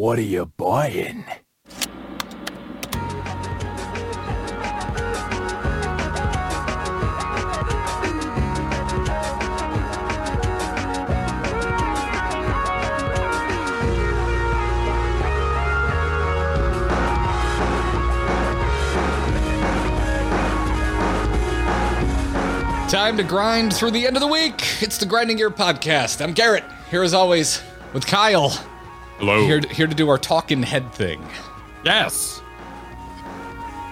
What are you buying? Time to grind through the end of the week. It's the Grinding Gear Podcast. I'm Garrett, here as always with Kyle. Hello. Here, here to do our talking head thing. yes.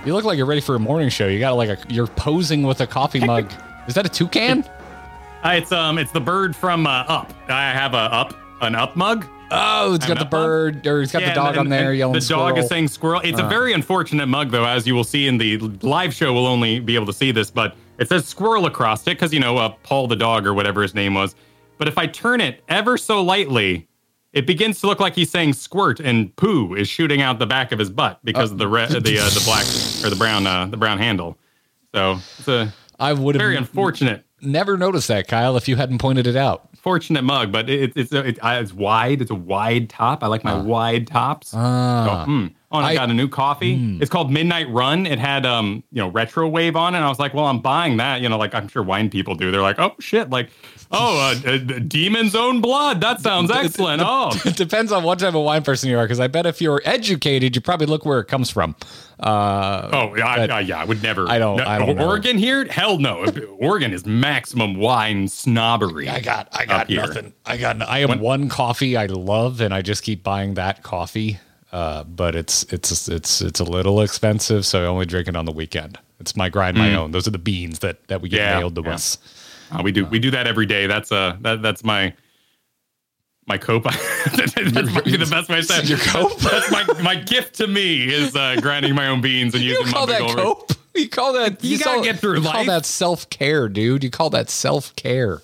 You look like you're ready for a morning show. You got like a, you're posing with a coffee mug. Is that a toucan? Uh, it's um, it's the bird from uh, Up. I have a Up, an Up mug. Oh, it's got the bird, or it's got the dog and- on there yelling The dog squirrel. is saying squirrel. It's a very unfortunate mug, though, as you will see in the live show. We'll only be able to see this, but it says squirrel across it because you know uh, Paul the dog or whatever his name was. But if I turn it ever so lightly, it begins to look like he's saying squirt, and poo is shooting out the back of his butt because of the red, the uh, the black or the brown uh, the brown handle. So it's a I would very have unfortunate. never noticed that, Kyle, if you hadn't pointed it out. fortunate mug, but it, it's it, uh, it's wide. It's a wide top. I like my wide tops. Ah. So, mm. Oh, and I, I- got a new coffee. It's called Midnight Run. It had um you know retro wave on it. And I was like, well, I'm buying that. You know, like I'm sure wine people do. They're like, oh shit, like oh, uh, uh, demon's own blood. That sounds excellent. Oh, It depends on what type of wine person you are, because I bet if you're educated, you probably look where it comes from. Uh, oh I, uh, yeah. I would never. I don't- no, I don't know. Oregon here? Hell no. Oregon is maximum wine snobbery. I got, I got here. nothing. I got, I have one coffee I love, and I just keep buying that coffee. Uh, but it's it's it's it's a little expensive, so I only drink it on the weekend. It's my grind, my own. Those are the beans that that we get Mm. Yeah, mailed to yeah. us. Uh, we do we do that every day. That's uh that that's my my cope. that's probably the best way to say it. Your cope? That's my my gift to me is uh, grinding my own beans and You using don't call my that cope. You call that. You gotta call- get through you Call that self care, dude. You call that self care.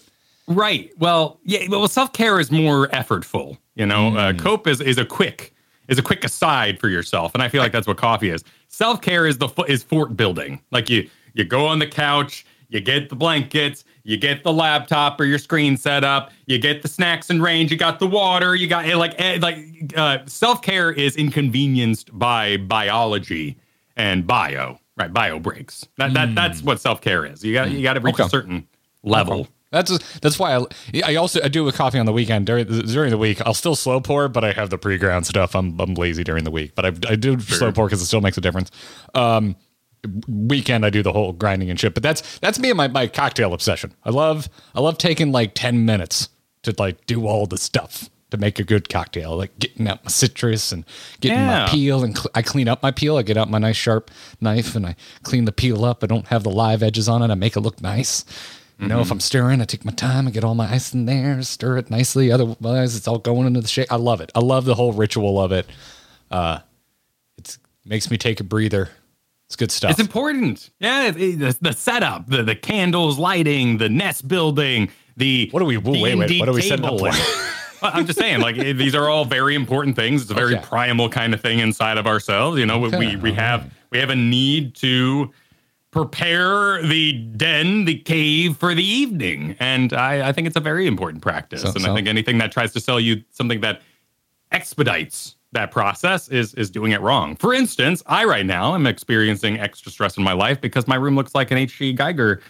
Right. Well, yeah. Well, self care is more effortful. You know, Hmm. uh, cope is is a quick is a quick aside for yourself, and I feel like that's what coffee is. Self care is the is fort building. Like you you go on the couch, you get the blankets, you get the laptop or your screen set up, you get the snacks in range, you got the water, you got eh, like eh, like uh, self care is inconvenienced by biology and bio. Right, bio breaks. That that that's what self care is. You got you got to reach. Okay. a certain level. That's that's why I, I also I do with coffee on the weekend during during the week. I'll still slow pour, but I have the pre ground stuff. I'm I'm lazy during the week, but I I do slow pour because it still makes a difference. Um, weekend I do the whole grinding and shit. But that's that's me and my my cocktail obsession. I love I love taking like ten minutes to like do all the stuff to make a good cocktail, like getting out my citrus and getting Yeah. my peel and cl- I clean up my peel. I get out my nice sharp knife and I clean the peel up. I don't have the live edges on it. I make it look nice. You know, if I'm stirring, I take my time and get all my ice in there, stir it nicely. Otherwise, it's all going into the shake. I love it. I love the whole ritual of it. Uh, it makes me take a breather. It's good stuff. It's important. Yeah, it- it- the, the setup, the the candles lighting, the nest building, the What are we- wait, wait, D&D what are we setting up table. for? Well, I'm just saying, like these are all very important things. It's a very Okay. primal kind of thing inside of ourselves. You know, we we have we have a need to prepare the den, the cave for the evening, and I, I think it's a very important practice. So- and so- I think anything that tries to sell you something that expedites that process is is doing it wrong. For instance, I right now am experiencing extra stress in my life because my room looks like an H.G. Giger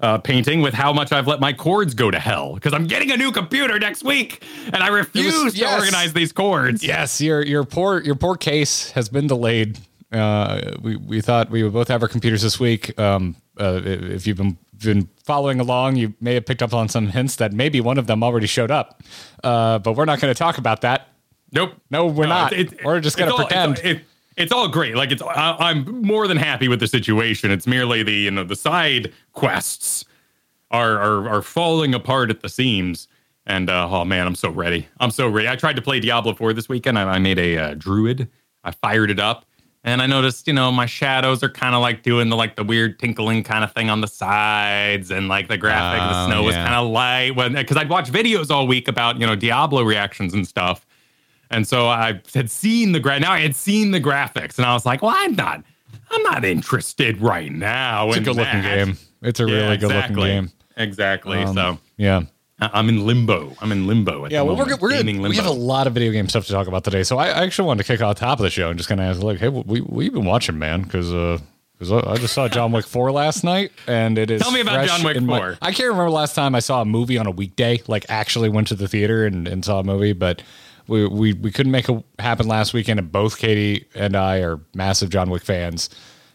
uh, painting with how much I've let my cords go to hell because I'm getting a new computer next week and I refuse to yes. organize these cords. Yes, your your poor your poor case has been delayed. Uh, we we thought we would both have our computers this week. Um, uh, if you've been been following along, you may have picked up on some hints that maybe one of them already showed up. Uh, but we're not going to talk about that. Nope. No, we're not. We're just it's all- pretend. It's, it- it's all great. Like it's, I, I'm more than happy with the situation. It's merely the you know the side quests are are, are falling apart at the seams. And uh, oh man, I'm so ready. I'm so ready. I tried to play Diablo 4 this weekend. I, I made a uh, druid. I fired it up, and I noticed you know my shadows are kind of like doing the like the weird tinkling kind of thing on the sides, and like the graphic, the Oh, snow was kind of light. When because I'd watch videos all week about you know Diablo reactions and stuff. And so I had seen the gra- now I had seen the graphics, and I was like, "Well, I'm not, I'm not interested right now." It's a good looking game. It's a Yeah, really good looking game. Exactly. Um, so yeah. I'm in limbo. I'm in limbo. At Yeah, the well, we're, moment. we're Gaming gonna, we have a lot of video game stuff to talk about today. So I, I actually wanted to kick off the top of the show and just kind of ask, like, hey, we we've been watching, man, because uh, because I just saw John Wick four last night, and it is. Tell me about John Wick in my- 4. I can't remember last time I saw a movie on a weekday, like actually went to the theater and, and saw a movie, but. We, we, we couldn't make it happen last weekend, and both Katie and I are massive John Wick fans.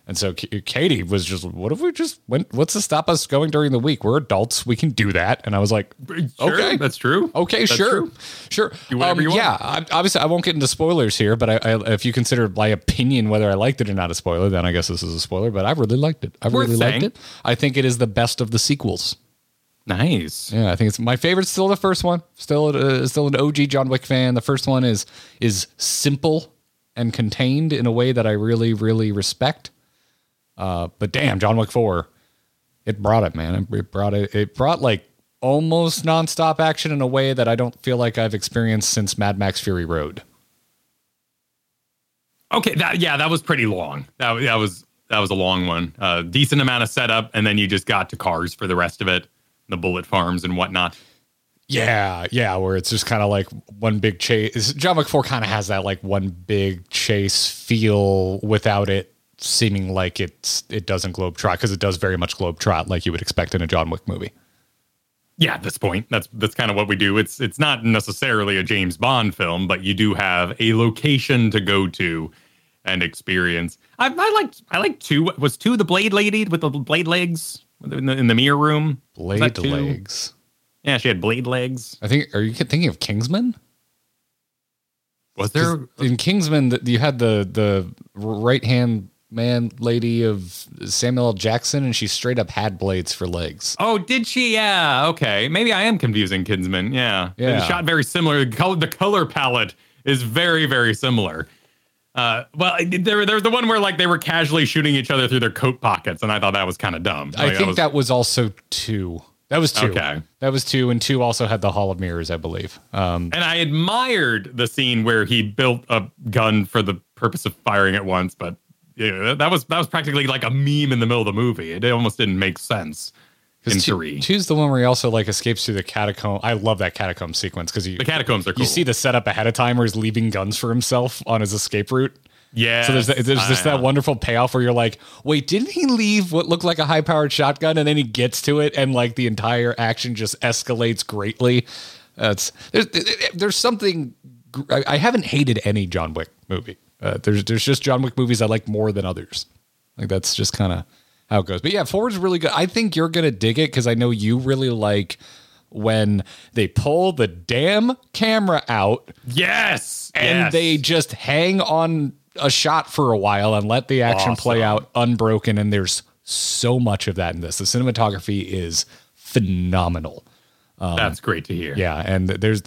And so K- Katie was just, what if we just went? What's to stop us going during the week? We're adults, we can do that. And I was like, Sure, okay, that's true. Okay, That's sure, true. sure. Do whatever you want. Yeah, I, obviously, I won't get into spoilers here, but I, I, if you consider my opinion whether I liked it or not a spoiler, then I guess this is a spoiler. But I really liked it. I Worth really liked it. I think it is the best of the sequels. Nice. Yeah, I think it's my favorite. Still the first one. Still, uh, still an OG John Wick fan. The first one is is simple and contained in a way that I really, really respect. Uh, but damn, John Wick Four, it brought it, man. It brought it. It brought like almost nonstop action in a way that I don't feel like I've experienced since Mad Max Fury Road. Okay, that yeah, that was pretty long. That, that was that was a long one. Uh, decent amount of setup, and then you just got to cars for the rest of it, the bullet farms and whatnot. Yeah, yeah, where it's just kind of like one big chase. John Wick 4 kind of has that like one big chase feel without it seeming like it's it doesn't globe trot because it does very much globe trot like you would expect in a John Wick movie. Yeah, at this point, that's that's kind of what we do. It's it's not necessarily a James Bond film, but you do have a location to go to and experience. I, I liked I liked two. Was two the Blade Lady with the blade legs in the, in the mirror room? Blade legs. Yeah, she had blade legs. I think. Are you thinking of Kingsman? Was there? in Kingsman th- you had the the right hand man lady of Samuel L. Jackson, and she straight up had blades for legs. Oh, did she? Yeah. Okay. Maybe I am confusing Kingsman. Yeah. Yeah. It's shot very similar. The color, the color palette is very, very similar. Uh, well, there, there's the one where like they were casually shooting each other through their coat pockets, and I thought that was kind of dumb. I Like, think was- that was also two. That was two. Okay. That was two, and two also had the Hall of Mirrors, I believe. Um, And I admired the scene where he built a gun for the purpose of firing at once, but yeah, that was that was practically like a meme in the middle of the movie. It almost didn't make sense in two. Two's the one where he also like escapes through the catacomb. I love that catacomb sequence because the catacombs are cool. you see the setup ahead of time where he's leaving guns for himself on his escape route. yeah. So there's there's just that wonderful payoff where you're like, wait, didn't he leave what looked like a high powered shotgun? And then he gets to it, and like the entire action just escalates greatly. That's there's there's something. I, I haven't hated any John Wick movie. Uh, there's there's just John Wick movies I like more than others. Like that's just kind of how it goes. But yeah, four is really good. I think you're gonna dig it because I know you really like when they pull the damn camera out Yes. and yes. they just hang on a shot for a while and let the action play out unbroken. And there's so much of that in this. The cinematography is phenomenal. That's great to hear. Yeah, and there's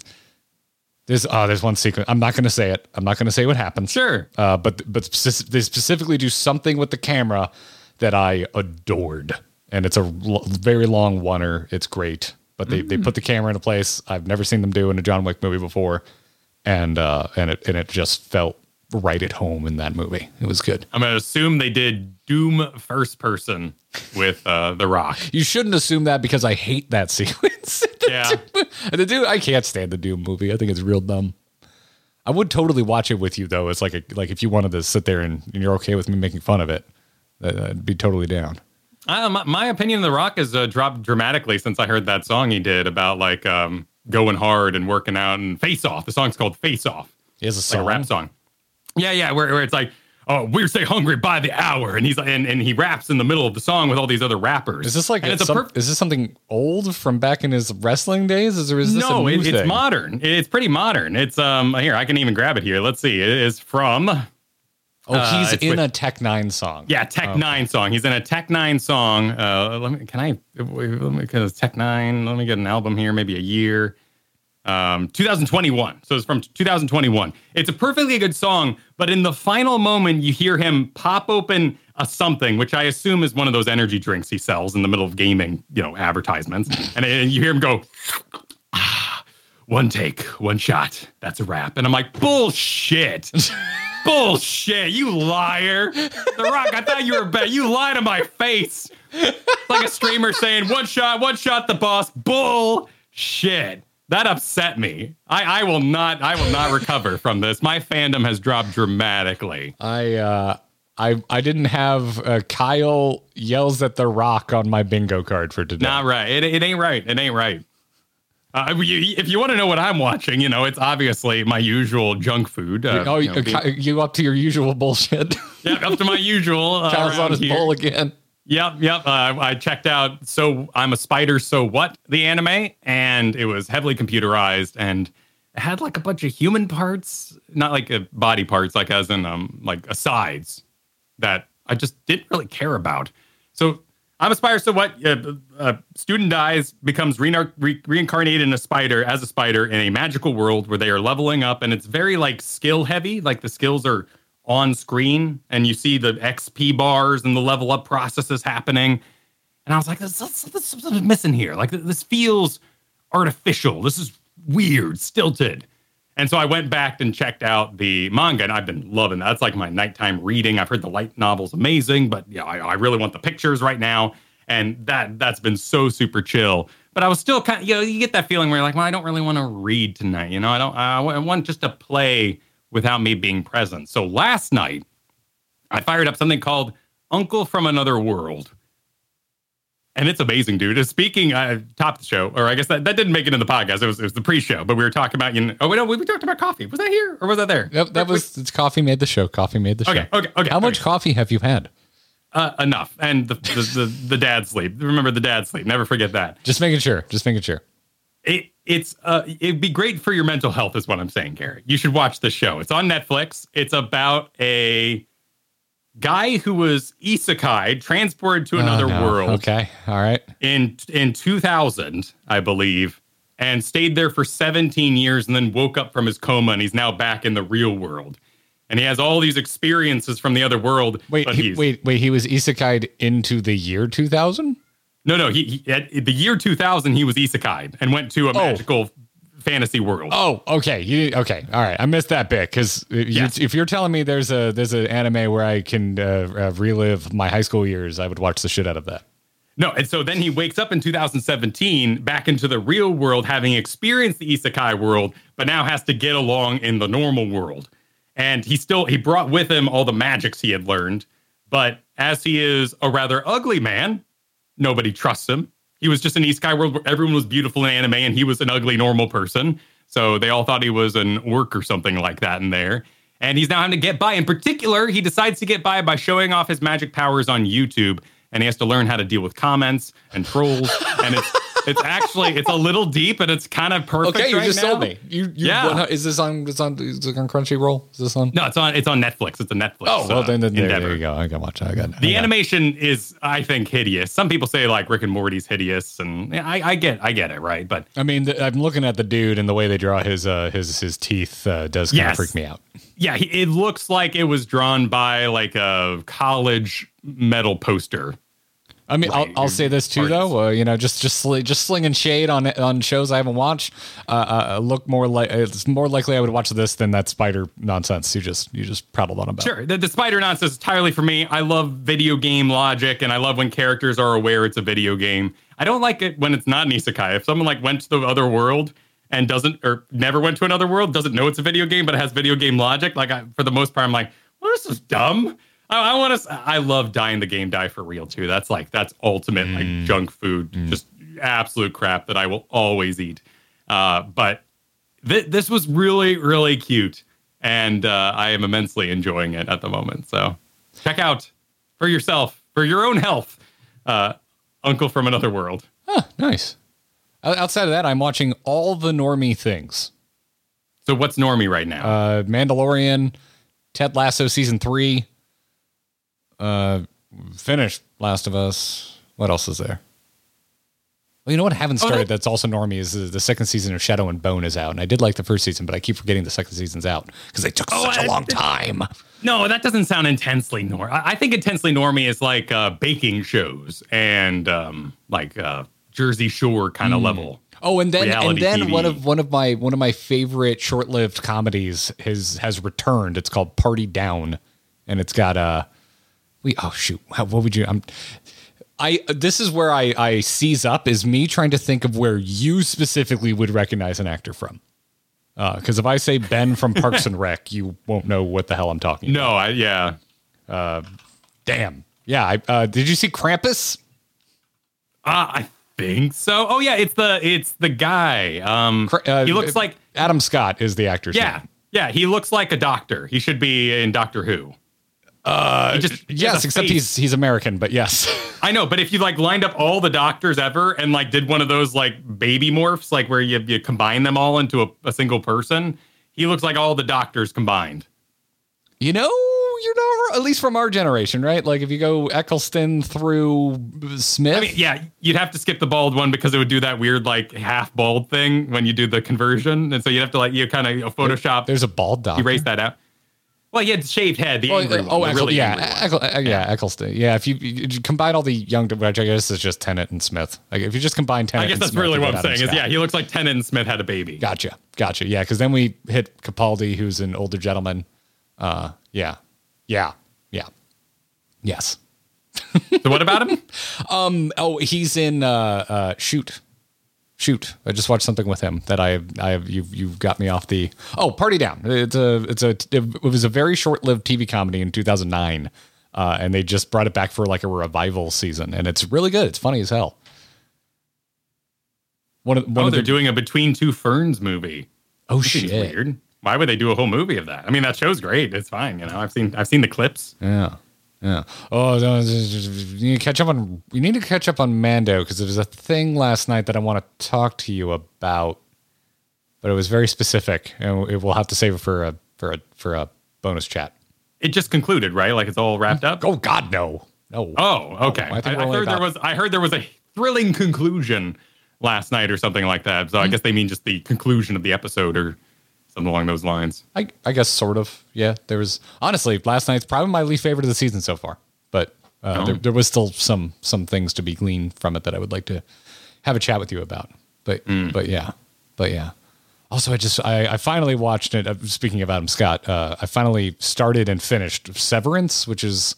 there's oh there's one sequence. I'm not going to say it. I'm not going to say what happens. Sure. Uh, but but speci- they specifically do something with the camera that I adored, and it's a l- very long oneer. It's great, but they, they put the camera in a place I've never seen them do in a John Wick movie before, and uh, and it and it just felt right at home in that movie. It was good. I'm gonna assume they did Doom first person with uh, The Rock. You shouldn't assume that because I hate that sequence. Yeah. the Doom. I can't stand the Doom movie. I think it's real dumb. I would totally watch it with you though. It's like a, like if you wanted to sit there and, and you're okay with me making fun of it, I'd be totally down. Uh, my, my opinion of The Rock has uh, dropped dramatically since I heard that song he did about like um, going hard and working out and Face Off. The song's called Face Off. He has a like song. a rap song. Yeah, yeah, where, where it's like, oh, we're stay hungry by the hour, and he's like, and, and he raps in the middle of the song with all these other rappers. Is this like and a, it's a some, perf- is this something old from back in his wrestling days? Is, or is this no, a new it, it's modern. It's pretty modern. It's um here I can even grab it here. Let's see. It is from Oh, Uh, he's it's in with- a Tech N9ne song. yeah Tech N9ne song. He's in a Tech N9ne song. Uh, let me can I let me Tech N9ne. Let me get an album here. Maybe a year. Um, 2021. So it's from 2021. It's a perfectly good song, but in the final moment, you hear him pop open a something, which I assume is one of those energy drinks he sells in the middle of gaming, you know, advertisements, and, and you hear him go. "Ah, One take, one shot. That's a wrap. And I'm like, bullshit. bullshit. You liar. The Rock, I thought you were bad. You lie to my face. Like a streamer saying, one shot, one shot, the boss. Bull shit. That upset me. I, I will not I will not recover from this. My fandom has dropped dramatically. I uh I I didn't have uh, Kyle yells at the rock on my bingo card for today. Not right. It, it ain't right. It ain't right. Uh, if you want to know what I'm watching, you know, it's obviously my usual junk food. Uh, oh, you, know, you up to your usual bullshit? yeah, up to my usual. Uh, Kyle's on his here. bowl again. Yep, yep. Uh, I checked out. So I'm a spider. So what? The anime, and it was heavily computerized, and it had like a bunch of human parts, not like body parts, like as in um like asides that I just didn't really care about. So I'm a spider. So what? A, a student dies, becomes re- re- reincarnated in a spider as a spider in a magical world where they are leveling up, and it's very like skill heavy. Like the skills are on screen, and you see the XP bars and the level up processes happening. And I was like, this, is missing here. Like this feels artificial. This is weird, stilted. And so I went back and checked out the manga, and I've been loving that. That's like my nighttime reading. I've heard the light novel's amazing, but yeah, I, I really want the pictures right now, and that that's been so super chill. But I was still kind of, you know, you get that feeling where you're like, well, I don't really want to read tonight. You know, I don't. I want just to play without me being present. So last night, I fired up something called Uncle from Another World and it's amazing, dude. Speaking, uh, topped the show, or I guess that, that didn't make it in the podcast. It was, it was the pre-show, but we were talking about you. Know, oh, wait, no, we, we talked about coffee. Was that here or was that there? Yep, that was it's coffee made the show. Coffee made the show. Okay, okay, okay. How okay. much coffee have you had? Uh, enough. And the, the the the dad sleep. Remember the dad sleep. Never forget that. Just making sure. Just making sure. It it's uh it'd be great for your mental health, is what I'm saying, Gary. You should watch the show. It's on Netflix. It's about a guy who was isekai transported to another Oh, no. world. Okay. All right. in in 2000, I believe, and stayed there for 17 years and then woke up from his coma and he's now back in the real world. And he has all these experiences from the other world. Wait, he, wait, wait. He was isekai'd into the year 2000? No, no. He, he at the year 2000 he was isekai and went to a magical fantasy world. Oh, okay. You okay? All right. I missed that bit because Yes. if you're telling me there's a there's an anime where I can uh, uh, relive my high school years, I would watch the shit out of that. No, and so then he wakes up in 2017 back into the real world, having experienced the isekai world, but now has to get along in the normal world. And he still he brought with him all the magics he had learned, but as he is a rather ugly man, nobody trusts him. He was just an isekai world where everyone was beautiful in anime, and he was an ugly normal person. So they all thought he was an orc or something like that in there. And he's now having to get by. In particular, he decides to get by by showing off his magic powers on YouTube, and he has to learn how to deal with comments and trolls. and it's it's actually it's a little deep, and it's kind of perfect. Okay, you right just now. sold me. You, you Yeah. Is this on? Is on? Is it on Crunchyroll? Is this on? No, it's on it's on Netflix. It's a Netflix. Oh well, then, then there, there you go. I got watch. I got The I got- animation is, I think, hideous. Some people say like Rick and Morty's hideous, and yeah, I, I get, I get it, right? But I mean, the, I'm looking at the dude and the way they draw his uh, his his teeth uh, does kind of freak me out. yeah, he, it looks like it was drawn by like a college metal poster. I mean, Right, I'll, I'll say this too, artists. though. Uh, you know, just just sli- just slinging shade on on shows I haven't watched. Uh, uh, look more like it's more likely I would watch this than that spider nonsense you just you just prattled on about. Sure, the, the spider nonsense is entirely for me. I love video game logic, and I love when characters are aware it's a video game. I don't like it when it's not an isekai. If someone like went to the other world and doesn't, or never went to another world, doesn't know it's a video game, but it has video game logic, like I, for the most part, I'm like, well, this is dumb. I, I want to. I love dying the game die for real too. That's like that's ultimate like junk food, just absolute crap that I will always eat. Uh, but th- this was really really cute, and uh, I am immensely enjoying it at the moment. So check out for yourself for your own health, uh, Uncle from Another World. Huh, nice. Outside of that, I'm watching all the normie things. So what's normie right now? Uh, Mandalorian, Ted Lasso season three. Uh, finished Last of Us. What else is there? Well, you know what I haven't Oh, started. that- that's also normie is the, the second season of Shadow and Bone is out, and I did like the first season, but I keep forgetting the second season's out because they took Oh, such a I- long time. No, that doesn't sound intensely nor. I I think intensely normie is like uh, baking shows and um, like uh, Jersey Shore kind of level. Oh, and then and then one of one of my one of my favorite short-lived comedies has has returned. It's called Party Down, and it's got uh we oh shoot, what would you? I'm I this is where I I seize up is me trying to think of where you specifically would recognize an actor from. Because if I say Ben from Parks and Rec, you won't know what the hell I'm talking. No, I yeah. about. Damn. Yeah. I, uh, did you see Krampus? Uh, I think so. Oh yeah, it's the it's the guy. Um, uh, he looks like Adam Scott is the actor yeah, name. yeah. He looks like a doctor. He should be in Doctor Who. Uh, He just- he yes, except face. he's he's American, but yes. I know, but if you like lined up all the doctors ever and like did one of those like baby morphs, like where you you combine them all into a, a single person, he looks like all the doctors combined. you know, you're not at least from our generation, right? Like if you go Eccleston through Smith. I mean, yeah, you'd have to skip the bald one because it would do that weird like half bald thing when you do the conversion, and so you'd have to like you kind of Photoshop there's a bald doctor. erase that out. Well, he had shaved head, the Oh, angry uh, one, oh, the Eccl- really yeah, one. Eccl- uh, yeah, Eccleston. Yeah, if you, you combine all the young, which I guess is just Tennant and Smith. Like if you just combine Tennant, I guess that's Smith, really what I'm saying. Is yeah, he looks like Tennant and Smith had a baby. Gotcha, gotcha. Yeah, because then we hit Capaldi, who's an older gentleman. Uh, yeah, yeah, yeah, yes. So what about him? Oh, he's in uh, uh, Shoot. Shoot! I just watched something with him that I, I have you've you've got me off the oh Party Down. It's a it's a it was a very short lived TV comedy in 2009, uh, and they just brought it back for like a revival season, and it's really good. It's funny as hell. One of one Oh, of they're the doing a Between Two Ferns movie. oh shit weird. Why would they do a whole movie of that? I mean, that show's great. It's fine. You know, I've seen I've seen the clips. yeah yeah oh no, you need to catch up on you need to catch up on Mando because there's a thing last night that I want to talk to you about, but it was very specific, and it- we'll have to save it for a for a for a bonus chat. It just concluded, right? Like it's all wrapped up. Oh God, no, no. Oh, okay. I I, I only heard there was I heard there was a thrilling conclusion last night or something like that. So I mm-hmm. guess they mean just the conclusion of the episode or something along those lines. I, I guess sort of. Yeah, there was honestly last night's probably my least favorite of the season so far, but uh, Oh. there, there was still some some things to be gleaned from it that I would like to have a chat with you about. But Hmm. but yeah, but yeah. Also, I just I, I finally watched it. uh, Speaking of Adam Scott, uh, I finally started and finished Severance, which is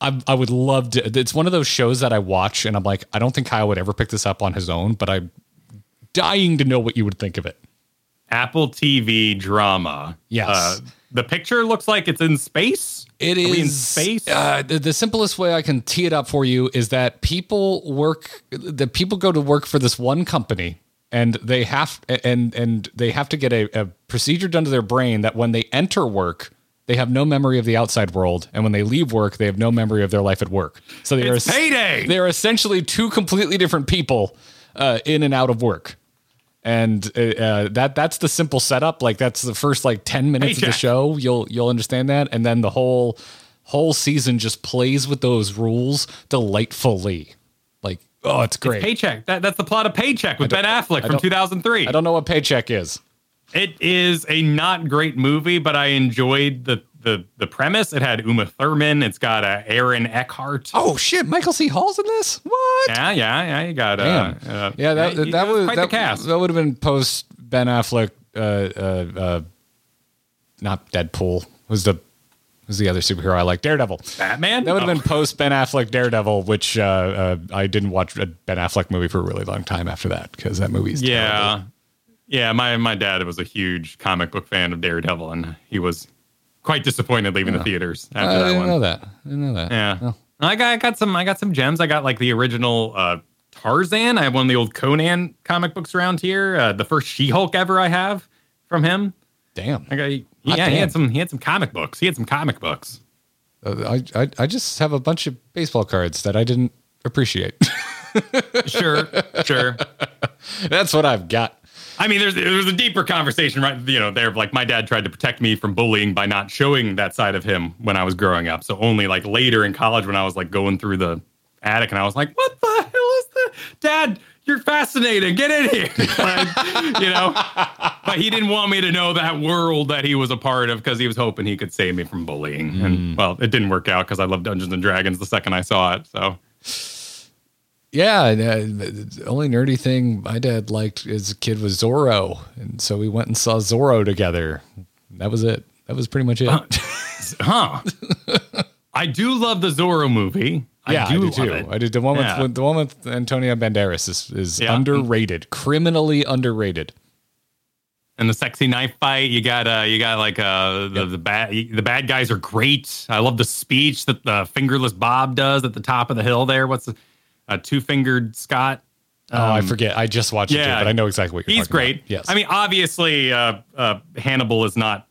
I, I would love to. It's one of those shows that I watch and I'm like, I don't think Kyle would ever pick this up on his own, but I'm dying to know what you would think of it. Apple TV drama. Yes. Uh, the picture looks like it's in space. It is in space? Uh, the, the simplest way I can tee it up for you is that people work. The people go to work for this one company, and they have and and they have to get a, a procedure done to their brain that when they enter work, they have no memory of the outside world, and when they leave work, they have no memory of their life at work. So they It's are payday! They are essentially two completely different people uh, in and out of work. And uh, uh, that that's the simple setup. Like that's the first like ten minutes of the show. You'll you'll understand that, and then the whole whole season just plays with those rules delightfully. Like oh, it's great. Paycheck. That, that's the plot of Paycheck with Ben Affleck from 2003. I don't know what paycheck is. It is a not great movie, but I enjoyed the the the premise. It had Uma Thurman. It's got uh, Aaron Eckhart. Oh shit, Michael C. Hall's in this. What? Yeah, yeah, yeah. You got uh, uh, yeah, that you- that was quite that, the cast. that would have been post Ben Affleck. Uh, uh, uh, not Deadpool. Who's the who's the other superhero I like? Daredevil. Batman. That would have Oh. been post Ben Affleck Daredevil, which uh, uh, I didn't watch a Ben Affleck movie for a really long time after that because that movie's Yeah, terrible. yeah. My my dad was a huge comic book fan of Daredevil, and he was quite disappointed leaving the theaters after I that didn't one. know that. I didn't know that. Yeah. I got I got some I got some gems. I got like the original uh Tarzan. I have one of the old Conan comic books around here. Uh, the first She-Hulk ever I have from him. Damn. I got yeah, Hot he had some he had some comic books. He had some comic books. Uh, I, I I just have a bunch of baseball cards that I didn't appreciate. Sure, sure. That's what I've got. I mean, there's there's a deeper conversation, right? You know, there like my dad tried to protect me from bullying by not showing that side of him when I was growing up. So only like later in college when I was like going through the attic and I was like, "What the hell is that, Dad? You're fascinating. Get in here." Like, you know, but he didn't want me to know that world that he was a part of because he was hoping he could save me from bullying. And hmm. well, it didn't work out because I love Dungeons and Dragons the second I saw it. So Yeah, uh, the only nerdy thing my dad liked as a kid was Zorro, and so we went and saw Zorro together. That was it. That was pretty much it. Huh. I do love the Zorro movie. yeah, I do, love too. it. I did the one Yeah. with the one with Antonio Banderas is is Yeah. underrated, criminally underrated. And the sexy knife fight, you got uh, you got like uh, the the bad the bad guys are great. I love the speech that the fingerless Bob does at the top of the hill there. What's the uh, two fingered Scott? oh, I forget. I just watched it, too, Um, but I know exactly what you're He's great. about. Yes, I mean, obviously, uh, uh, Hannibal is not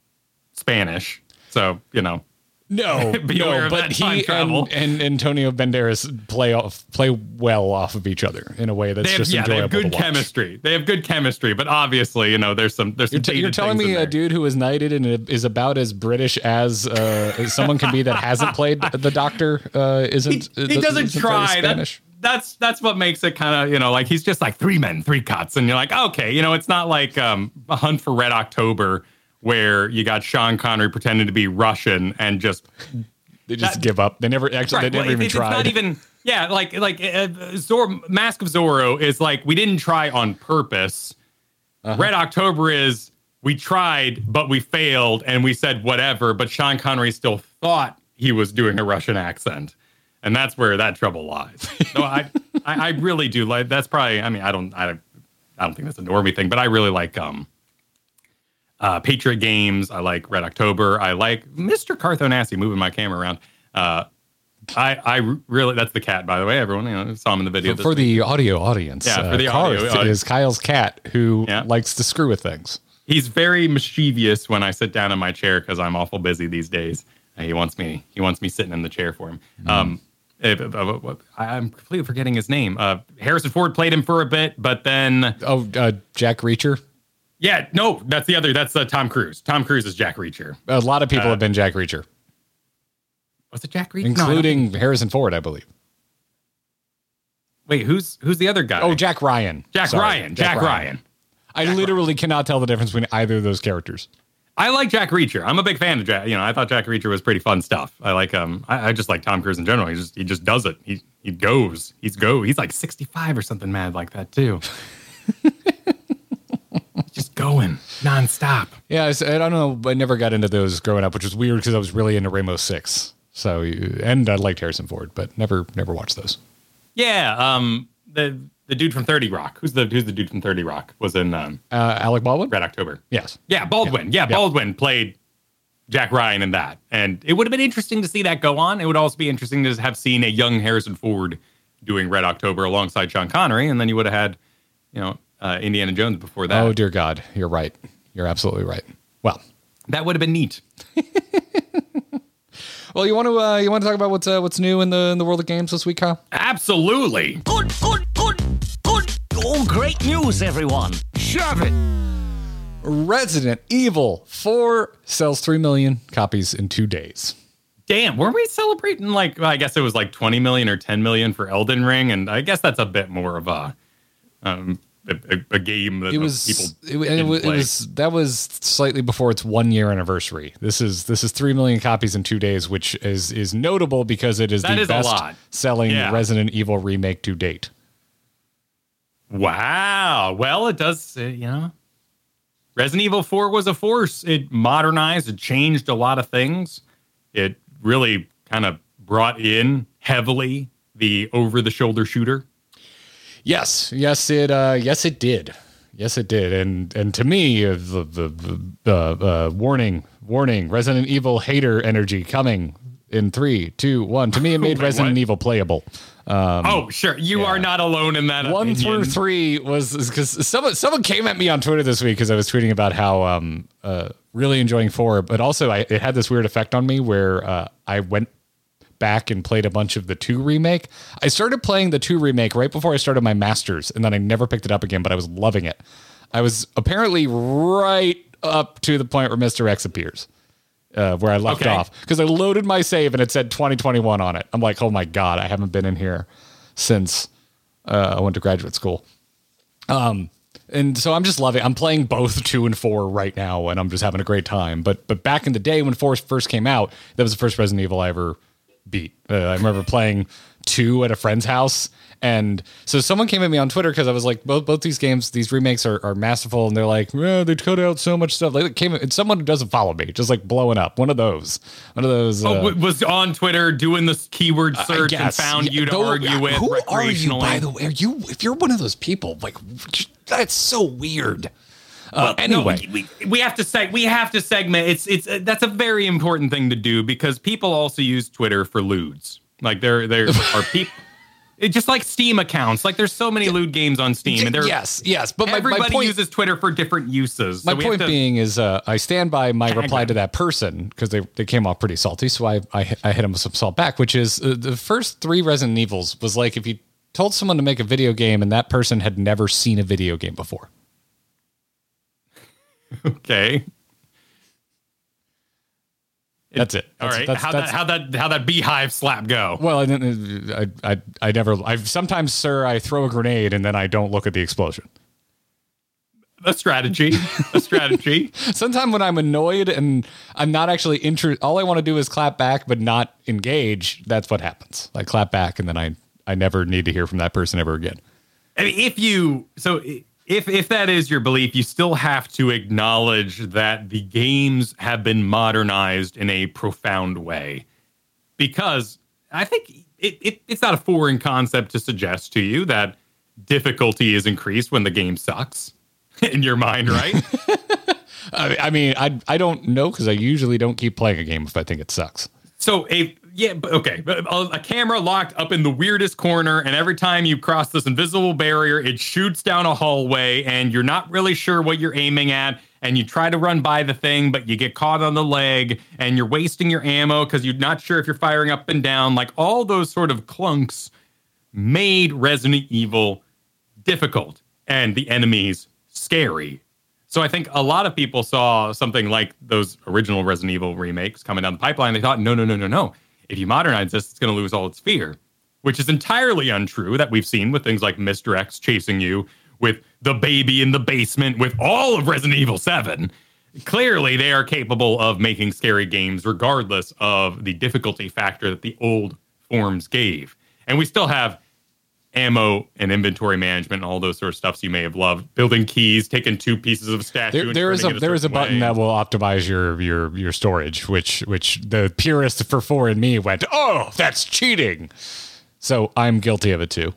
Spanish, so you know. no, no, but he and, and Antonio Banderas play off play well off of each other in a way that's have, just yeah, they have good chemistry. They have good chemistry, but obviously, you know, there's some there's some You're, t- you're telling me a dude who was knighted and is about as British as uh, someone can be that hasn't played the Doctor uh, isn't. he isn't doesn't very try. That, Spanish. That's that's what makes it kind of you know like he's just like three men, three cuts, and you're like okay, you know, it's not like um, a Hunt for Red October where you got Sean Connery pretending to be Russian and just They just give up. They never actually. Right, They never well, even it- tried. It's not even yeah, like like uh, Zor- Mask of Zorro is like we didn't try on purpose. Uh-huh. Red October is we tried but we failed and we said whatever, but Sean Connery still thought he was doing a Russian accent. And that's where that trouble lies. So I, I I really do like that's probably I mean I don't I don't I don't think that's a normie thing, but I really like um uh, Patriot Games. I like Red October. I like Mr. Carthonassi moving my camera around. Uh, I I really that's the cat by the way. Everyone you know saw him in the video. for, for the audio audience. Yeah, for uh, the audio Karth audience. is Kyle's cat who Yeah. likes to screw with things. he's very mischievous when I sit down in my chair because I'm awful busy these days. He wants me he wants me sitting in the chair for him. Mm-hmm. Um, uh, uh, uh, I'm completely forgetting his name. Uh, Harrison Ford played him for a bit, but then Oh, uh, Jack Reacher. yeah, no, that's the other. That's uh, Tom Cruise. Tom Cruise is Jack Reacher. A lot of people have been Jack Reacher, Was it Jack Reacher? No, including Harrison Ford, I believe. Wait, who's who's the other guy? Oh, Jack Ryan. Jack Sorry, Ryan. Jack, Ryan. I literally cannot tell the difference between either of those characters. I like Jack Reacher. I'm a big fan of Jack. You know, I thought Jack Reacher was pretty fun stuff. I like um, I, I just like Tom Cruise in general. He just he just does it. He he goes. He's go. He's like 65 or something mad like that too. just going nonstop. Yeah, I don't know. I never got into those growing up, which was weird because I was really into Rainbow Six. So, and I liked Harrison Ford, but never, never watched those. Yeah. Um. The the dude from 30 Rock. Who's the who's the dude from 30 Rock? Was in um, Uh, Alec Baldwin. Red October. Yes. Yeah, Baldwin. Yeah, Baldwin played Jack Ryan in that. And it would have been interesting to see that go on. It would also be interesting to have seen a young Harrison Ford doing Red October alongside Sean Connery. And then you would have had, you know, uh, Indiana Jones before that. Oh dear God, you're right. You're absolutely right. Well, that would have been neat. well, you want to uh, you want to talk about what's uh, what's new in the in the world of games this week, Kyle? Absolutely. Good, good, good, good. Oh, great news, everyone. Shove it. Resident Evil 4 sells 3 million copies in 2 days. Damn, weren't we celebrating like well, I guess it was like 20 million or 10 million for Elden Ring? And I guess that's a bit more of a um a, a, a game that It was people it, it, didn't it play. was that was slightly before its 1 year anniversary. This is this is 3 million copies in 2 days, which is is notable because it is That the is a best lot. selling Yeah. Resident Evil remake to date. Wow. Well, it does, uh, you know. Resident Evil 4 was a force. It modernized, it changed a lot of things. It really kind of brought in heavily the over the shoulder shooter. Yes, yes, it uh, yes it did, yes it did, and and to me, uh, the the, the uh, uh, warning, warning, Resident Evil hater energy coming in three, two, one. To me, it made Resident? Evil playable. Oh, sure. You are not alone in that. One opinion. through three was because someone someone came at me on Twitter this week because I was tweeting about how um uh really enjoying four, but also I, it had this weird effect on me where uh, I went back and played a bunch of the two remake. I started playing the two remake right before I started my masters, and then I never picked it up again. But I was loving it. I was apparently right up to the point where Mister X appears. Uh, where I left Okay. off because I loaded my save and it said 2021 on it. I'm like, oh my god, I haven't been in here since uh, I went to graduate school. Um, and so I'm just loving. I'm playing both two and four right now, and I'm just having a great time. But but back in the day when four first came out, that was the first Resident Evil I ever beat. Uh, I remember playing two at a friend's house. And so someone came at me on Twitter because I was like, both both these games, these remakes are, are masterful, and they're like, well, they cut out so much stuff. Like came, it's someone who doesn't follow me, just like blowing up. One of those, one of those. Oh, uh, w- was on Twitter doing this keyword search and found Yeah, you to though, argue with Who are you, by the way? Are you if you're one of those people? Like that's so weird. Uh, No, anyway, we, we, we have to seg- we have to segment. It's it's uh, that's a very important thing to do because people also use Twitter for lewds. Like there there are people. It just like Steam accounts. Like there's so many lewd games on Steam, and there yes, yes. But my, everybody my point, uses Twitter for different uses. So my point to- being is, uh, I stand by my reply to that person because they, they came off pretty salty. So I, I I hit them with some salt back, which is uh, the first three Resident Evils was like if you told someone to make a video game and that person had never seen a video game before. okay. That's it. All That's- right. that's- how that how that how that beehive slap go? Well, I, didn't- I, I, I never. I sometimes, sir, I throw a grenade and then I don't look at the explosion. A strategy. A strategy. Sometimes when I'm annoyed and I'm not actually interested, all I want to do is clap back, but not engage. That's what happens. I clap back and then I, I never need to hear from that person ever again. I mean, if you so if if that is your belief, you still have to acknowledge that the games have been modernized in a profound way, because I think it, it it's not a foreign concept to suggest to you that difficulty is increased when the game sucks. In your mind, right? I, I mean, I, I don't know because I usually don't keep playing a game if I think it sucks. So a yeah, but okay, a, uh, a camera locked up in the weirdest corner, and every time you cross this invisible barrier, it shoots down a hallway, and you're not really sure what you're aiming at, and you try to run by the thing, but you get caught on the leg, and you're wasting your ammo because you're not sure if you're firing up and down. Like all those sort of clunks made Resident Evil difficult, and the enemies scary. So I think a lot of people saw something like those original Resident Evil remakes coming down the pipeline. They thought, no, no, no, no, no. If you modernize this, it's going to lose all its fear, which is entirely untrue. That we've seen with things like Mr. X chasing you, with the baby in the basement, with all of Resident Evil 7. Clearly, they are capable of making scary games regardless of the difficulty factor that the old forms gave. And we still have ammo and inventory management and all those sort of stuffs you may have loved. Building keys, taking two pieces of statue. There, there is a it there is a button way. that will optimize your your your storage, which which the purist for four in me went, oh, that's cheating. So I'm guilty of it too.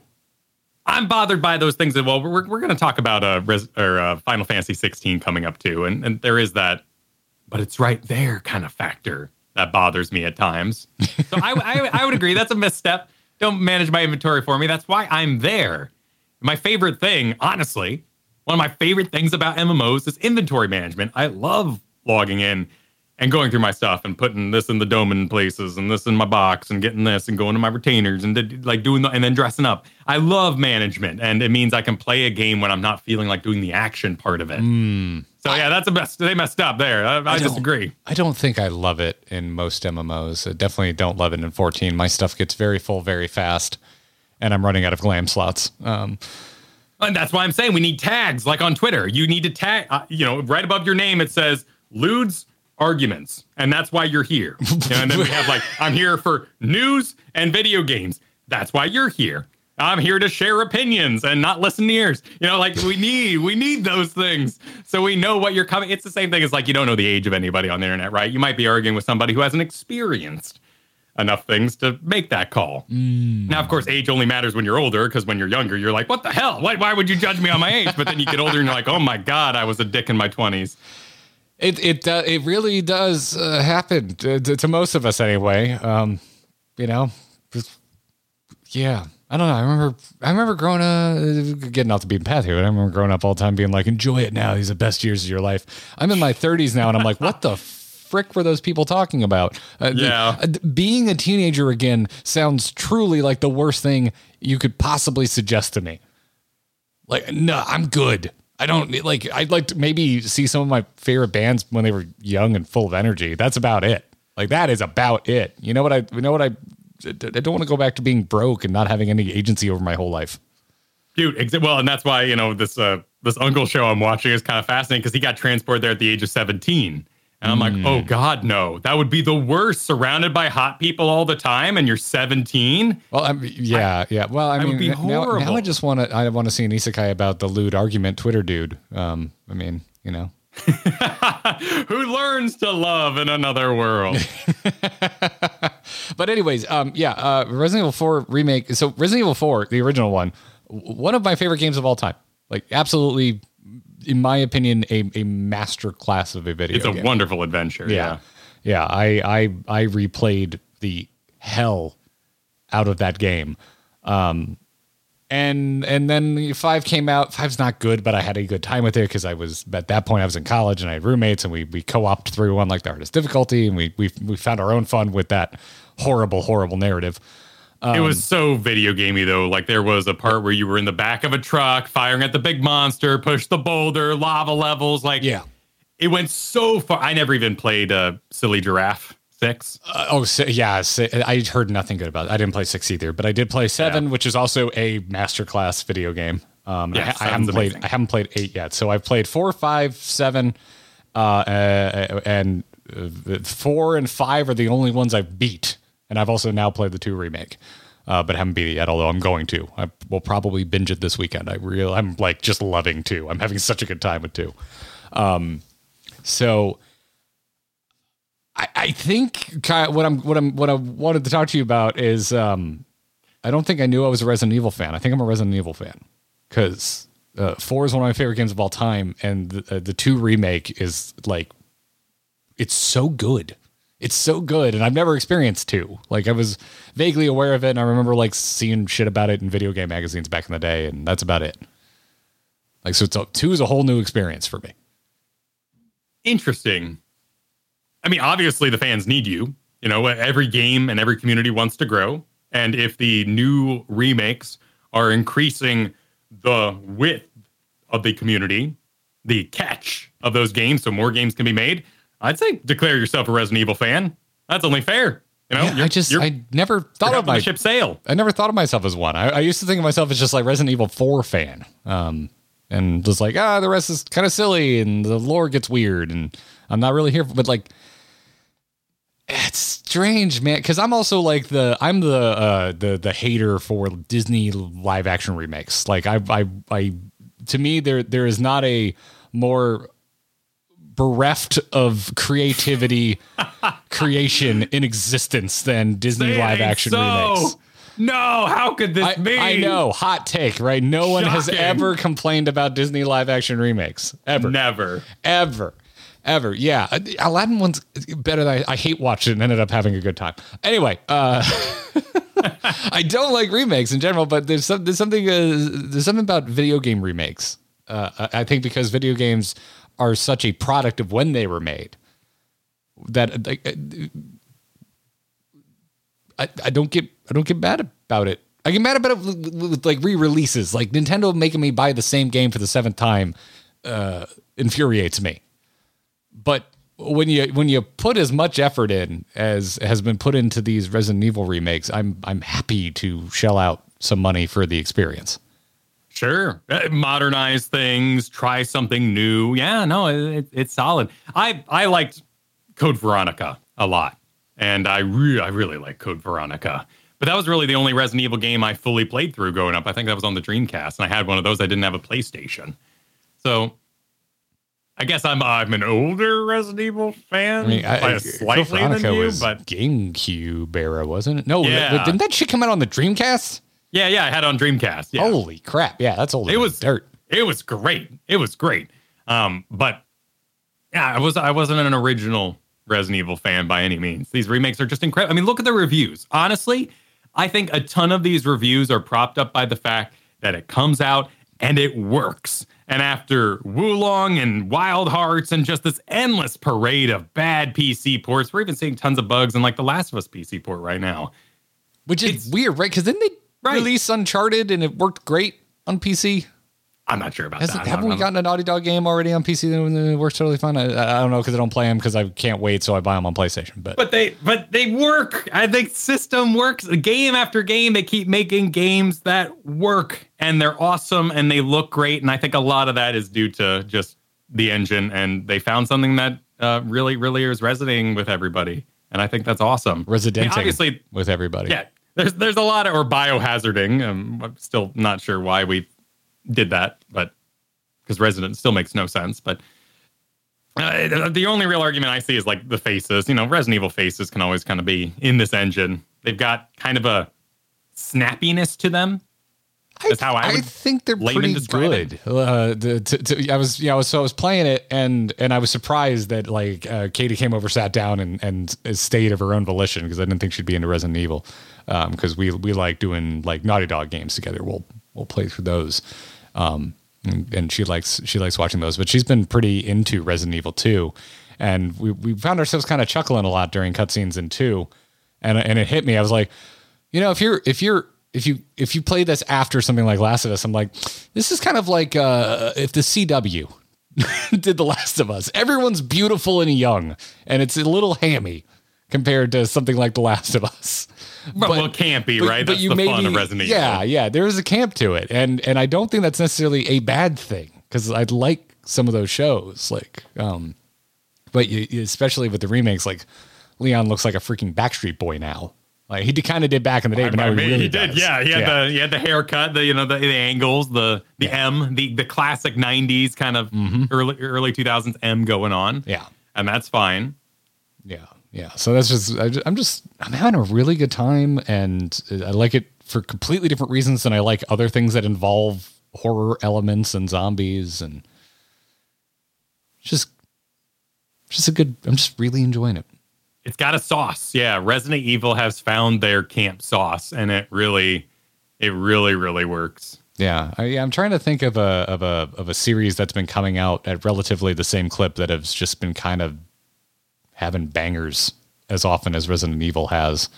I'm bothered by those things. Well, we're, we're going to talk about uh, Res, or uh, Final Fantasy 16 coming up too, and and there is that, but it's right there kind of factor that bothers me at times. So I, I I would agree that's a misstep. Don't manage my inventory for me. That's why I'm there. My favorite thing, honestly, one of my favorite things about MMOs is inventory management. I love logging in and going through my stuff and putting this in the domain places and this in my box and getting this and going to my retainers and did- like doing the, and then dressing up. I love management and it means I can play a game when I'm not feeling like doing the action part of it. So yeah, that's the best. They messed up there. I, I, don't- disagree. I don't think I love it in most MMOs. I definitely don't love it in 14. My stuff gets very full very fast, and I'm running out of glam slots. Um, And that's why I'm saying we need tags like on Twitter. You need to tag, uh, you know, right above your name, it says Lewds arguments. And that's why you're here. You know, and then we have like, I'm here for news and video games. That's why you're here. I'm here to share opinions and not listen to yours. You know, like we need, we need those things. So we know what you're coming. It's the same thing as like, you don't know the age of anybody on the internet, right? You might be arguing with somebody who hasn't experienced enough things to make that call. Mm. Now, of course, age only matters when you're older because when you're younger, you're like, what the hell? Why, why would you judge me on my age? But then you get older and you're like, oh my God, I was a dick in my 20s. It it uh, it really does uh, happen to, to, to most of us anyway. Um, you know, yeah. I don't know. I remember. I remember growing up, getting off the beaten path here. But I remember growing up all the time, being like, "Enjoy it now. These are the best years of your life." I'm in my 30s now, and I'm like, "What the frick were those people talking about?" Uh, the- Yeah. uh, being a teenager again sounds truly like the worst thing you could possibly suggest to me. Like, no, I'm good. I don't like. I'd like to maybe see some of my favorite bands when they were young and full of energy. That's about it. Like that is about it. You know what I? You know what I? I don't want to go back to being broke and not having any agency over my whole life. Dude, well, and that's why, you know, this uh this uncle show I'm watching is kind of fascinating because he got transported there at the age of 17. And I'm like, oh God, no. That would be the worst. Surrounded by hot people all the time and you're 17. Well, I mean, yeah, yeah. Well, I mean, would be now, now I just want to. I want to see an isekai about the lewd argument Twitter dude. Um, I mean, you know, Who learns to love in another world? But anyways, um, yeah, uh, Resident Evil 4 remake. So Resident Evil 4, the original one, one of my favorite games of all time. Like absolutely, in my opinion, a, a master class of a video it's a game. wonderful adventure. yeah, yeah. I I I replayed the hell out of that game. Um, and and then five came out. Five's not good, but I had a good time with it because I was at that point I was in college and I had roommates and we we co-opted through one like the hardest difficulty and we we we found our own fun with that horrible horrible narrative. It Um, was so video gamey though. Like there was a part where you were in the back of a truck firing at the big monster, push the boulder, lava levels. Like Yeah. it went so far. I never even played uh, Silly Giraffe Six. Uh, oh si- yeah, si- I heard nothing good about it. I didn't play six either, but I did play seven, Yeah. which is also a masterclass video game. Um, Yeah, I, I haven't played. amazing. I haven't played eight yet, so I've played four, five, seven, uh, uh, and uh, four and five are the only ones I've beat, and I've also now played the two remake. Uh, but haven't beat it yet. Although I'm going to, I will probably binge it this weekend. I real, I'm like just loving two. I'm having such a good time with two. Um, so I, I think Kyle, what I'm what I'm what I wanted to talk to you about is um, I don't think I knew I was a Resident Evil fan. I think I'm a Resident Evil fan because uh, four is one of my favorite games of all time, and the, uh, the two remake is like it's so good. It's so good, and I've never experienced two. Like I was vaguely aware of it, and I remember like seeing shit about it in video game magazines back in the day, and that's about it. Like so, it's a, two is a whole new experience for me. Interesting. I mean, obviously the fans need you. You know, every game and every community wants to grow. And if the new remakes are increasing the width of the community, the catch of those games, so more games can be made, I'd say declare yourself a Resident Evil fan. That's only fair. You know, Yeah, I just I never thought of my ship sail. I never thought of myself as one. I, I used to think of myself as just like Resident Evil 4 fan. Um, and just like, ah, the rest is kind of silly and the lore gets weird and I'm not really here for, but like, it's strange, man. Cause I'm also like the, I'm the, uh, the, the hater for Disney live action remakes. Like I, I, I, to me, there, there is not a more bereft of creativity creation in existence than Disney It live action so. remakes. No, how could this I, be? I know, hot take, right? No one has ever complained about Disney live action remakes. Ever. Never. Ever. Ever. Yeah. Uh, Aladdin one's better than I, I hate watching it and ended up having a good time. Anyway, uh I don't like remakes in general, but there's some, there's something uh, there's something about video game remakes. Uh, I think because video games are such a product of when they were made that like, uh, I, I don't get I don't get mad about it. I get mad about it with, with, like re-releases, like Nintendo making me buy the same game for the seventh time uh, infuriates me. But when you when you put as much effort in as has been put into these Resident Evil remakes, I'm I'm happy to shell out some money for the experience. Sure. Uh, Modernize things, try something new. Yeah, no, it, it's solid. I I liked Code Veronica a lot. And I re- I really like Code Veronica. But that was really the only Resident Evil game I fully played through growing up. I think that was on the Dreamcast, and I had one of those. I didn't have a PlayStation. So I guess I'm I'm an older Resident Evil fan. I mean, I, I, slightly Code Veronica than you, was but GameCube era, wasn't it? No, Yeah. didn't that shit come out on the Dreamcast? Yeah, yeah, I had on Dreamcast. Yeah. Holy crap! Yeah, that's old. it was dirt. It was great. It was great. Um, but yeah, I was I wasn't an original Resident Evil fan by any means. These remakes are just incredible. I mean, look at the reviews. Honestly, I think a ton of these reviews are propped up by the fact that it comes out and it works. And after Wo Long and Wild Hearts and just this endless parade of bad PC ports, we're even seeing tons of bugs in like the Last of Us PC port right now. Which is It's- weird, right? Because didn't they Right. release Uncharted and it worked great on PC? I'm not sure about Has, that. haven't I'm- we gotten a Naughty Dog game already on PC that works totally fine? I, I don't know because I don't play them because I can't wait, so I buy them on PlayStation. But, But they but they work. I think system works game after game. They keep making games that work and they're awesome and they look great. And I think a lot of that is due to just the engine and they found something that uh, really, really is resonating with everybody, and I think that's awesome. Residenting I mean, obviously, with everybody. yeah. There's there's a lot of or biohazarding. Um, I'm still not sure why we did that, but because resident still makes no sense. But uh, the only real argument I see is like the faces. You know, Resident Evil faces can always kind of be in this engine. They've got kind of a snappiness to them. That's how I would think they're pretty good. Uh, to, to, I was, yeah, I was, so I was playing it, and and I was surprised that like uh, Katie came over, sat down, and and stayed of her own volition because I didn't think she'd be into Resident Evil. Because we we like doing like Naughty Dog games together. We'll we'll play through those. Um, and, and she likes she likes watching those, but she's been pretty into Resident Evil 2. and we we found ourselves kind of chuckling a lot during cutscenes in two, and and it hit me. I was like, you know, if you're if you're if you if you play this after something like Last of Us, I'm like, this is kind of like uh, if the CW did The Last of Us. Everyone's beautiful and young, and it's a little hammy compared to something like The Last of Us. Well, well, can't be, right? That's the fun of Resident Evil. Yeah, yeah. There is a camp to it, and and I don't think that's necessarily a bad thing because I'd like some of those shows, like, um, but you, you- especially with the remakes, like Leon looks like a freaking Backstreet Boy now. Like he kind of did back in the day, but now I he really he did, does. yeah. He had the he had the haircut, the you know the, the angles, the the M, the the classic '90s kind of early early 2000s M going on. Yeah. and that's fine. Yeah, yeah. So that's just I, am just I'm having a really good time, and I like it for completely different reasons than I like other things that involve horror elements and zombies, and just just a good. I'm just really enjoying it. It's got a sauce. Yeah, Resident Evil has found their camp sauce, and it really, it really, really works. Yeah, I, I'm trying to think of a of a of a series that's been coming out at relatively the same clip that has just been kind of having bangers as often as Resident Evil has.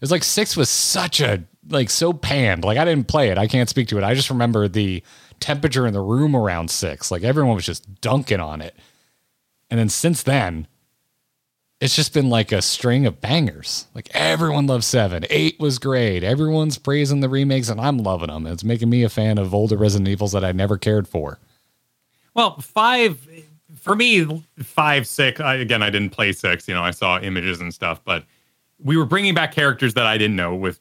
It's like six was such a like so panned. Like I didn't play it. I can't speak to it. I just remember the temperature in the room around six. Like everyone was just dunking on it. And then since then, it's just been like a string of bangers. Like everyone loves seven. Eight was great. Everyone's praising the remakes, and I'm loving them. It's making me a fan of older Resident Evils that I never cared for. Well, five for me, five, six. I, again, I didn't play six. You know, I saw images and stuff, but we were bringing back characters that I didn't know with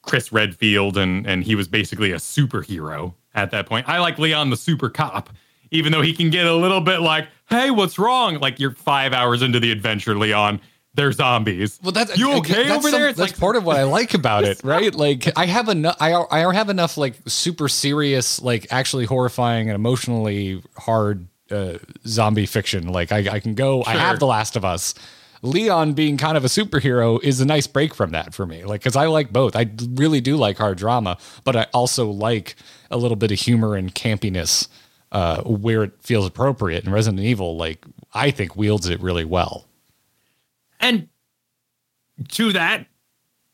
Chris Redfield, and and he was basically a superhero at that point. I like Leon the super cop, even though he can get a little bit like, "Hey, what's wrong?" Like you're five hours into the adventure, Leon. They're zombies. Well, that's you okay that's over some- there? It's that's like part of what I like about it, right? Like I have enough. I I have enough like super serious, like actually horrifying and emotionally hard uh, zombie fiction. Like I, I can go. I have The Last of Us. Leon being kind of a superhero is a nice break from that for me. Like because I like both. I really do like hard drama, but I also like a little bit of humor and campiness uh, where it feels appropriate. And Resident Evil, like I think, wields it really well. And to that,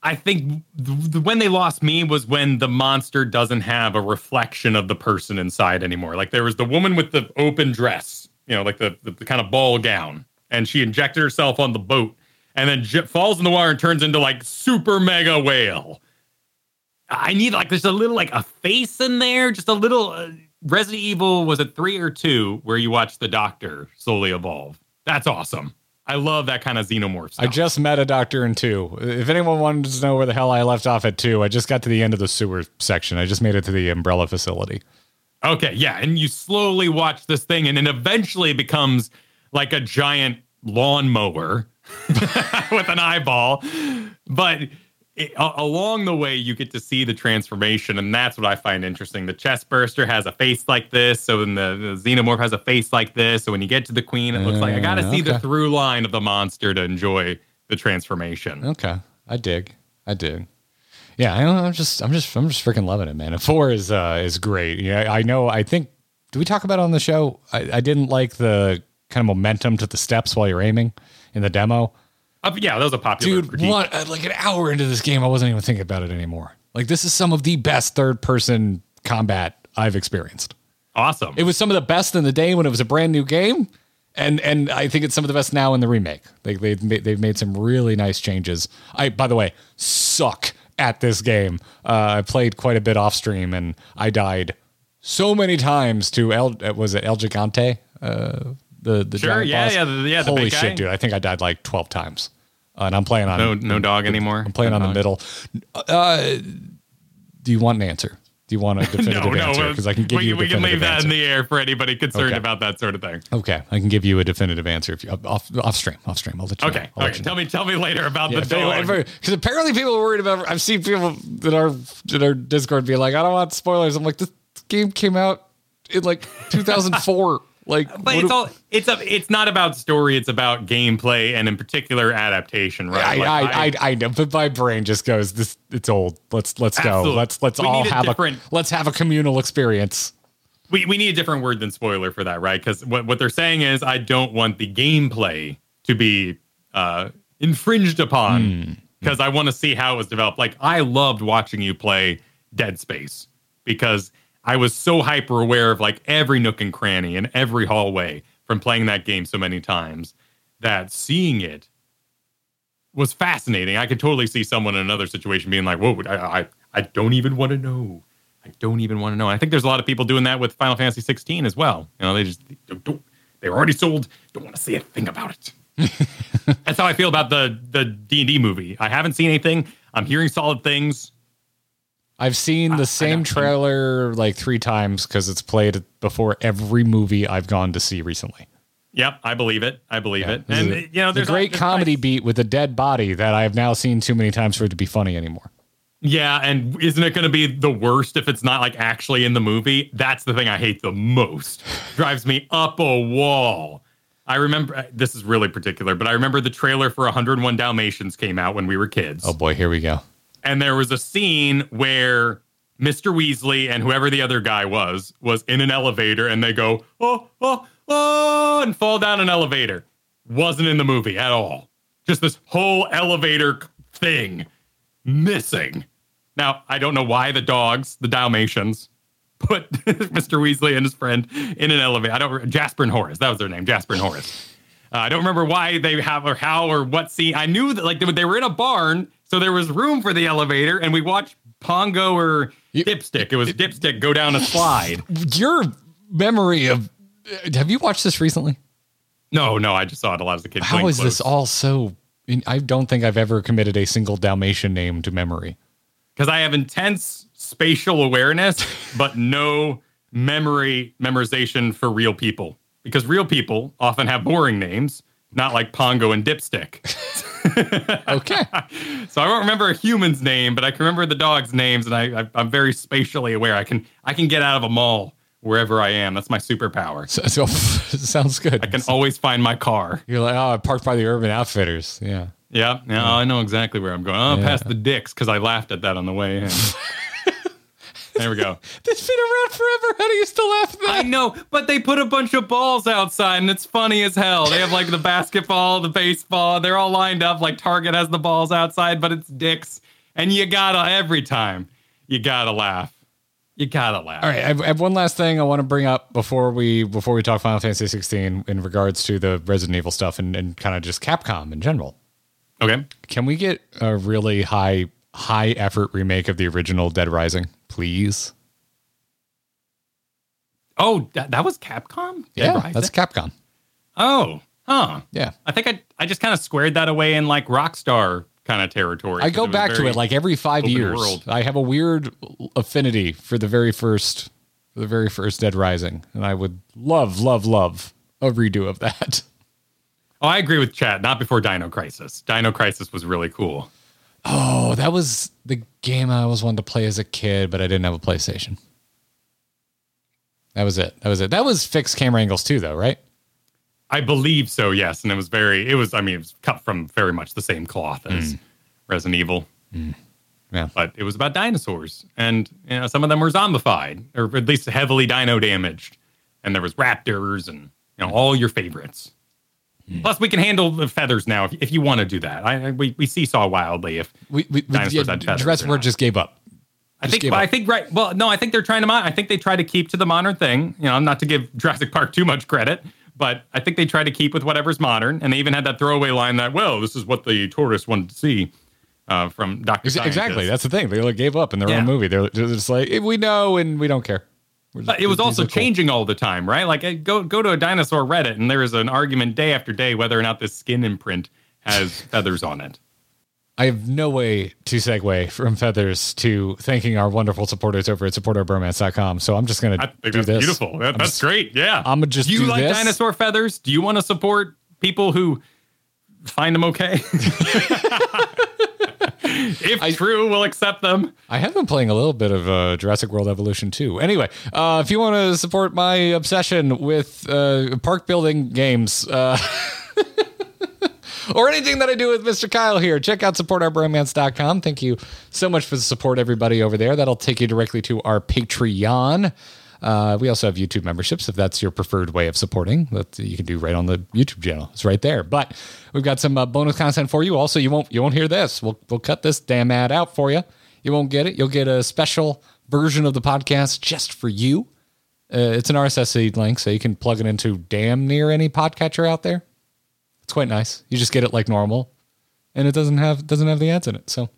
I think th- when they lost me was when the monster doesn't have a reflection of the person inside anymore. Like there was the woman with the open dress, you know, like the, the, the kind of ball gown, and she injected herself on the boat and then j- falls in the water and turns into like super mega whale. I need like there's a little like a face in there, just a little. Uh, Resident Evil was it three or two where you watch the doctor slowly evolve. That's awesome. I love that kind of xenomorph stuff. I just met a doctor in two. If anyone wanted to know where the hell I left off at two, I just got to the end of the sewer section. I just made it to the umbrella facility. Okay, yeah, and you slowly watch this thing, and it eventually becomes like a giant lawnmower with an eyeball. But it, a- along the way, you get to see the transformation, and that's what I find interesting. The chest burster has a face like this, so then the, the xenomorph has a face like this. So when you get to the queen, it looks like I got to Uh, see the through line of the monster to enjoy the transformation. Okay, I dig. I dig. Yeah, I don't, I'm just, I'm just, I'm just freaking loving it, man. And four is, uh, is great. Yeah, I know. I think. Did we talk about it on the show? I, I didn't like the kind of momentum to the steps while you're aiming in the demo. Uh, yeah, that was a popular Dude, critique. one uh, like an hour into this game, I wasn't even thinking about it anymore. Like this is some of the best third person combat I've experienced. Awesome. It was some of the best in the day when it was a brand new game, and and I think it's some of the best now in the remake. Like they've made, they've made some really nice changes. I by the way suck at this game. Uh, I played quite a bit off stream, and I died so many times to El uh, was it El Gigante, uh, The the Sure, giant yeah, boss. yeah, the- yeah, the Holy big guy. shit, dude! I think I died like twelve times, uh, and I'm playing on No, no dog anymore. I'm playing on the middle. Uh, do you want an answer? Do you want a definitive no, no, answer? Because I can give we, you a we can leave that answer. in the air for anybody concerned Okay. about that sort of thing. okay, I can give you a definitive answer if you off off stream. Off stream, I'll let you. Okay, know. I'll let okay. you Tell know. me, tell me later about Yeah, the dog. because apparently people are worried about. I've seen people that are in our Discord be like, "I don't want spoilers." I'm like, "This game came out in like 2004." Like, but it's do- all it's a it's not about story. It's about gameplay and in particular adaptation, right? I, Like, I, I, I know, but my brain just goes, "This, it's old. Let's, let's go. Let's, let's We all have different- a, let's have a communal experience." we, we need a different word than spoiler for that, right? Because what, what they're saying is, I don't want the gameplay to be uh, infringed upon because I want to see how it was developed. Like, I loved watching you play Dead Space because I was so hyper aware of like every nook and cranny and every hallway from playing that game so many times that seeing it was fascinating. I could totally see someone in another situation being like, "Whoa, I, I, I don't even want to know. I don't even want to know." I think there's a lot of people doing that with Final Fantasy 16 as well. You know, they just don't. don't they're already sold. Don't want to see a thing about it. That's how I feel about the the D and D movie. I haven't seen anything. I'm hearing solid things. I've seen the same trailer like three times because it's played before every movie I've gone to see recently. Yep, I believe it. I believe it. And a- you know, the there's great there's comedy beat with a dead body that I have now seen too many times for it to be funny anymore. Yeah, and isn't it going to be the worst if it's not like actually in the movie? That's the thing I hate the most. Drives me up a wall. I remember uh, this is really particular, but I remember the trailer for 101 Dalmatians came out when we were kids. Oh boy, here we go. And there was a scene where Mr. Weasley and whoever the other guy was was in an elevator and they go, "Oh, oh, oh," and fall down an elevator. Wasn't in the movie at all. Just this whole elevator thing missing. Now, I don't know why the dogs, the Dalmatians, put Mr. Weasley and his friend in an elevator. I don't. Jasper and Horace. That was their name. Jasper and Horace. Uh, I don't remember why they have or how or what scene. I knew that like they, they were in a barn, so there was room for the elevator, and we watched Pongo or You- Dipstick. It was Dipstick go down a slide. Your memory of uh, have you watched this recently? No, no, I just saw it a lot as a kid. How is this close. all so? I don't think I've ever committed a single Dalmatian name to memory. because I have intense spatial awareness, but no memory memorization for real people. Because real people often have boring names, not like Pongo and Dipstick. Okay. So I don't remember a human's name, but I can remember the dog's names, and I, I I'm very spatially aware. I can I can get out of a mall wherever I am. That's my superpower. so, so sounds good. I can always find my car. You're like, oh, I parked by the Urban Outfitters. Yeah. Yeah, yeah, I know exactly where I'm going. Oh, Yeah. past the dicks because I laughed at that on the way in. there we go. This been around forever. How do you still laugh at I know, but they put a bunch of balls outside and it's funny as hell. They have like the basketball, the baseball, they're all lined up like Target has the balls outside, but it's dicks. And you gotta, every time, you gotta laugh. You gotta laugh. All right, I have, I have one last thing I want to bring up before we before we talk Final Fantasy 16 in regards to the Resident Evil stuff and, and kind of just Capcom in general. Okay. Can we get a really high high effort remake of the original Dead Rising, please? Oh, that, that was Capcom? Dead yeah, that's Capcom. Oh, huh. Yeah. I think I, I just kind of squared that away in like Rockstar kind of territory. I go back to it like every five years. world. I have a weird affinity for the very first, the very first Dead Rising, and I would love, love, love a redo of that. Oh, I agree with Chad. Not before Dino Crisis. Dino Crisis was really cool. Oh, that was the game I always wanted to play as a kid, but I didn't have a PlayStation. That was it. That was it. That was fixed camera angles too, though, right? I believe so, yes. And it was very, it was, I mean, it was cut from very much the same cloth as mm. Resident Evil, mm. Yeah. but it was about dinosaurs. And, you know, some of them were zombified or at least heavily dino damaged. And there was raptors and, you know, all your favorites. Plus, we can handle the feathers now if, if you want to do that. I, we, we seesaw wildly if We, we, we Dinosaurs yeah, had feathers Jurassic World just gave up. I think, I think right. Well, no, I think they're trying to. I think they try to keep to the modern thing. You know, I'm not to give Jurassic Park too much credit, but I think they try to keep with whatever's modern. And they even had that throwaway line that, "Well, this is what the tourists wanted to see." Uh, from Doctor Exactly. Scientist. That's the thing. They like gave up in their Yeah. own movie. They're, they're just like, "Eh, we know and we don't care. But it was also are cool. changing all the time, right? Like uh, go go to a dinosaur Reddit, and there is an argument day after day whether or not this skin imprint has feathers on it. I have no way to segue from feathers to thanking our wonderful supporters over at supportourbromance.com. So I'm just going to do that's this. beautiful. That- that's just- great. Yeah, I'ma just Do you do like this. dinosaur feathers? Do you want to support people who find them okay? if true, we'll accept them. I have been playing a little bit of uh, Jurassic World Evolution too. Anyway, uh, if you want to support my obsession with uh, park building games, uh, or anything that I do with Mr. Kyle here, check out supportourbromance.com. Thank you so much for the support, everybody over there. That'll take you directly to our Patreon. Uh, we also have YouTube memberships if that's your preferred way of supporting. That you can do right on the YouTube channel. It's right there. But we've got some uh, bonus content for you. Also, you won't you won't hear this. We'll we'll cut this damn ad out for you. You won't get it. You'll get a special version of the podcast just for you. Uh, it's an RSS feed link, so you can plug it into damn near any podcatcher out there. It's quite nice. You just get it like normal, and it doesn't have doesn't have the ads in it. So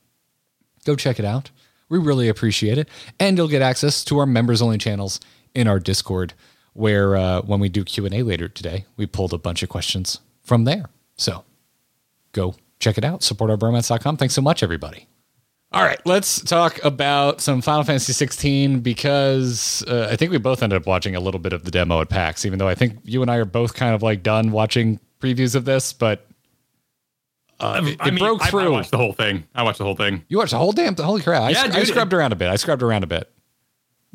go check it out. We really appreciate it, and you'll get access to our members only channels in our Discord, where uh, when we do Q and A later today, we pulled a bunch of questions from there. So go check it out. Supportourbromance.com. Thanks so much, everybody. All right, let's talk about some Final Fantasy 16 because uh, I think we both ended up watching a little bit of the demo at PAX, even though I think you and I are both kind of like done watching previews of this, but uh, it, I it mean, broke I- I, through. watched the whole thing. I watched the whole thing. you watched the whole damn, holy crap. I, Yeah, sc- I dude, scrubbed around a bit. I scrubbed around a bit.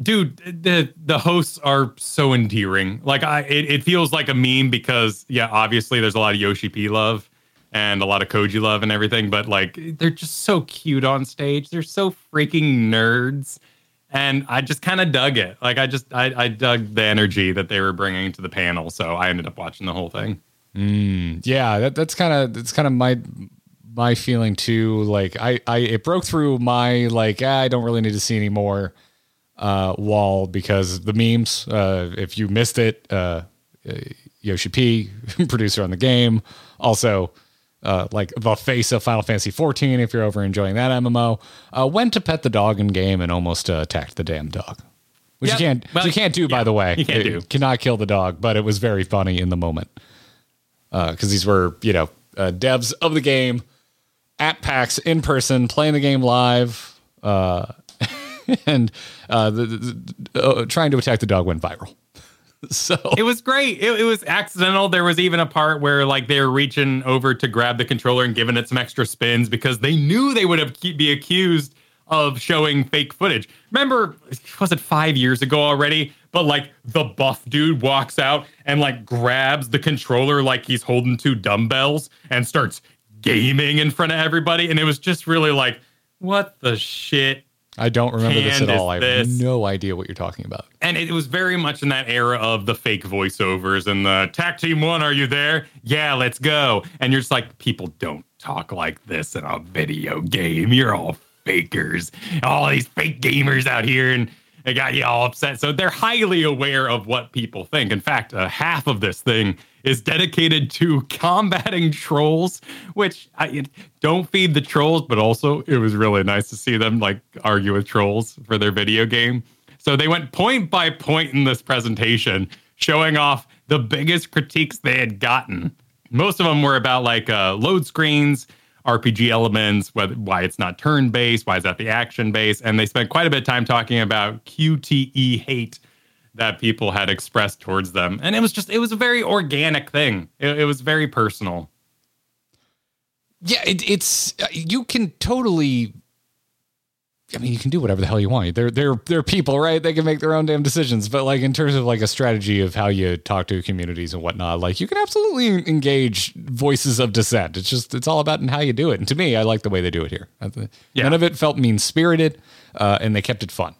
Dude the the hosts are so endearing. Like i it, it feels like a meme because yeah obviously there's a lot of yoshi p love and a lot of koji love and everything but like they're just so cute on stage. They're so freaking nerds. And i just kind of dug it. Like i just I, I dug the energy that they were bringing to the panel so i ended up watching the whole thing. Yeah, that, that's kind of that's kind of my my feeling too. Like I, I it broke through my like ah, I don't really need to see any more uh, wall because the memes. Uh, if you missed it, uh, uh, Yoshi P, producer on the game, also uh, like the face of Final Fantasy 14. If you're over enjoying that MMO, uh, went to pet the dog in game and almost uh, attacked the damn dog. Which Yep. you can't, Well, you can't do, by the way. you can't It do. Cannot kill the dog, but it was very funny in the moment because these were you know uh, devs of the game at PAX in person playing the game live uh, and uh, the, the, uh, trying to attack the dog went viral. So it was great. It, it was accidental. There was even a part where like they were reaching over to grab the controller and giving it some extra spins because they knew they would have be accused of showing fake footage. Remember, was it five years ago already? But like the buff dude walks out and like grabs the controller like he's holding two dumbbells and starts gaming in front of everybody. And it was just really like, what the shit? I don't remember this at all. I have this. no idea what you're talking about. And it was very much in that era of the fake voiceovers and the TAC Team One, are you there? Yeah, let's go. And you're just like, people don't talk like this in a video game. You're all fakers. All these fake gamers out here and it got you all upset. So they're highly aware of what people think. In fact, uh, half of this thing is dedicated to combating trolls, which I don't feed the trolls, but also it was really nice to see them like argue with trolls for their video game. So they went point by point in this presentation, showing off the biggest critiques they had gotten. Most of them were about like uh, load screens, RPG elements, why it's not turn based, why is that the action based, and they spent quite a bit of time talking about QTE hate that people had expressed towards them, and it was just it was a very organic thing. It, it was very personal. Yeah, it, it's uh, you can totally. I mean, you can do whatever the hell you want. They're they're they're people, right? They can make their own damn decisions. But like in terms of like a strategy of how you talk to communities and whatnot, like you can absolutely engage voices of dissent. It's just it's all about how you do it. And to me, I like the way they do it here. Yeah. None of it felt mean spirited, uh, and they kept it fun.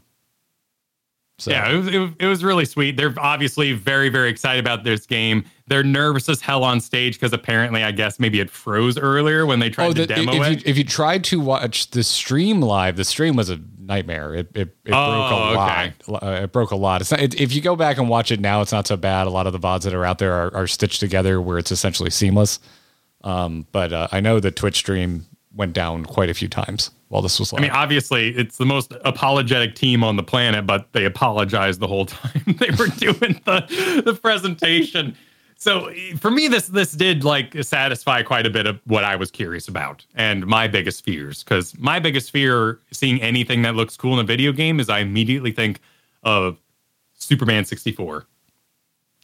So, Yeah, it was, it, it was really sweet. They're obviously very, very excited about this game. They're nervous as hell on stage because apparently, I guess maybe it froze earlier when they tried Oh, to demo if it. you if you tried to watch the stream live, the stream was a nightmare. It it, it Oh, broke a okay. lot. Uh, it broke a lot. It's not, it, if you go back and watch it now, it's not so bad. A lot of the vods that are out there are, are stitched together where it's essentially seamless. Um, but uh, I know the Twitch stream went down quite a few times while this was live. I mean, obviously, it's the most apologetic team on the planet, but they apologized the whole time they were doing the the presentation. So for me, this this did like satisfy quite a bit of what I was curious about and my biggest fears. Because my biggest fear seeing anything that looks cool in a video game is I immediately think of Superman 64,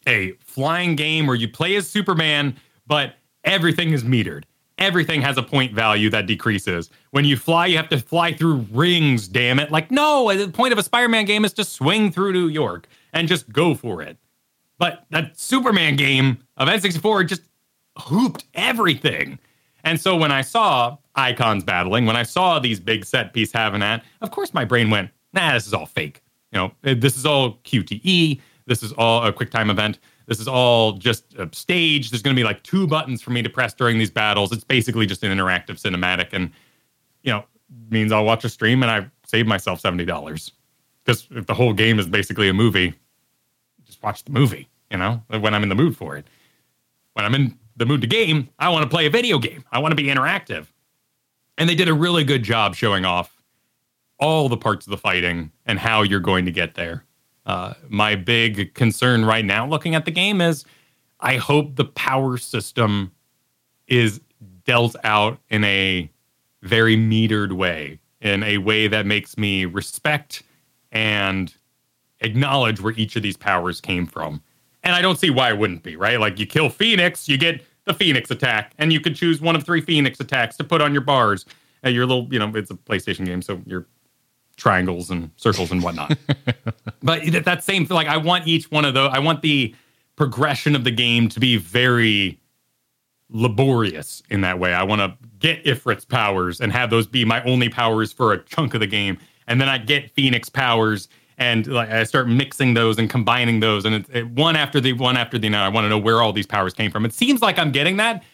a flying game where you play as Superman, but everything is metered. Everything has a point value that decreases. When you fly, you have to fly through rings, damn it. Like, no, the point of a Spider Man game is to swing through New York and just go for it. But that Superman game of N64 just hooped everything. And so when I saw icons battling, when I saw these big set piece having that, of course my brain went, nah, this is all fake. You know, this is all QTE. This is all a quick time event. This is all just a stage. There's going to be like two buttons for me to press during these battles. It's basically just an interactive cinematic. And, you know, means I'll watch a stream and I save myself $70. Because if the whole game is basically a movie, just watch the movie, you know, when I'm in the mood for it. When I'm in the mood to game, I want to play a video game. I want to be interactive. And they did a really good job showing off all the parts of the fighting and how you're going to get there. Uh, my big concern right now looking at the game is I hope the power system is dealt out in a very metered way, in a way that makes me respect and acknowledge where each of these powers came from. And I don't see why it wouldn't be, right? Like you kill Phoenix, you get the Phoenix attack, and you could choose one of three Phoenix attacks to put on your bars. Uh, your little, you know, it's a PlayStation game, so your triangles and circles and whatnot. but that same thing, like I want each one of those, I want the progression of the game to be very laborious in that way. I want to get Ifrit's powers and have those be my only powers for a chunk of the game. And then I get Phoenix powers and like I start mixing those and combining those, and it's it, one after the one after the other. I want to know where all these powers came from. It seems like I'm getting that,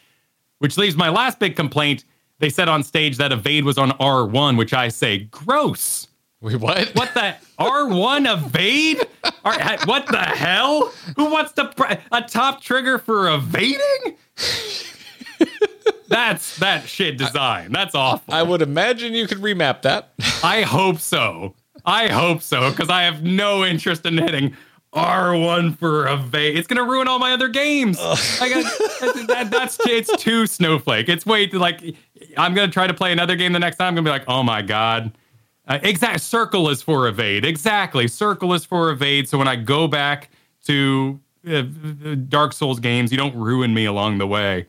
which leaves my last big complaint. They said on stage that Evade was on R1, which I say gross. Wait, what? What the R1 Evade? R, what the hell? Who wants to pre- a top trigger for evading? That's that shit design. That's awful. I would imagine you could remap that. I hope so. I hope so, because I have no interest in hitting R1 for evade. It's gonna ruin all my other games. I got, that, that's it's too snowflake. It's way too like I'm gonna try to play another game the next time. I'm gonna be like, oh my god. Uh, exact circle is for evade. Exactly, circle is for evade. So when I go back to uh, Dark Souls games, you don't ruin me along the way.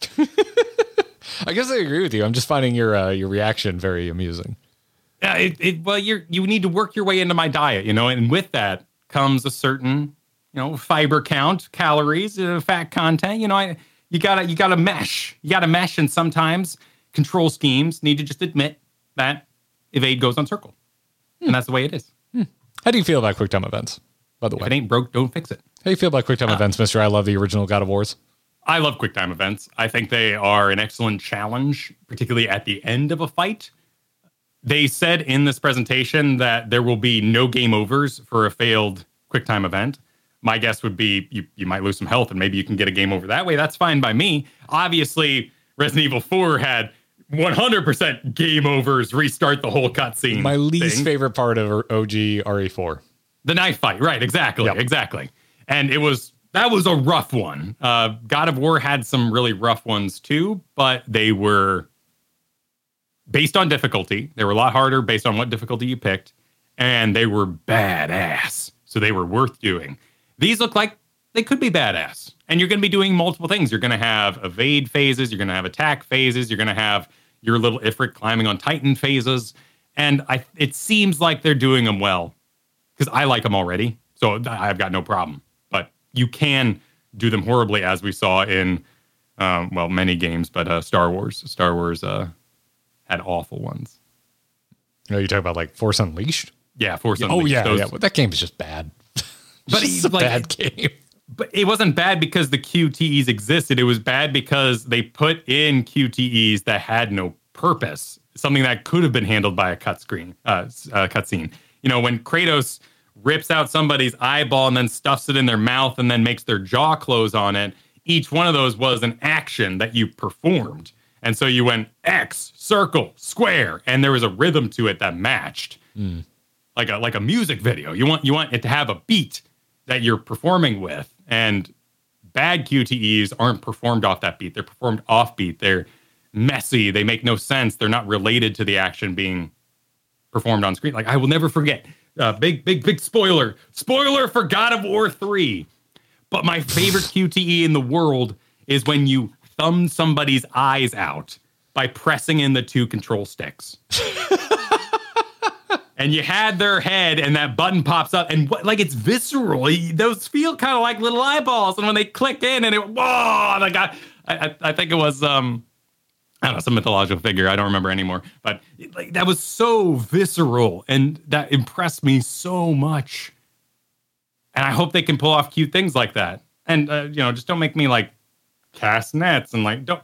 I guess I agree with you. I'm just finding your uh, your reaction very amusing. Yeah, it, it, well, you're you need to work your way into my diet, you know, and with that comes a certain, you know, fiber count, calories, uh, fat content. You know, I you gotta you gotta mesh, you gotta mesh, and sometimes control schemes need to just admit that evade goes on circle, hmm. and that's the way it is. Hmm. How do you feel about QuickTime events? By the if way, it ain't broke, don't fix it. How do you feel about QuickTime uh, events, Mister? I love the original God of Wars. I love QuickTime events. I think they are an excellent challenge, particularly at the end of a fight they said in this presentation that there will be no game overs for a failed QuickTime event. My guess would be you, you might lose some health and maybe you can get a game over that way. That's fine by me. Obviously, Resident Evil 4 had 100% game overs, restart the whole cutscene. My least thing. favorite part of OG RE4. The knife fight, right? Exactly, yep. exactly. And it was that was a rough one. Uh, God of War had some really rough ones too, but they were based on difficulty. They were a lot harder based on what difficulty you picked, and they were badass. So they were worth doing. These look like they could be badass. And you're going to be doing multiple things. You're going to have evade phases, you're going to have attack phases, you're going to have your little Ifrit climbing on Titan phases. And I, it seems like they're doing them well because I like them already. So I've got no problem. But you can do them horribly, as we saw in, um, well, many games, but uh, Star Wars. Star Wars uh, had awful ones. No, you talk about like Force Unleashed. Yeah, Force oh, Unleashed. Oh yeah, Those, yeah. Well, that game is just bad. but it's a like, bad game. But it wasn't bad because the QTEs existed. It was bad because they put in QTEs that had no purpose. Something that could have been handled by a cut screen, uh, uh, cutscene. You know, when Kratos rips out somebody's eyeball and then stuffs it in their mouth and then makes their jaw close on it. Each one of those was an action that you performed And so you went X, circle, square, and there was a rhythm to it that matched. Like a like a music video. You want you want it to have a beat that you're performing with. And bad QTEs aren't performed off that beat. They're performed off beat. They're messy. They make no sense. They're not related to the action being performed on screen. Like I will never forget. Uh, big, big, big spoiler. Spoiler for God of War 3. But my favorite QTE in the world is when you thumb somebody's eyes out by pressing in the two control sticks. and you had their head and that button pops up and what, like it's visceral. Those feel kind of like little eyeballs. And when they click in and it, whoa, the guy, I, I, I think it was, um, I don't know, some mythological figure. I don't remember anymore. But like that was so visceral and that impressed me so much. And I hope they can pull off cute things like that. And uh, you know, just don't make me like cast nets and like don't.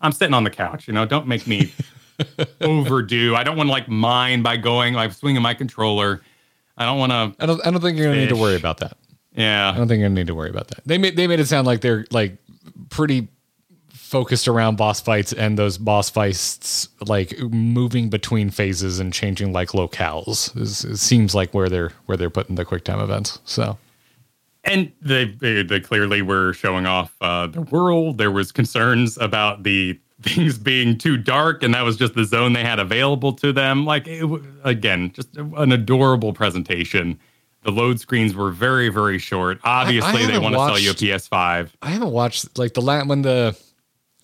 I'm sitting on the couch. You know, don't make me overdo. I don't want to like mine by going like swinging my controller. I don't want to. I don't. I don't think you're gonna need to worry about that. Yeah, I don't think you're gonna need to worry about that. They made they made it sound like they're like pretty focused around boss fights and those boss fights like moving between phases and changing like locales. Is, it seems like where they're where they're putting the quick time events. So and they they, they clearly were showing off uh, the world. There was concerns about the things being too dark, and that was just the zone they had available to them. Like it, again, just an adorable presentation. The load screens were very very short. Obviously, they haven't want to sell you a PS5. I haven't watched like the la- when the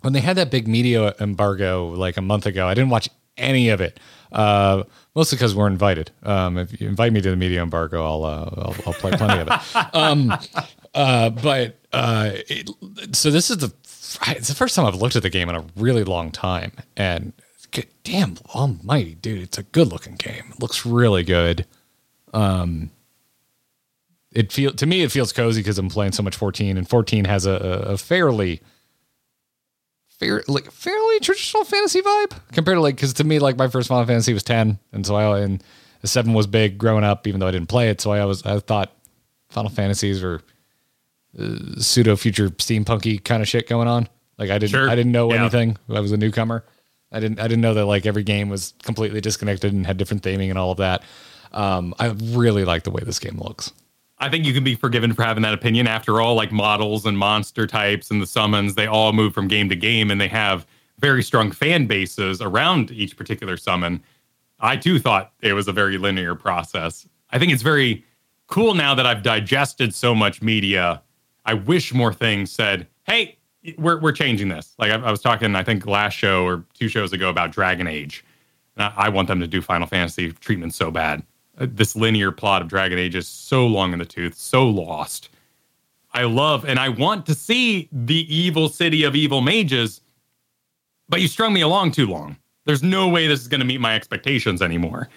when they had that big media embargo like a month ago. I didn't watch any of it. Uh, mostly because we're invited. Um, if you invite me to the media embargo, I'll uh, I'll, I'll play plenty of it. Um, uh, but uh, it, so this is the it's the first time I've looked at the game in a really long time, and good, damn almighty dude, it's a good looking game. It looks really good. Um, it feel to me it feels cozy because I'm playing so much 14, and 14 has a, a, fairly fair like fairly traditional fantasy vibe compared to like because to me like my first Final Fantasy was 10, and so I and seven was big growing up, even though I didn't play it. So I was I thought Final Fantasies were uh, pseudo future steampunky kind of shit going on. Like I didn't Sure. I didn't know Yeah. anything. I was a newcomer. I didn't I didn't know that like every game was completely disconnected and had different theming and all of that. Um, I really like the way this game looks. I think you can be forgiven for having that opinion. After all, like models and monster types and the summons, they all move from game to game and they have very strong fan bases around each particular summon. I too thought it was a very linear process. I think it's very cool now that I've digested so much media. I wish more things said, hey, we're, we're changing this. Like I, I was talking, I think last show or two shows ago about Dragon Age. And I, I want them to do Final Fantasy treatment so bad. Uh, This linear plot of Dragon Age is so long in the tooth, so lost. I love and I want to see the evil city of evil mages, but you strung me along too long. There's no way this is going to meet my expectations anymore.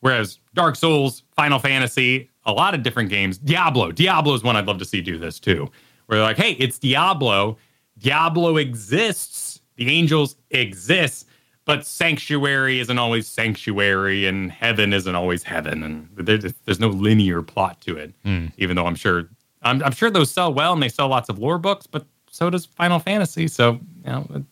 Whereas Dark Souls, Final Fantasy, a lot of different games, Diablo, Diablo is one I'd love to see do this too. Where they're like, hey, it's Diablo. Diablo exists. The angels exist, but sanctuary isn't always sanctuary, and heaven isn't always heaven, and there's, there's no linear plot to it. Hmm. Even though I'm sure, I'm, I'm sure those sell well, and they sell lots of lore books, but so does Final Fantasy. So you know,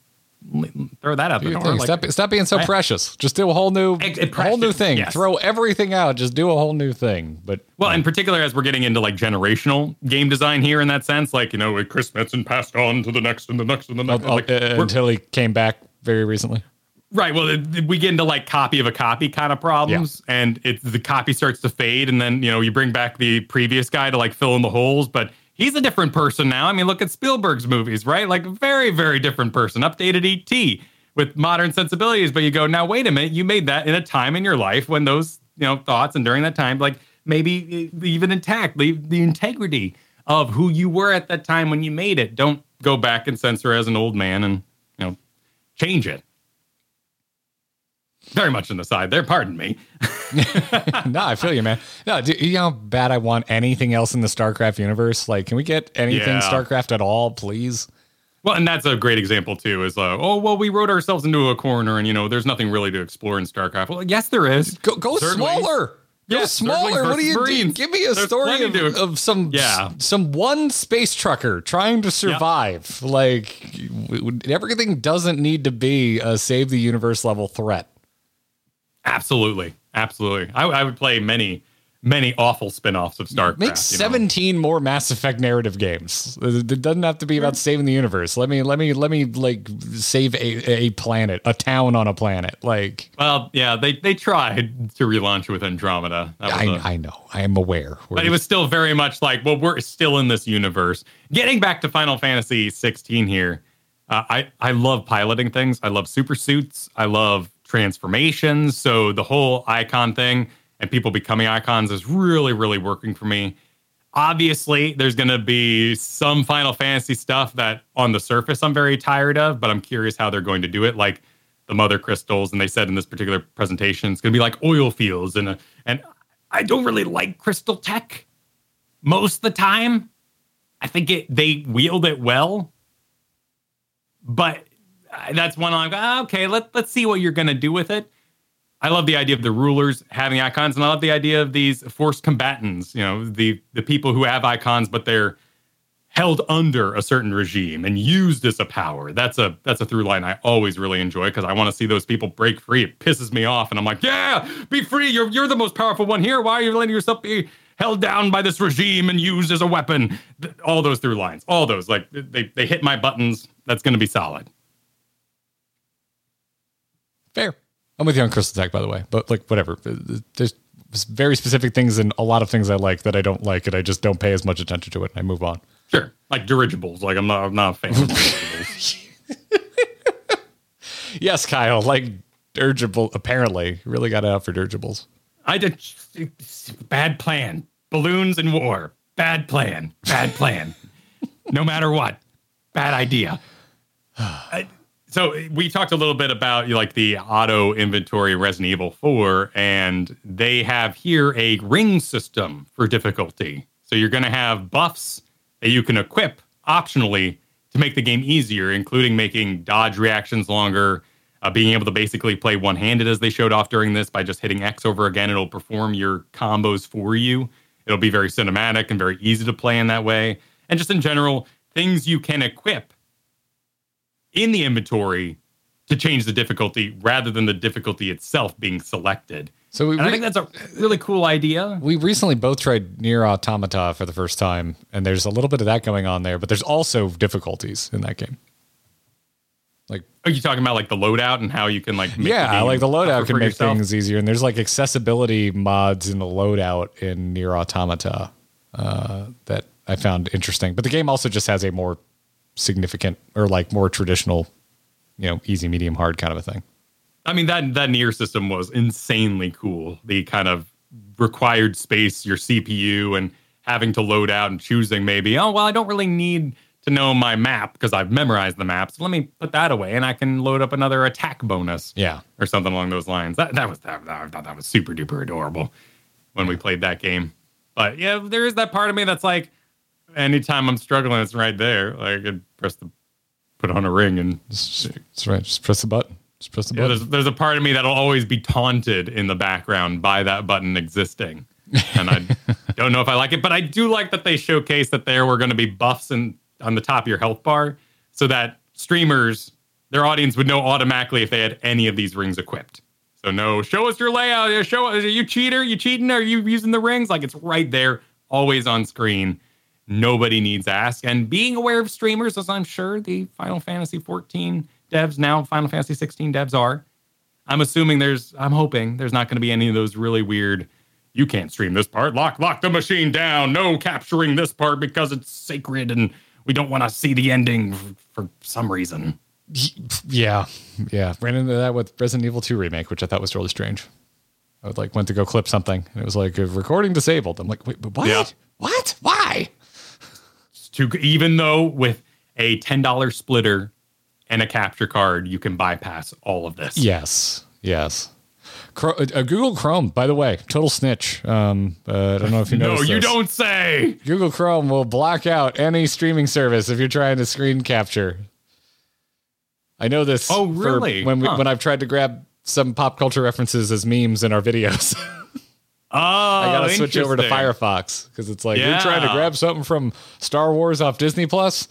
throw that out Do the door. Like- stop, stop being so I- precious. Just do a whole new, Ex- ex- a whole new thing. yes. Throw everything out. Just do a whole new thing. But Well, in particular, as we're getting into like generational game design here in that sense, like, you know, Chris Metzen passed on to the next and the next and the next. uh, like, uh, until he came back very recently. right. Well, it- we get into like copy of a copy kind of problems, and it, the copy starts to fade. And then, you know, you bring back the previous guy to like fill in the holes, but he's a different person now. I mean, look at Spielberg's movies, right? Like, very, very different person, updated ET with modern sensibilities. But you go, now, wait a minute, you made that in a time in your life when those, you know, thoughts and during that time, like maybe uh, even intact, leave the integrity of who you were at that time when you made it. Don't go back and censor as an old man and, you know, change it. Very much an aside there, pardon me. no, I feel you, man. No, do you know how bad I want anything else in the StarCraft universe? Like, can we get anything Yeah. StarCraft at all, please? Well, and that's a great example too. Is uh, oh well, we wrote ourselves into a corner, and you know, there's nothing really to explore in StarCraft. Well, yes, there is. Go, go smaller. Go Yeah, smaller. What do you versus do? Give me a There's story of, to- of some Yeah. some one space trucker trying to survive. Like w- w- everything doesn't need to be a save the universe level threat. Absolutely, absolutely. I, I would play many, many awful spin-offs of StarCraft. Make you know? 17 more Mass Effect narrative games. It doesn't have to be about saving the universe. Let me let me let me like save a, a planet, a town on a planet. Like Well, yeah, they they tried to relaunch with Andromeda. That was I, a- I know. I am aware. but it was still very much like, well, we're still in this universe. Getting back to Final Fantasy 16 here, uh, I I love piloting things. I love super suits. I love transformations. So the whole icon thing and people becoming icons is really really working for me. Obviously, there's going to be some Final Fantasy stuff that on the surface I'm very tired of, but I'm curious how they're going to do it. Like the mother crystals, and they said in this particular presentation, it's going to be like oil fields, and and I don't really like crystal tech most of the time. I think it they wield it well, but that's one I'm like, ah, okay. Let let's see what you're going to do with it. I love the idea of the rulers having icons, and I love the idea of these forced combatants. You know, the the people who have icons, but they're held under a certain regime and used as a power. That's a that's a through line I always really enjoy because I want to see those people break free. It pisses me off, and I'm like, yeah, be free. You're you're the most powerful one here. Why are you letting yourself be held down by this regime and used as a weapon? All those through lines, all those like they they hit my buttons. That's going to be solid. Fair. I'm with you on Crystal Tech, by the way. But like whatever. Uh, there's very specific things and a lot of things I like that I don't like, and I just don't pay as much attention to it, and I move on. Sure, like dirigibles. Like I'm not I'm not a fan. of dirigibles. Yes, Kyle, like dirigible. Apparently, really got out for dirigibles. I did bad plan. Balloons and war. Bad plan. Bad plan. no matter what. Bad idea. I- so we talked a little bit about like the auto inventory Resident Evil 4, and they have here a ring system for difficulty. So you're going to have buffs that you can equip optionally to make the game easier, including making dodge reactions longer, uh, being able to basically play one handed as they showed off during this by just hitting X over again. It'll perform your combos for you. It'll be very cinematic and very easy to play in that way. And just in general, things you can equip in the inventory to change the difficulty rather than the difficulty itself being selected. So we And I think that's a really cool idea. we recently both tried Nier Automata for the first time, and there's a little bit of that going on there, but there's also difficulties in that game. Like Are you talking about like the loadout and how you can like make yeah, game like the loadout can make yourself? things easier, and there's like accessibility mods in the loadout in Nier Automata uh, that I found interesting. But the game also just has a more significant or like more traditional, you know, easy, medium, hard kind of a thing. I mean that that Nier system was insanely cool. The kind of required space, your CPU, and having to load out and choosing maybe. Oh well, I don't really need to know my map because I've memorized the map. So let me put that away, and I can load up another attack bonus. Yeah. or something along those lines. That that was that, that- I thought that was super duper adorable when we played that game. But yeah, there is that part of me that's like, anytime I'm struggling, it's right there. Like I could press the put on a ring and That's right. Just press the button. Just press the yeah, button. there's there's a part of me that'll always be taunted in the background by that button existing, and I don't know if I like it, but I do like that they showcase that there were going to be buffs in, on the top of your health bar, so that streamers, their audience would know automatically if they had any of these rings equipped. So no, show us your layout. Yeah, Show us. Are you cheater? You cheating? Are you using the rings? Like it's right there, always on screen. Nobody needs to ask. And being aware of streamers, as I'm sure the Final Fantasy 14 devs now, Final Fantasy 16 devs are, I'm assuming there's, I'm hoping there's not going to be any of those really weird, you can't stream this part, lock, lock the machine down, no capturing this part because it's sacred and we don't want to see the ending for some reason. Yeah, yeah. Ran into that with Resident Evil 2 remake, which I thought was really strange. I would like went to go clip something, and it was like recording disabled. I'm like, wait, but what? Yeah. What? Why? To even though with a $10 splitter and a capture card, you can bypass all of this. Yes, yes. Cro- uh, uh, Google Chrome, by the way, total snitch. Um, uh, I don't know if you know. No, you don't say. Google Chrome will block out any streaming service if you're trying to screen capture. I know this. Oh, really? when we, Huh. when I've tried to grab some pop culture references as memes in our videos. Oh, I gotta oh, switch over to. Firefox because it's like you're trying to grab something from Star Wars off Disney Plus,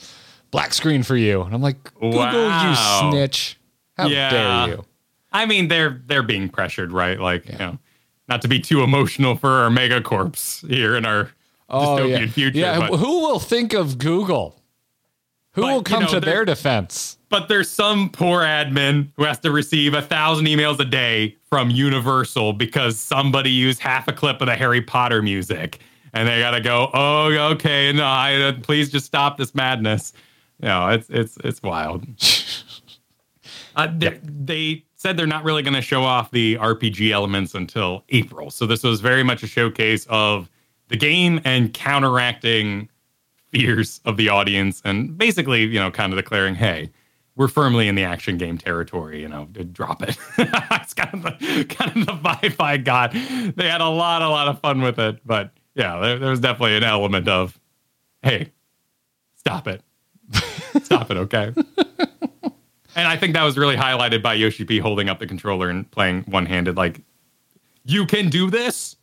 black screen for you, and I'm like, Google, Wow. you snitch! How Yeah. dare you? I mean, they're they're being pressured, right? Like, you know, not to be too emotional for our megacorps here in our oh, dystopian yeah, future. yeah. but, Who will think of Google? Who But, will you come know, to their defense? But there's some poor admin who has to receive a thousand emails a day from Universal because somebody used half a clip of the Harry Potter music, and they gotta go. Oh, okay, no, I, uh, please just stop this madness. You know, it's it's it's wild. Uh, they, they said they're not really going to show off the RPG elements until April. So this was very much a showcase of the game and counteracting fears of the audience and basically, you know, kind of declaring, hey, we're firmly in the action game territory, you know, drop it. it's kind of the kind of the vibe I got. They had a lot, a lot of fun with it. But yeah, there, there was definitely an element of, hey, stop it. stop it, okay? And I think that was really highlighted by Yoshi P holding up the controller and playing one handed, like, you can do this,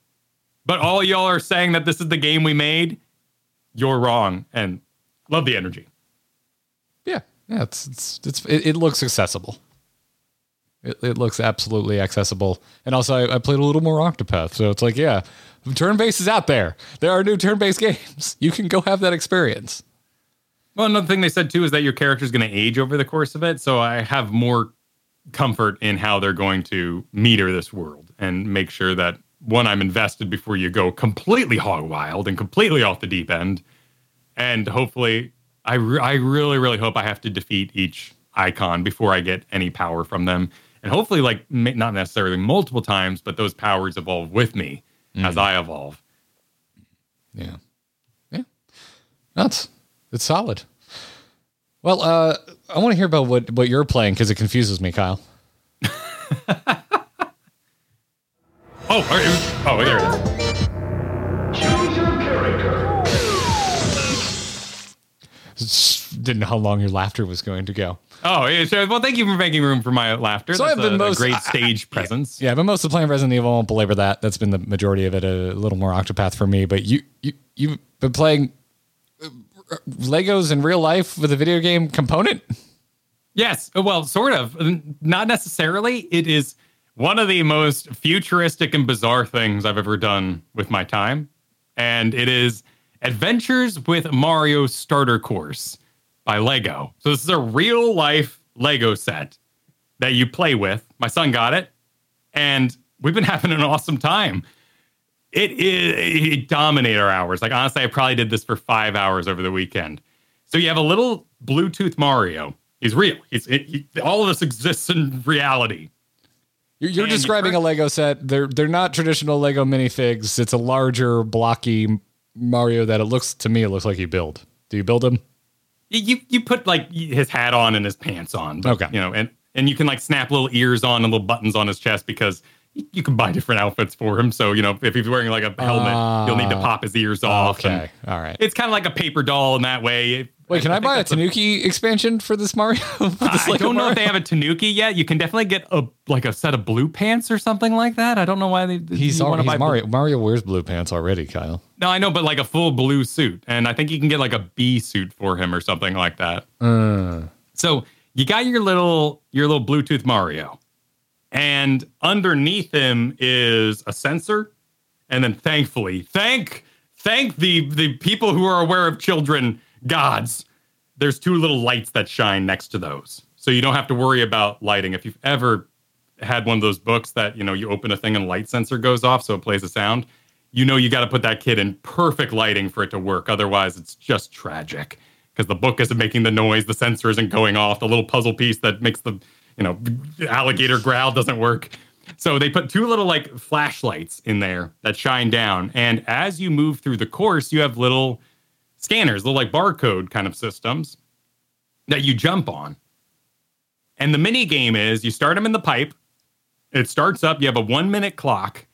but all y'all are saying that this is the game we made. You're wrong. And love the energy. Yeah. It's it's, it's it, it looks accessible. It, it looks absolutely accessible, and also I, I played a little more Octopath, so it's like, yeah, turn based is out there. There are new turn based games. You can go have that experience. Well, another thing they said too is that your character is going to age over the course of it. So I have more comfort in how they're going to meter this world and make sure that one, I'm invested before you go completely hog wild and completely off the deep end. And hopefully, I, re- I really, really hope I have to defeat each icon before I get any power from them. And hopefully, like, not necessarily multiple times, but those powers evolve with me as I evolve. Yeah, yeah. That's it's solid. Well, uh, I want to hear about what what you're playing because it confuses me, Kyle. Oh, are you- oh, there it didn't know how long your laughter was going to go. Oh, yeah, sure. Well, thank you for making room for my laughter. So That's I've been a, a most- great I- I- stage presence. Yeah, but mostly playing Resident Evil. I won't belabor that. That's been the majority of it. A little more Octopath for me. But you you you've been playing uh, Legos in real life with a video game component. Yes, well, sort of. Not necessarily. It is one of the most futuristic and bizarre things I've ever done with my time, and it is Adventures with Mario Starter Course by Lego. So this is a real life Lego set that you play with. My son got it, and we've been having an awesome time. It is it dominated our hours. Like honestly, I probably did this for five hours over the weekend. So you have a little Bluetooth Mario. He's real. He's it, he, all of this exists in reality. You're, you're describing a Lego set. They're they're not traditional Lego minifigs. It's a larger, blocky Mario that it looks to me. It looks like you build. Do you build him? You you, put like his hat on and his pants on. But, Okay. You know, and and you can like snap little ears on and little buttons on his chest because you, can buy different outfits for him. So you know, if he's wearing like a helmet, you'll need to ah, pop his ears off. Okay, all right. It's kind of like a paper doll in that way. Wait, can I, think buy a Tanuki expansion for this Mario? For this I don't know Mario? if they have a Tanuki yet. You can definitely get a like a set of blue pants or something like that. I don't know why they. He's, wanna he's Mario. Mario wears blue pants already, Kyle. No, I know, but like a full blue suit, and I think you can get like a bee suit for him or something like that. Uh. So you got your little your little Bluetooth Mario, and underneath him is a sensor, and then thankfully, thank thank the the people who are aware of children gods. There's two little lights that shine next to those, so you don't have to worry about lighting. If you've ever had one of those books that you know you open a thing and light sensor goes off, so it plays a sound. You know you got to put that kid in perfect lighting for it to work. Otherwise, it's just tragic because the book isn't making the noise, the sensor isn't going off, the little puzzle piece that makes the you know alligator growl doesn't work. So they put two little like flashlights in there that shine down, and as you move through the course, you have little scanners, little like barcode kind of systems that you jump on. And the mini game is you start them in the pipe. It starts up. You have a one minute clock,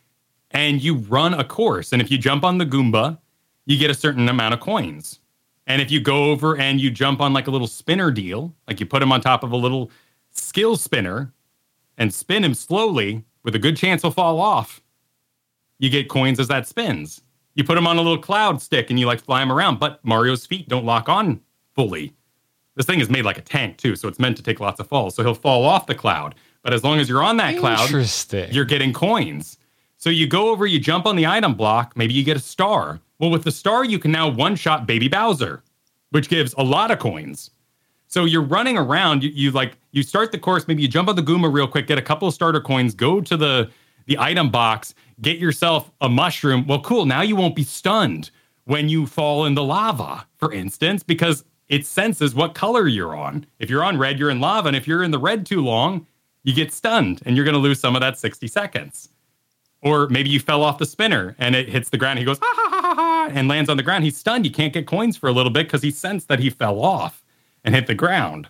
and you run a course. And if you jump on the Goomba, you get a certain amount of coins. And if you go over and you jump on like a little spinner deal, like you put them on top of a little skill spinner and spin him slowly with a good chance he'll fall off, you get coins as that spins. You put him on a little cloud stick and you like fly him around, but Mario's feet don't lock on fully. This thing is made like a tank too, so it's meant to take lots of falls. So he'll fall off the cloud, but as long as you're on that cloud, you're getting coins. So you go over, you jump on the item block, maybe you get a star. Well, with the star, you can now one shot Baby Bowser, which gives a lot of coins. So you're running around, you, you like you start the course, maybe you jump on the Goomba real quick, get a couple of starter coins, go to the the item box, get yourself a mushroom. Well, cool. Now you won't be stunned when you fall in the lava, for instance, because it senses what color you're on. If you're on red, you're in lava, and if you're in the red too long, you get stunned and you're going to lose some of that 60 seconds. Or maybe you fell off the spinner and it hits the ground. He goes, ha ha ha ha, and lands on the ground. He's stunned. You can't get coins for a little bit because he sensed that he fell off and hit the ground.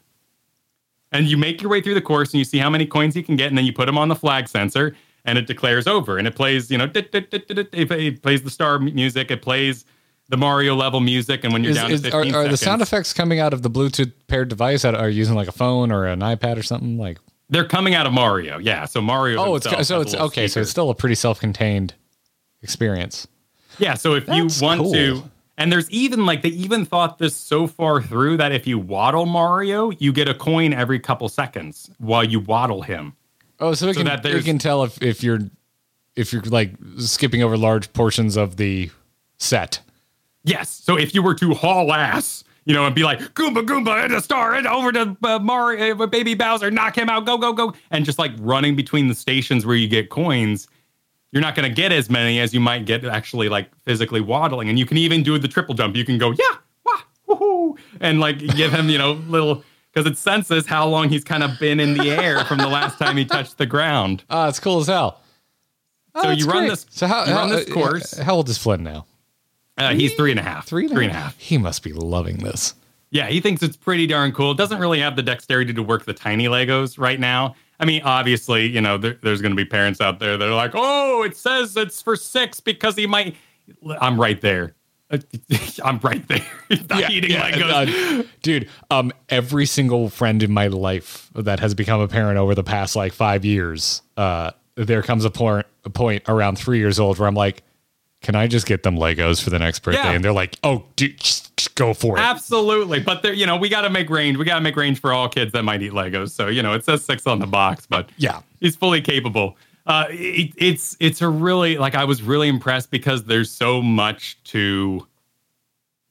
And you make your way through the course and you see how many coins you can get. And then you put them on the flag sensor and it declares over. And it plays, you know, it plays the star music. It plays the Mario level music. And when you're Is- down is- to are, 15 are the seconds, sound effects coming out of the Bluetooth paired device? That are you using like a phone or an iPad or something? Like, they're coming out of Mario. Yeah. So Mario. oh, it's so it's okay. So it's still a pretty self-contained experience. Yeah, so if That's you want cool. to, and there's even like they even thought this so far through that if you waddle Mario, you get a coin every couple seconds while you waddle him. Oh, so it So can that you can tell if if you're if you're like skipping over large portions of the set. Yes, so if you were to haul ass, you know, and be like Goomba Goomba and a star and over to uh, Mario, uh, Baby Bowser, knock him out, go go go, and just like running between the stations where you get coins. You're not going to get as many as you might get actually like physically waddling, and you can even do the triple jump. You can go yeah, wah, woohoo, and like give him you know little because it senses how long he's kind of been in the air from the last time he touched the ground. Ah, it's cool as hell. Oh, So you run great. this- So how, you how run this uh, course. How old is Flynn now? Uh, he's three and a half. Three and three half. and a half. He must be loving this. Yeah, he thinks it's pretty darn cool. Doesn't really have the dexterity to work the tiny Legos right now. I mean, obviously, you know, there, there's going to be parents out there that are like, "Oh, it says it's for six because he might." I'm right there. I'm right there. Not eating Legos. uh, dude. Um, every single friend in my life that has become a parent over the past like five years, uh, there comes a point a point around three years old where I'm like, can I just get them Legos for the next birthday? Yeah. And they're like, oh, dude, just, just go for it. Absolutely, but there, you know, we got to make range. We got to make range for all kids that might eat Legos. So you know, it says six on the box, but Yeah. he's fully capable. Uh, it, it's it's a really like I was really impressed because there's so much to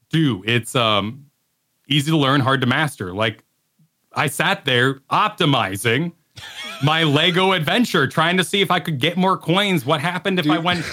do. It's um easy to learn, hard to master. Like I sat there optimizing my Lego adventure, trying to see if I could get more coins. What happened if I went?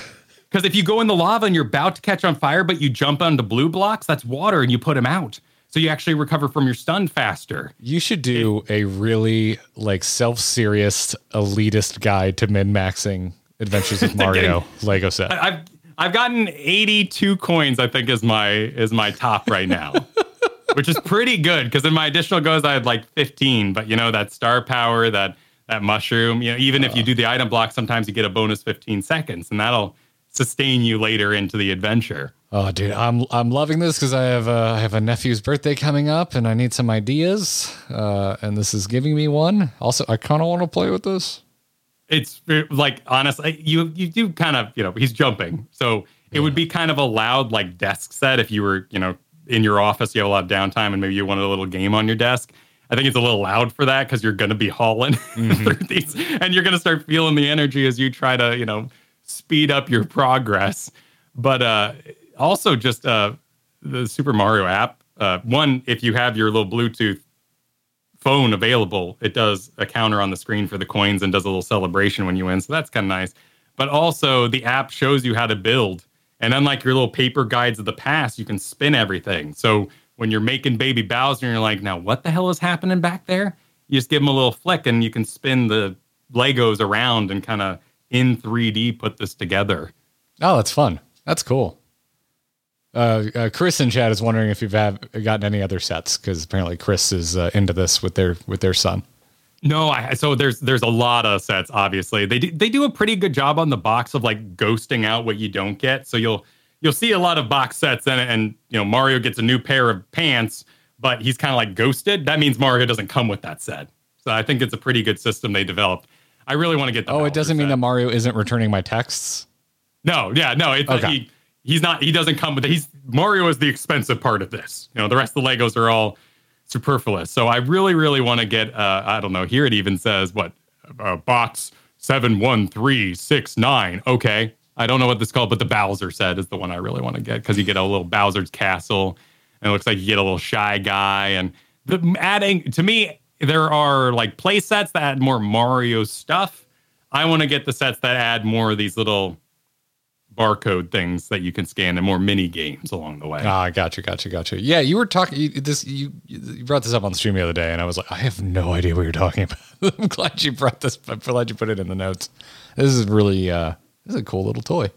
Because if you go in the lava and you're about to catch on fire, but you jump onto blue blocks, that's water, and you put them out. So you actually recover from your stun faster. You should do a really like self-serious elitist guide to min-maxing Adventures of Mario Lego set. I- I've I've gotten 82 coins, I think is my is my top right now. which is pretty good because in my additional goes I had like 15, but you know that star power, that that mushroom, you know, even if you uh. do the item block, sometimes you get a bonus 15 seconds, and that'll sustain you later into the adventure. Oh, dude, I'm I'm loving this because I have a, I have a nephew's birthday coming up, and I need some ideas. Uh, and this is giving me one. Also, I kind of want to play with this. It's like honestly, you you do kind of you know he's jumping, so it would be kind of a loud like desk set if you were you know in your office, you have a lot of downtime, and maybe you wanted a little game on your desk. I think it's a little loud for that because you're going to be hauling through these, and you're going to start feeling the energy as you try to you know speed up your progress. But uh, also just uh, the Super Mario app. Uh, one, if you have your little Bluetooth phone available, it does a counter on the screen for the coins and does a little celebration when you win. So that's kind of nice. But also, the app shows you how to build. And unlike your little paper guides of the past, you can spin everything. So when you're making Baby Bowser and you're like, now what the hell is happening back there? You just give them a little flick and you can spin the Legos around and kind of in 3D put this together. Oh, that's fun. That's cool. Uh, uh, Chris in chat is wondering if you've have, gotten any other sets because apparently Chris is uh, into this with their with their son. No, I so there's there's a lot of sets. Obviously, they do, they do a pretty good job on the box of like ghosting out what you don't get. So you'll you'll see a lot of box sets and and you know Mario gets a new pair of pants, but he's kind of like ghosted. That means Mario doesn't come with that set. So I think it's a pretty good system they developed. I really want to get the. Oh, it doesn't mean that Mario isn't returning my texts. No, yeah, no. It's Okay. he, he's not. He doesn't come with. He's Mario is the expensive part of this. You know, the rest of the Legos are all superfluous. So I really, really want to get. Uh, I don't know. Here it even says what uh, box seven one three six nine. Okay, I don't know what this is called, but the Bowser set is the one I really want to get because you get a little Bowser's castle, and it looks like you get a little shy guy, and the adding to me there are like play sets that add more Mario stuff. I want to get the sets that add more of these little barcode things that you can scan and more mini games along the way. Ah, gotcha, gotcha, gotcha. Yeah, you were talking this. You you brought this up on the stream the other day, and I was like, I have no idea what you're talking about. I'm glad you brought this. I'm glad you put it in the notes. This is really uh, this is a cool little toy.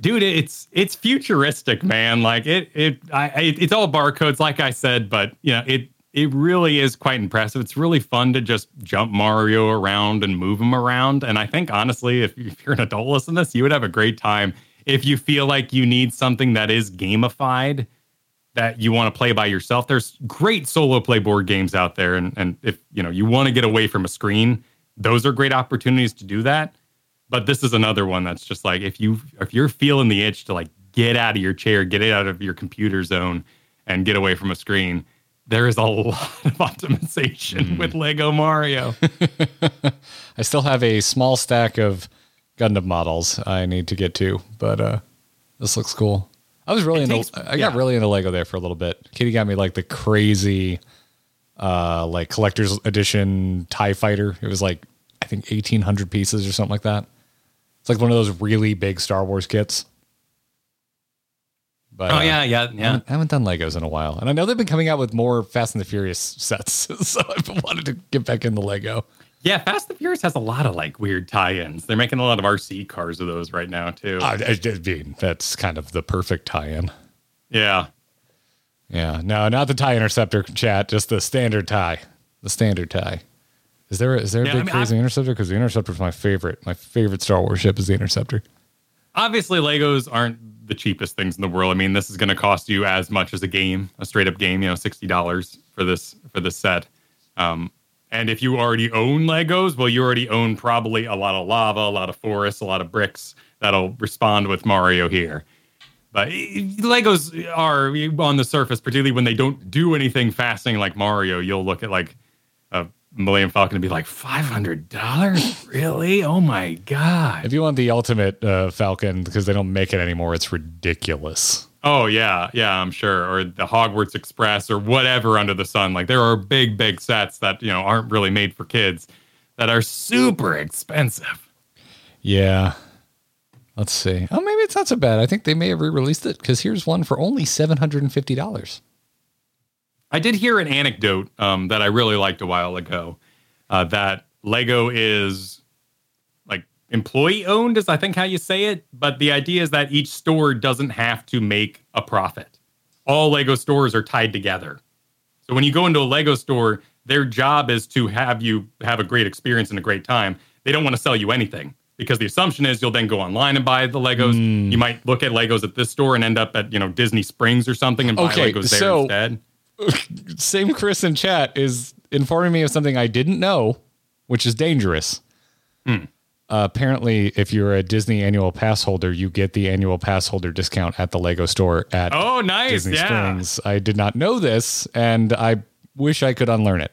Dude, it's it's futuristic, man. Like it it I it, it's all barcodes, like I said, but you know it it really is quite impressive. It's really fun to just jump Mario around and move him around. And I think honestly, if, you're an adult listening to this, you would have a great time if you feel like you need something that is gamified that you want to play by yourself. There's great solo play board games out there, and and if you know you want to get away from a screen, those are great opportunities to do that. But this is another one that's just like if you if you're feeling the itch to like get out of your chair, get it out of your computer zone, and get away from a screen. There is a lot of optimization with Lego Mario. I still have a small stack of Gundam models I need to get to, but uh, this looks cool. I was really It into. takes- I got yeah. really into Lego there for a little bit. Kitty got me like the crazy, uh, like collector's edition Tie Fighter. It was like I think eighteen hundred pieces or something like that. It's like one of those really big Star Wars kits. But Oh uh, yeah, yeah, I yeah. haven't, I haven't done Legos in a while, and I know they've been coming out with more Fast and the Furious sets, so I've wanted to get back into Lego. Yeah, Fast and the Furious has a lot of like weird tie-ins. They're making a lot of RC cars of those right now too. I, I, I mean, that's kind of the perfect tie-in. yeah. Yeah, no, not the tie interceptor chat, just the standard tie. The standard tie. Is there is there a Yeah, big I mean, crazy interceptor? Because the interceptor is my favorite. My favorite Star Wars ship is the interceptor. Obviously, Legos aren't the cheapest things in the world. I mean, this is going to cost you as much as a game, a straight up game. You know, sixty dollars for this for this set. Um, and if you already own Legos, well, you already own probably a lot of lava, a lot of forests, a lot of bricks that'll respond with Mario here. But eh, Legos are on the surface, particularly when they don't do anything fascinating like Mario. You'll look at like a Millennium Falcon and be like, five hundred dollars, really? Oh my god! If you want the ultimate uh, Falcon, because they don't make it anymore, it's ridiculous. Oh yeah, yeah, I'm sure. Or the Hogwarts Express or whatever under the sun. Like there are big, big sets that you know aren't really made for kids that are super expensive. Yeah. Let's see. Oh, maybe it's not so bad. I think they may have re-released it because here's one for only seven hundred and fifty dollars. I did hear an anecdote um, that I really liked a while ago. Uh, that Lego is like employee owned, is I think how you say it. But the idea is that each store doesn't have to make a profit. All Lego stores are tied together. So when you go into a Lego store, their job is to have you have a great experience and a great time. They don't want to sell you anything because the assumption is you'll then go online and buy the Legos. You might look at Legos at this store and end up at you know Disney Springs or something and buy Okay, Legos there so- instead. Same Chris in chat is informing me of something I didn't know, which is dangerous. Hmm. Uh, apparently, if you're a Disney annual pass holder, you get the annual pass holder discount at the Lego store at Oh, nice! Disney yeah, Springs. I did not know this, and I wish I could unlearn it.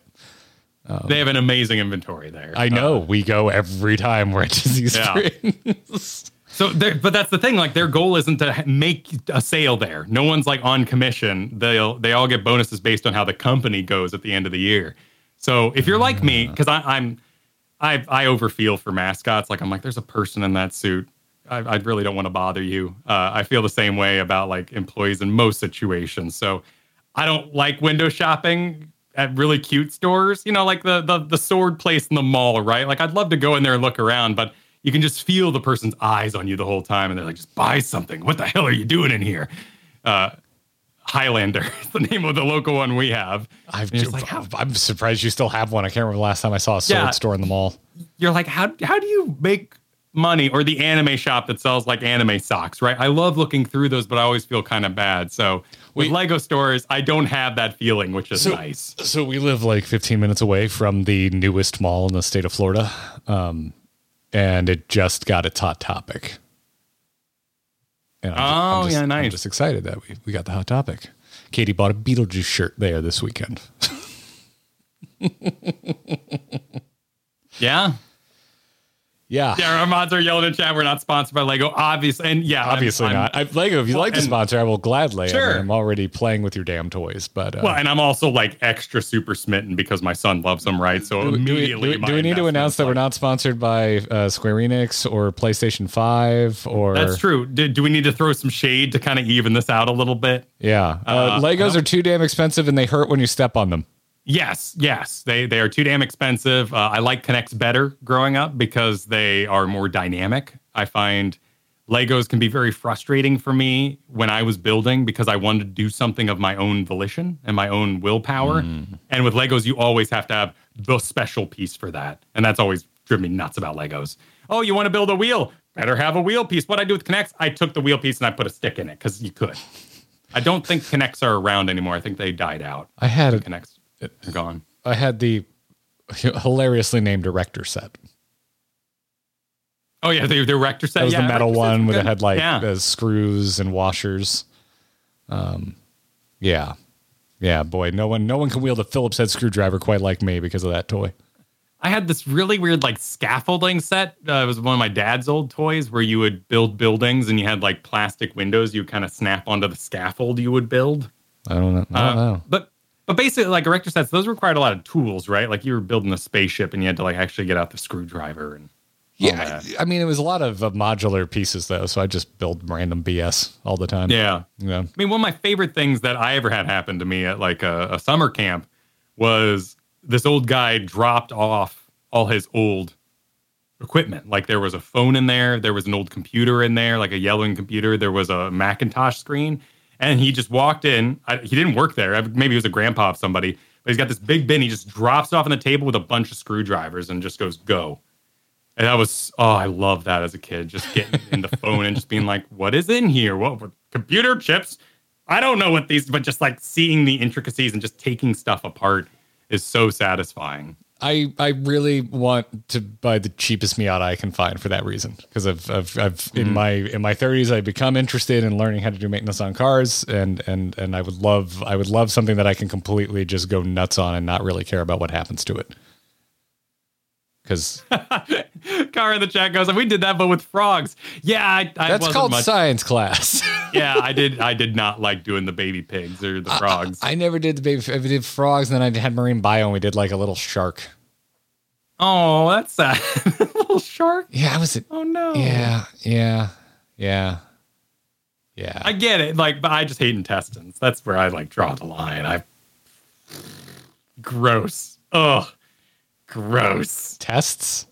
they have an amazing inventory there. I know we go every time we're at Disney Yeah. Springs. So, but that's the thing. Like, their goal isn't to make a sale there. No one's like on commission. They'll they all get bonuses based on how the company goes at the end of the year. So, if you're like me, because I'm I I overfeel for mascots. Like, I'm like, there's a person in that suit. I, I really don't want to bother you. Uh, I feel the same way about like employees in most situations. So, I don't like window shopping at really cute stores. You know, like the the the sword place in the mall, right? Like, I'd love to go in there and look around, but you can just feel the person's eyes on you the whole time, and they're like, "Just buy something. What the hell are you doing in here?" Uh, Highlander is the name of the local one we have. I've it's like, how- I'm surprised you still have one. I can't remember the last time I saw a sword Yeah. store in the mall. you're like, how how do you make money? Or the anime shop that sells like anime socks, right? I love looking through those, but I always feel kind of bad. So with We- Lego stores, I don't have that feeling, which is So- nice. So we live like 15 minutes away from the newest mall in the state of Florida, um, and it just got its hot topic. And Oh, just, yeah, I'm just excited that we, we got the hot topic. Katie bought a Beetlejuice shirt there this weekend. Yeah. Yeah. Yeah, our mods are yelling in chat. We're not sponsored by Lego, obviously. And yeah, I'm- Obviously I'm- not. I, Lego, if you'd like to sponsor, I will gladly. I Sure. mean, I'm already playing with your damn toys, but uh, Well, and I'm also like extra super smitten because my son loves them, right? So do, we- do we, immediately, do we- do we need to announce that we're not sponsored by uh, Square Enix or PlayStation Five or? That's true. Do, do we need to throw some shade to kind of even this out a little bit? Yeah, uh, Uh, Legos are too damn expensive and they hurt when you step on them. Yes, yes, they they are too damn expensive. Uh, I like K'Nex better growing up because they are more dynamic. I find Legos can be very frustrating for me when I was building because I wanted to do something of my own volition and my own willpower. And with Legos, you always have to have the special piece for that, and that's always driven me nuts about Legos. Oh, you want to build a wheel? Better have a wheel piece. What I do with K'Nex, I took the wheel piece and I put a stick in it because you could. I don't think K'Nex are around anymore. I think they died out. I had a, K'Nex are gone. I had the hilariously named director set. Oh yeah, the the Erector set. That was yeah, the metal Erector one with it had like yeah. uh, screws and washers. Um, yeah, yeah, boy, no one, no one can wield a Phillips head screwdriver quite like me because of that toy. I had this really weird like scaffolding set. Uh, it was one of my dad's old toys where you would build buildings and you had like plastic windows you kind of snap onto the scaffold you would build. I don't know. I don't Uh, know. But but basically like erector sets, those required a lot of tools, right? Like you were building a spaceship and you had to like actually get out the screwdriver and Yeah. I, I mean, it was a lot of uh, modular pieces though, so I just build random BS all the time. Yeah. yeah. I mean, one of my favorite things that I ever had happen to me at like a, a summer camp was this old guy dropped off all his old equipment. Like there was a phone in there, there was an old computer in there, like a yellowing computer, there was a Macintosh screen, and he just walked in. I, he didn't work there. Maybe he was a grandpa of somebody, but he's got this big bin. He just drops it off on the table with a bunch of screwdrivers and just goes go. And that was oh, I love that as a kid, just getting in the phone and just being like, "What is in here? What computer chips? I don't know what these." But just like seeing the intricacies and just taking stuff apart is so satisfying. I I really want to buy the cheapest Miata I can find for that reason because I've I've, I've Mm-hmm. in my in my 30s I become interested in learning how to do maintenance on cars and and and I would love I would love something that I can completely just go nuts on and not really care about what happens to it. Because Car in the chat goes, "We did that, but with frogs." Yeah, I, I that's called much- science class. yeah, I did. I did not like doing the baby pigs or the frogs. I never did the baby. I did frogs, and then I had marine bio, and we did like a little shark. oh, that's sad. little shark. Yeah, I was. Oh no. Yeah, yeah, yeah, yeah. I get it. Like, but I just hate intestines. That's where I like draw the line. I gross. Ugh. Gross. Tests.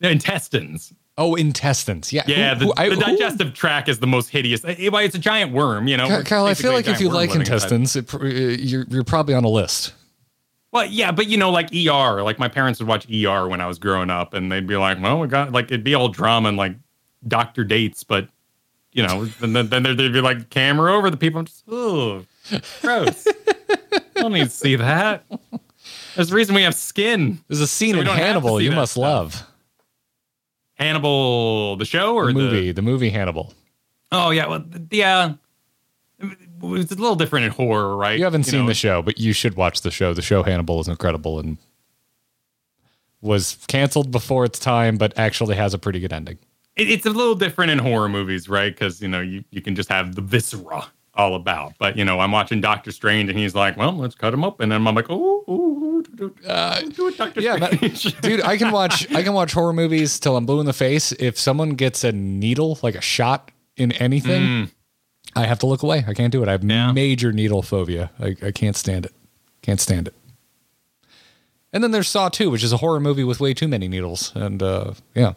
No, Intestines. Oh, intestines. Yeah, Yeah, Who- the, who- I- the who- digestive tract is the most hideous. It- it's a giant worm, you know. Kyle, Kyle, I feel like if you like intestines, it, uh, you're you're probably on a list. Well, yeah, but you know, like ER, like my parents would watch ER when I was growing up, and they'd be like, "Well, we got like it'd be all drama and like doctor dates," but you know, then then, there'd be like camera over the people. I'm just, oh, gross. I don't need to see that. There's a reason we have skin. There's a scene So in don't have to Hannibal you must stuff. love. Hannibal, the show or The the movie, the movie Hannibal. Oh yeah, well, yeah. It's a little different in horror, right? You haven't seen know, the show, but you should watch the show. The show Hannibal is incredible and was canceled before its time, but actually has a pretty good ending. it- it's a little different in horror movies, right? Because you know you, you can just have the viscera all about. But you know, I'm watching Doctor Strange, and he's like, "Well, let's cut him up," and then I'm like, "Oh, ooh, ooh, Uh, do it, Doctor Yeah, Strange." that, dude, I can watch I can watch horror movies till I'm blue in the face. If someone gets a needle, like a shot in anything, I have to look away. I can't do it. I have Mm. Yeah. major needle phobia. I, I can't stand it. Can't stand it. And then there's Saw 2, which is a horror movie with way too many needles. And uh, yeah.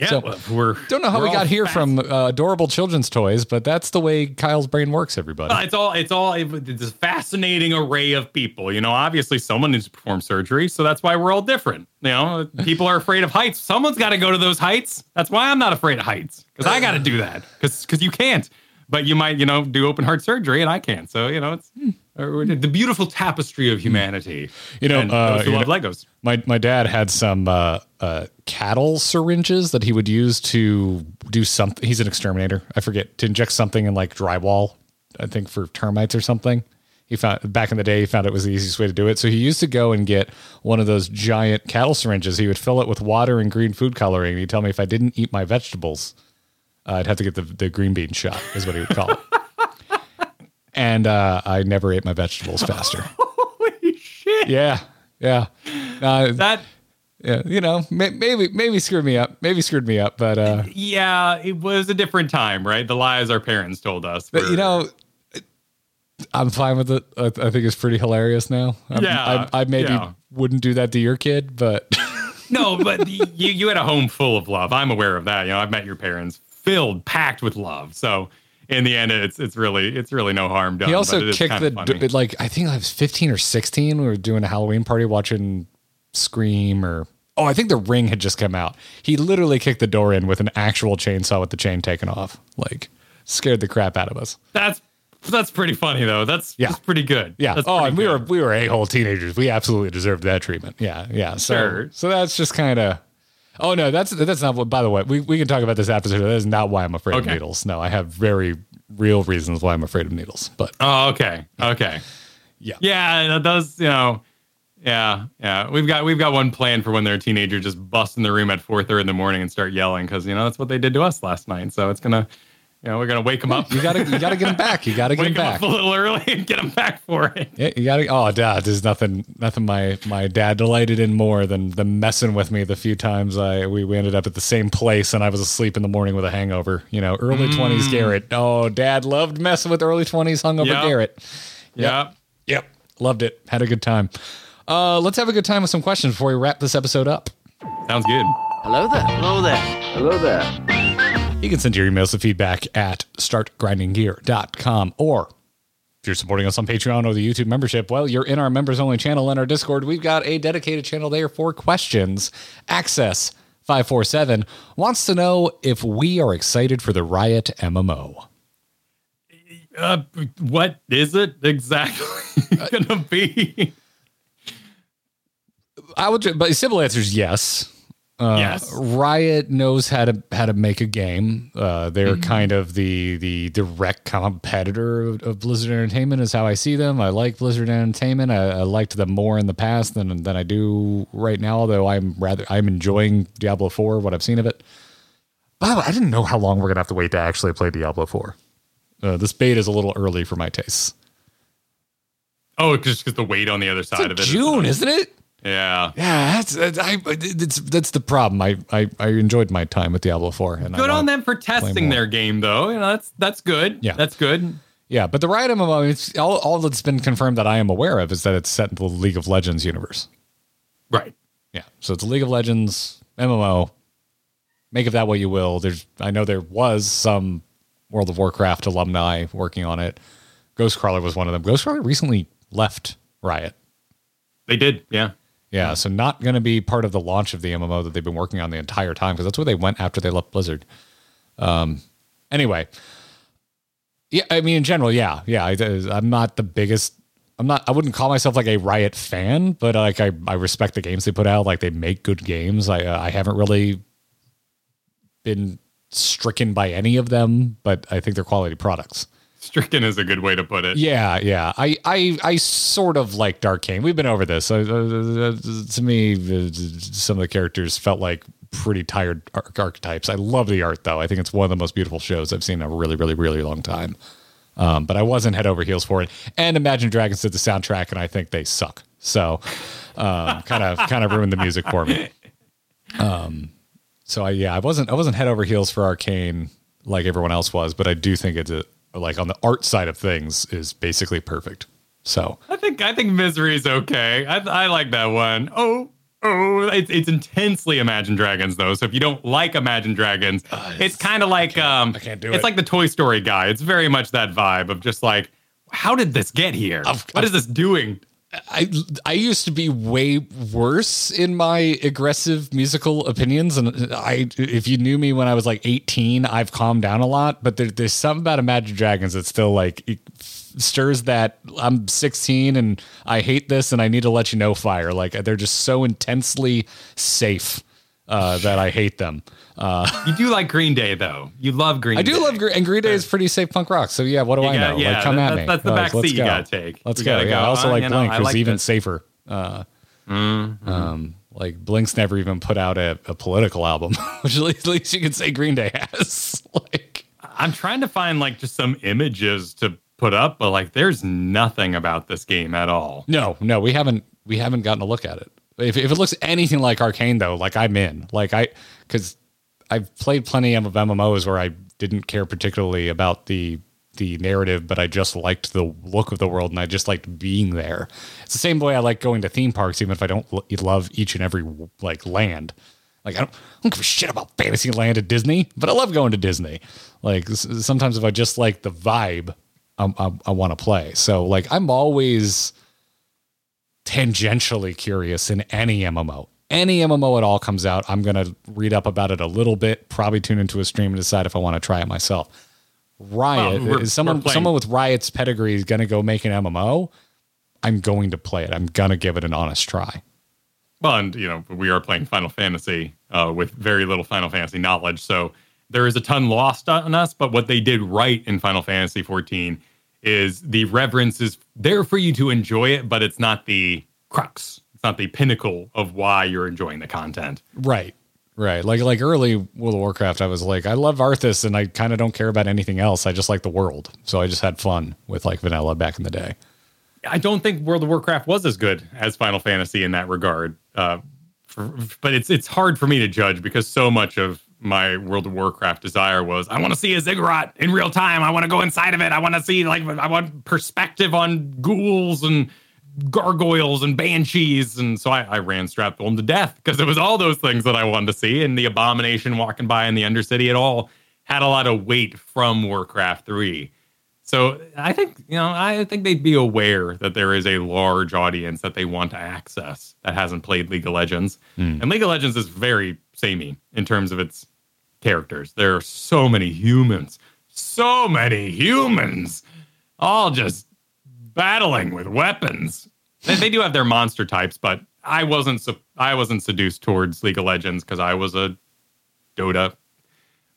Yeah, So, we're Don't know how we got here fast. from uh, adorable children's toys, but that's the way Kyle's brain works, everybody. Well, it's all it's all it's a fascinating array of people. You know, obviously someone needs to perform surgery, so that's why we're all different. You know, people are afraid of heights. Someone's got to go to those heights. That's why I'm not afraid of heights because I got to do that because because you can't. But you might, you know, do open heart surgery, and I can't. So you know, it's uh, the beautiful tapestry of humanity. You know, and uh, those who you love know- Legos. My my dad had some uh, uh, cattle syringes that he would use to do something. He's an exterminator. I forget to inject something in like drywall. I think for termites or something. He found back in the day. He found it was the easiest way to do it. So he used to go and get one of those giant cattle syringes. He would fill it with water and green food coloring. He'd tell me if I didn't eat my vegetables, uh, I'd have to get the the green bean shot. Is what he would call it. and uh, I never ate my vegetables faster. Holy shit! Yeah, yeah. Uh, That yeah, you know, may, maybe maybe screwed me up, maybe screwed me up, but uh, yeah, it was a different time, right? The lies our parents told us. but you know, I'm fine with it. I, I think it's pretty hilarious now. I'm- Yeah, I, I maybe yeah. wouldn't do that to your kid, but no, but you you had a home full of love. I'm aware of that. You know, I've met your parents, filled, packed with love. So in the end, it's it's really it's really no harm done. he also kicked the d- like I think I was 15 or 16. We were doing a Halloween party watching Scream or oh I think The Ring had just come out. He literally kicked the door in with an actual chainsaw with the chain taken off, like scared the crap out of us. That's that's pretty funny though. That's Yeah. that's pretty good. Yeah. That's oh, and we were we were a hole teenagers. We absolutely deserved that treatment. Yeah. Yeah. So Sure. so that's just kind of. Oh no, that's that's not what. By the way, we, we can talk about this episode. That is not why I'm afraid of needles. No, I have very real reasons why I'm afraid of needles. But Oh, okay. Okay. Yeah. Yeah, that does, you know. Yeah, yeah. We've got we've got one plan for when they're a teenager, just bust in the room at four thirty in the morning and start yelling because you know that's what they did to us last night. So it's gonna, you know, we're gonna wake him up. you gotta you gotta get him back. You gotta get wake them them back. up a little early and get him back for it. Yeah, you gotta. Oh, dad, there's nothing nothing my my dad delighted in more than the messing with me the few times I we, we ended up at the same place and I was asleep in the morning with a hangover. You know, early twenties Garrett. Oh, dad loved messing with early twenties hungover Yep. Garrett. Yeah. Yep. Loved it. Had a good time. Uh, let's have a good time with some questions before we wrap this episode up. Sounds good. Hello there. Hello there. Hello there. You can send your emails to feedback at startgrindinggear.com or if you're supporting us on Patreon or the YouTube membership, well, you're in our members only channel in our Discord. We've got a dedicated channel there for questions. Access 547 wants to know if we are excited for the Riot MMO. Uh, what is it exactly gonna be? I would, but simple answer is yes. Uh, yes. Riot knows how to how to make a game. Uh, they're kind of the the direct competitor of, of Blizzard Entertainment, is how I see them. I like Blizzard Entertainment. I, I liked them more in the past than than I do right now. Although I'm rather I'm enjoying Diablo Four, what I've seen of it. Way, I didn't know how long we're gonna have to wait to actually play Diablo Four. Uh, this beta is a little early for my tastes. Oh, just because the weight on the other side of it. is- June, isn't it? Yeah. Yeah, that's that's, I, it's, that's the problem. I, I I enjoyed my time with Diablo Four, and Good on them for testing their game, though. You know, that's that's good. Yeah. that's good. Yeah, but the Riot MMO, it's all, all that's been confirmed that I am aware of is that it's set in the League of Legends universe. Right. Yeah, so it's a League of Legends MMO. Make of that what you will. There's, I know there was some World of Warcraft alumni working on it. Ghostcrawler was one of them. Ghostcrawler recently left Riot. They did. Yeah. Yeah, so not going to be part of the launch of the MMO that they've been working on the entire time because that's where they went after they left Blizzard. Um, anyway, yeah, I mean in general, yeah, yeah. I, I'm not the biggest. I'm not. I wouldn't call myself like a Riot fan, but like I, I respect the games they put out. Like they make good games. I, uh, I haven't really been stricken by any of them, but I think they're quality products. Stricken is a good way to put it. Yeah, yeah. I, I, I sort of liked Arcane. We've been over this. Uh, uh, uh, to me, uh, some of the characters felt like pretty tired arch- archetypes. I love the art, though. I think it's one of the most beautiful shows I've seen in a really, really, really long time. Um, but I wasn't head over heels for it. And Imagine Dragons did the soundtrack, and I think they suck. So, um, kind of, kind of ruined the music for me. Um, so I, yeah, I wasn't, I wasn't head over heels for Arcane like everyone else was, but I do think it's a, like on the art side of things is basically perfect. So I think I think Misery is okay. I I like that one. Oh. Oh, it's, it's intensely Imagine Dragons though. So if you don't like Imagine Dragons, it's kind of like um, I can't do it's it. like the Toy Story guy. It's very much that vibe of just like, how did this get here? Of- what is this doing? I I used to be way worse in my aggressive musical opinions, and I if you knew me when I was like 18, I've calmed down a lot. But there, there's something about Imagine Dragons that still like stirs that I'm 16 and I hate this and I need to let you know fire. Like they're just so intensely safe uh, that I hate them. Uh, You do like Green Day though. You love Green I Day. do love Green, and Green Day is pretty safe punk rock. So yeah, what do I got- know? yeah, like, come that- at me. that's the Like, back let's seat you go. gotta take. Let's go. Yeah, I also like you know, Blink, who's like even this. safer. Uh, Mm-hmm. um, like Blink's never even put out a, a political album, which at least, at least you can say Green Day has. like, I'm trying to find like just some images to put up, but like there's nothing about this game at all. no, no, we haven't we haven't gotten a look at it. If, if it looks anything like Arcane, though, like I'm in. Like I, because I've played plenty of MMOs where I didn't care particularly about the the narrative, but I just liked the look of the world and I just liked being there. It's the same way I like going to theme parks, even if I don't lo- love each and every like land. Like I don't, I don't give a shit about Fantasyland at Disney, but I love going to Disney. Like sometimes if I just like the vibe, I, I, I want to play. So like I'm always tangentially curious in any MMO. Any MMO at all comes out, I'm going to read up about it a little bit, probably tune into a stream and decide if I want to try it myself. Riot, is someone someone with Riot's pedigree is going to go make an MMO. I'm going to play it. I'm going to give it an honest try. Well, and you know, we are playing Final Fantasy uh, with very little Final Fantasy knowledge, so there is a ton lost on us. But what they did right in Final Fantasy 14 is the reverence is there for you to enjoy it, but it's not the crux. It's not the pinnacle of why you're enjoying the content. Right. Right. Like like early World of Warcraft, I was like, I love Arthas and I kind of don't care about anything else. I just like the world. So I just had fun with like vanilla back in the day. I don't think World of Warcraft was as good as Final Fantasy in that regard. Uh, for, but it's it's hard for me to judge because so much of my World of Warcraft desire was I want to see a ziggurat in real time. I want to go inside of it. I want to see like I want perspective on ghouls and gargoyles and banshees. And so I, I ran Stratholme to death because it was all those things that I wanted to see. And the abomination walking by in the Undercity, it all had a lot of weight from Warcraft 3. So I think you know I think they'd be aware that there is a large audience that they want to access that hasn't played League of Legends, hmm. and League of Legends is very samey in terms of its characters. There are so many humans, so many humans, all just battling with weapons. They, they do have their monster types, but I wasn't su- I wasn't seduced towards League of Legends because I was a Dota,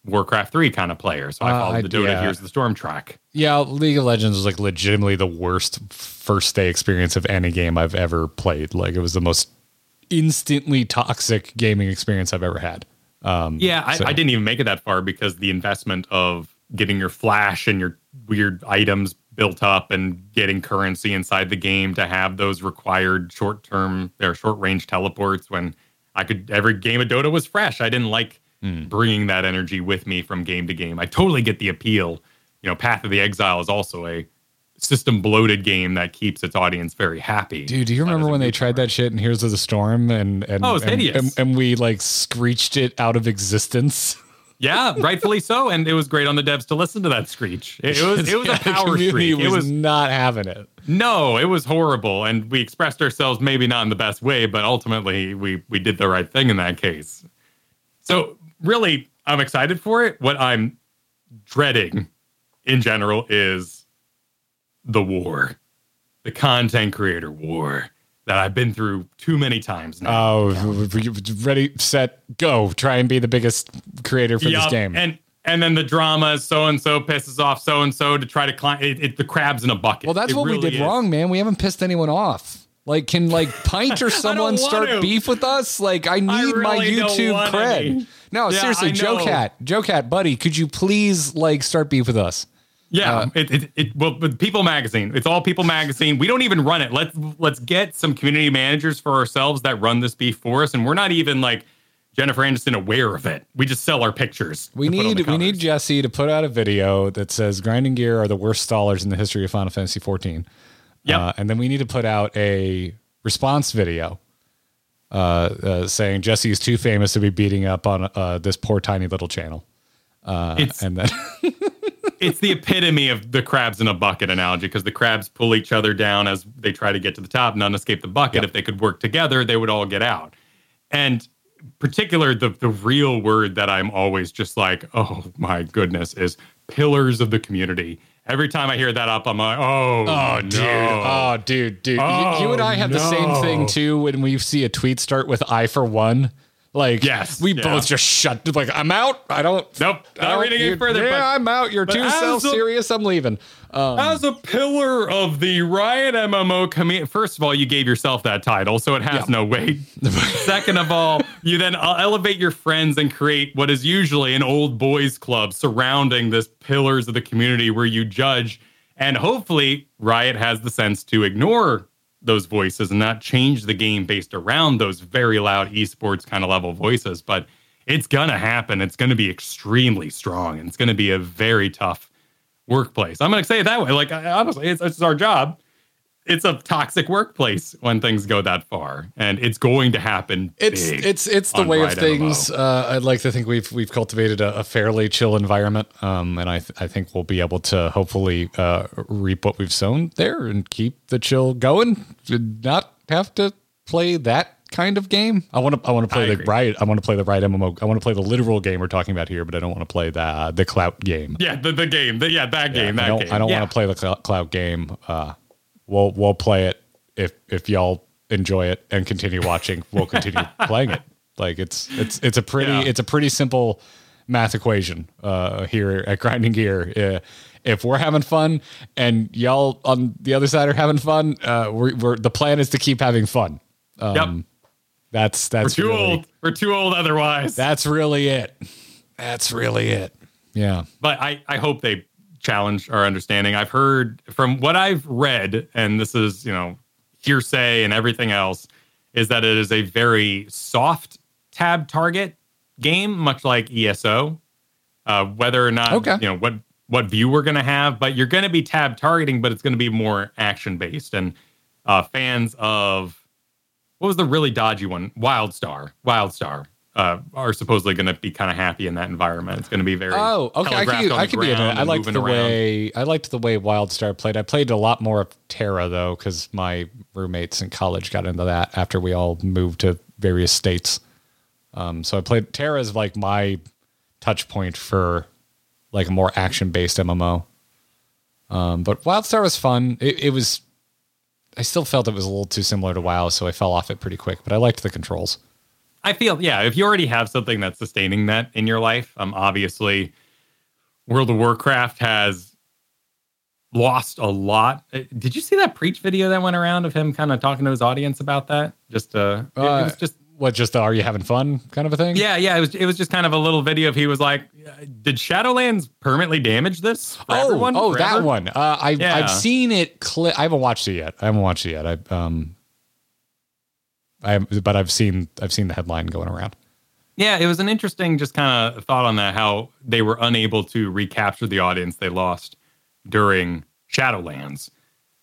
Warcraft three kind of player. So I Uh, followed I- the Dota yeah. Here's the Storm track. Yeah, League of Legends was like legitimately the worst first day experience of any game I've ever played. Like it was the most instantly toxic gaming experience I've ever had. Um, Yeah, I, so- I didn't even make it that far because the investment of getting your flash and your weird items built up and getting currency inside the game to have those required short term or short range teleports when I could every game of Dota was fresh. I didn't like Hmm. bringing that energy with me from game to game. I totally get the appeal. You know, Path of the Exile is also a system bloated game that keeps its audience very happy. Dude, do you remember when they tried that shit in Heroes of the Storm and and Oh, and, hideous. and, and we like screeched it out of existence? Yeah, rightfully so, and it was great on the devs to listen to that screech. It, it was it was Yeah, a power community streak. It was not having it. no, it was horrible, and we expressed ourselves maybe not in the best way, but ultimately we we did the right thing in that case. So really, I'm excited for it. What I'm dreading, in general, is the war, the content creator war that I've been through too many times now. Oh, ready, set, go! Try and be the biggest creator for this game. And and then the drama is so and so pisses off so and so to try to climb it, it, the crabs in a bucket. well, that's It what we did is. wrong, man. We haven't pissed anyone off. Like, can like Pint or someone start to. beef with us? Like, I need my really don't YouTube cred. any. No, Yeah, seriously, I Joe. Cat, Joe Cat, buddy, could you please like start beef with us? Yeah, Uh, it, it, it well, but People Magazine. It's all People Magazine. We don't even run it. Let's let's get some community managers for ourselves that run this beef for us, and we're not even like Jennifer Anderson aware of it. We just sell our pictures. We to put on need we need. Jesse to put out a video that says grinding gear are the worst stallers in the history of Final Fantasy 14. Yep. Uh, and then we need to put out a response video uh, uh, saying Jesse is too famous to be beating up on uh, this poor tiny little channel. it's And then it's the epitome of the crabs in a bucket analogy because the crabs pull each other down as they try to get to the top. None escape the bucket. Yep. If they could work together, they would all get out. And particular, the the real word that I'm always just like, oh my goodness, is pillars of the community. Every time I hear that up, I'm like, oh, Oh, dude. Oh, dude, dude. You- you, and I have the same thing oh, too when we see a tweet start with I for one. Like, Yes, we yeah. both just shut. Like, I'm out. I don't. Nope, I not don't- reading any further, Yeah, but- I'm out. You're too self serious. I'm leaving. Um, As a pillar of the Riot MMO community, first of all, you gave yourself that title, so it has Yeah. no weight. Second of all, you then uh, elevate your friends and create what is usually an old boys club surrounding this pillars of the community where you judge. And hopefully, Riot has the sense to ignore those voices and not change the game based around those very loud esports kind of level voices. But it's going to happen. It's going to be extremely strong and it's going to be a very tough workplace. I'm going to say it that way. Like, honestly, it's, it's our job. It's a toxic workplace when things go that far, and it's going to happen. it's it's it's the way of things. Uh, I'd like to think we've we've cultivated a, a fairly chill environment, um, and I th- I think we'll be able to hopefully uh, reap what we've sown there and keep the chill going. Not have to play that kind of game. I want to I want to I play the agree. right. I want to play the right MMO. I want to play the literal game we're talking about here, but I don't want to play the the clout game. Yeah, the, the game. The, yeah, that game. That I don't, game. I don't yeah. want to play the cl- cloud game. Uh, we'll we'll play it if if y'all enjoy it and continue watching. We'll continue playing it. Like it's it's it's a pretty Yeah. it's a pretty simple math equation uh, here at Grinding Gear. Uh, if we're having fun and y'all on the other side are having fun, uh, we're, we're the plan is to keep having fun. Yep. Um, That's We're that's too really, old. We're too old otherwise. That's really it. That's really it. Yeah. but I, I hope they challenge our understanding. I've heard from what I've read, and this is, you know, hearsay and everything else, is that it is a very soft tab target game, much like ESO. Uh, whether or not, Okay. you know, what what view we're going to have, but you're going to be tab targeting, but it's going to be more action based. And uh, fans of what was the really dodgy one? Wildstar. Wildstar. Uh, are supposedly going to be kind of happy in that environment. It's going to be very Oh, okay. I could, I be in it. I liked the around. way I liked the way WildStar played. I played a lot more of TERA though, because my roommates in college got into that after we all moved to various states. Um, so I played TERA is like my touch point for like a more action based MMO. Um, but WildStar was fun. It, it was. I still felt it was a little too similar to WoW, so I fell off it pretty quick. But I liked the controls. I feel yeah. If you already have something that's sustaining that in your life, um, obviously, World of Warcraft has lost a lot. Uh, Did you see that Preach video that went around of him kind of talking to his audience about that? Just uh, it- it, Uh, was just What? Just the, are you having fun kind of a thing? yeah, yeah. It was it was just kind of a little video of he was like, did Shadowlands permanently damage this? Oh, everyone? oh, Forever?" that one. Uh, I Yeah. I've seen it. Cli- I haven't watched it yet. I haven't watched it yet. I um. I but I've seen I've seen the headline going around. Yeah, it was an interesting just kind of thought on that how they were unable to recapture the audience they lost during Shadowlands.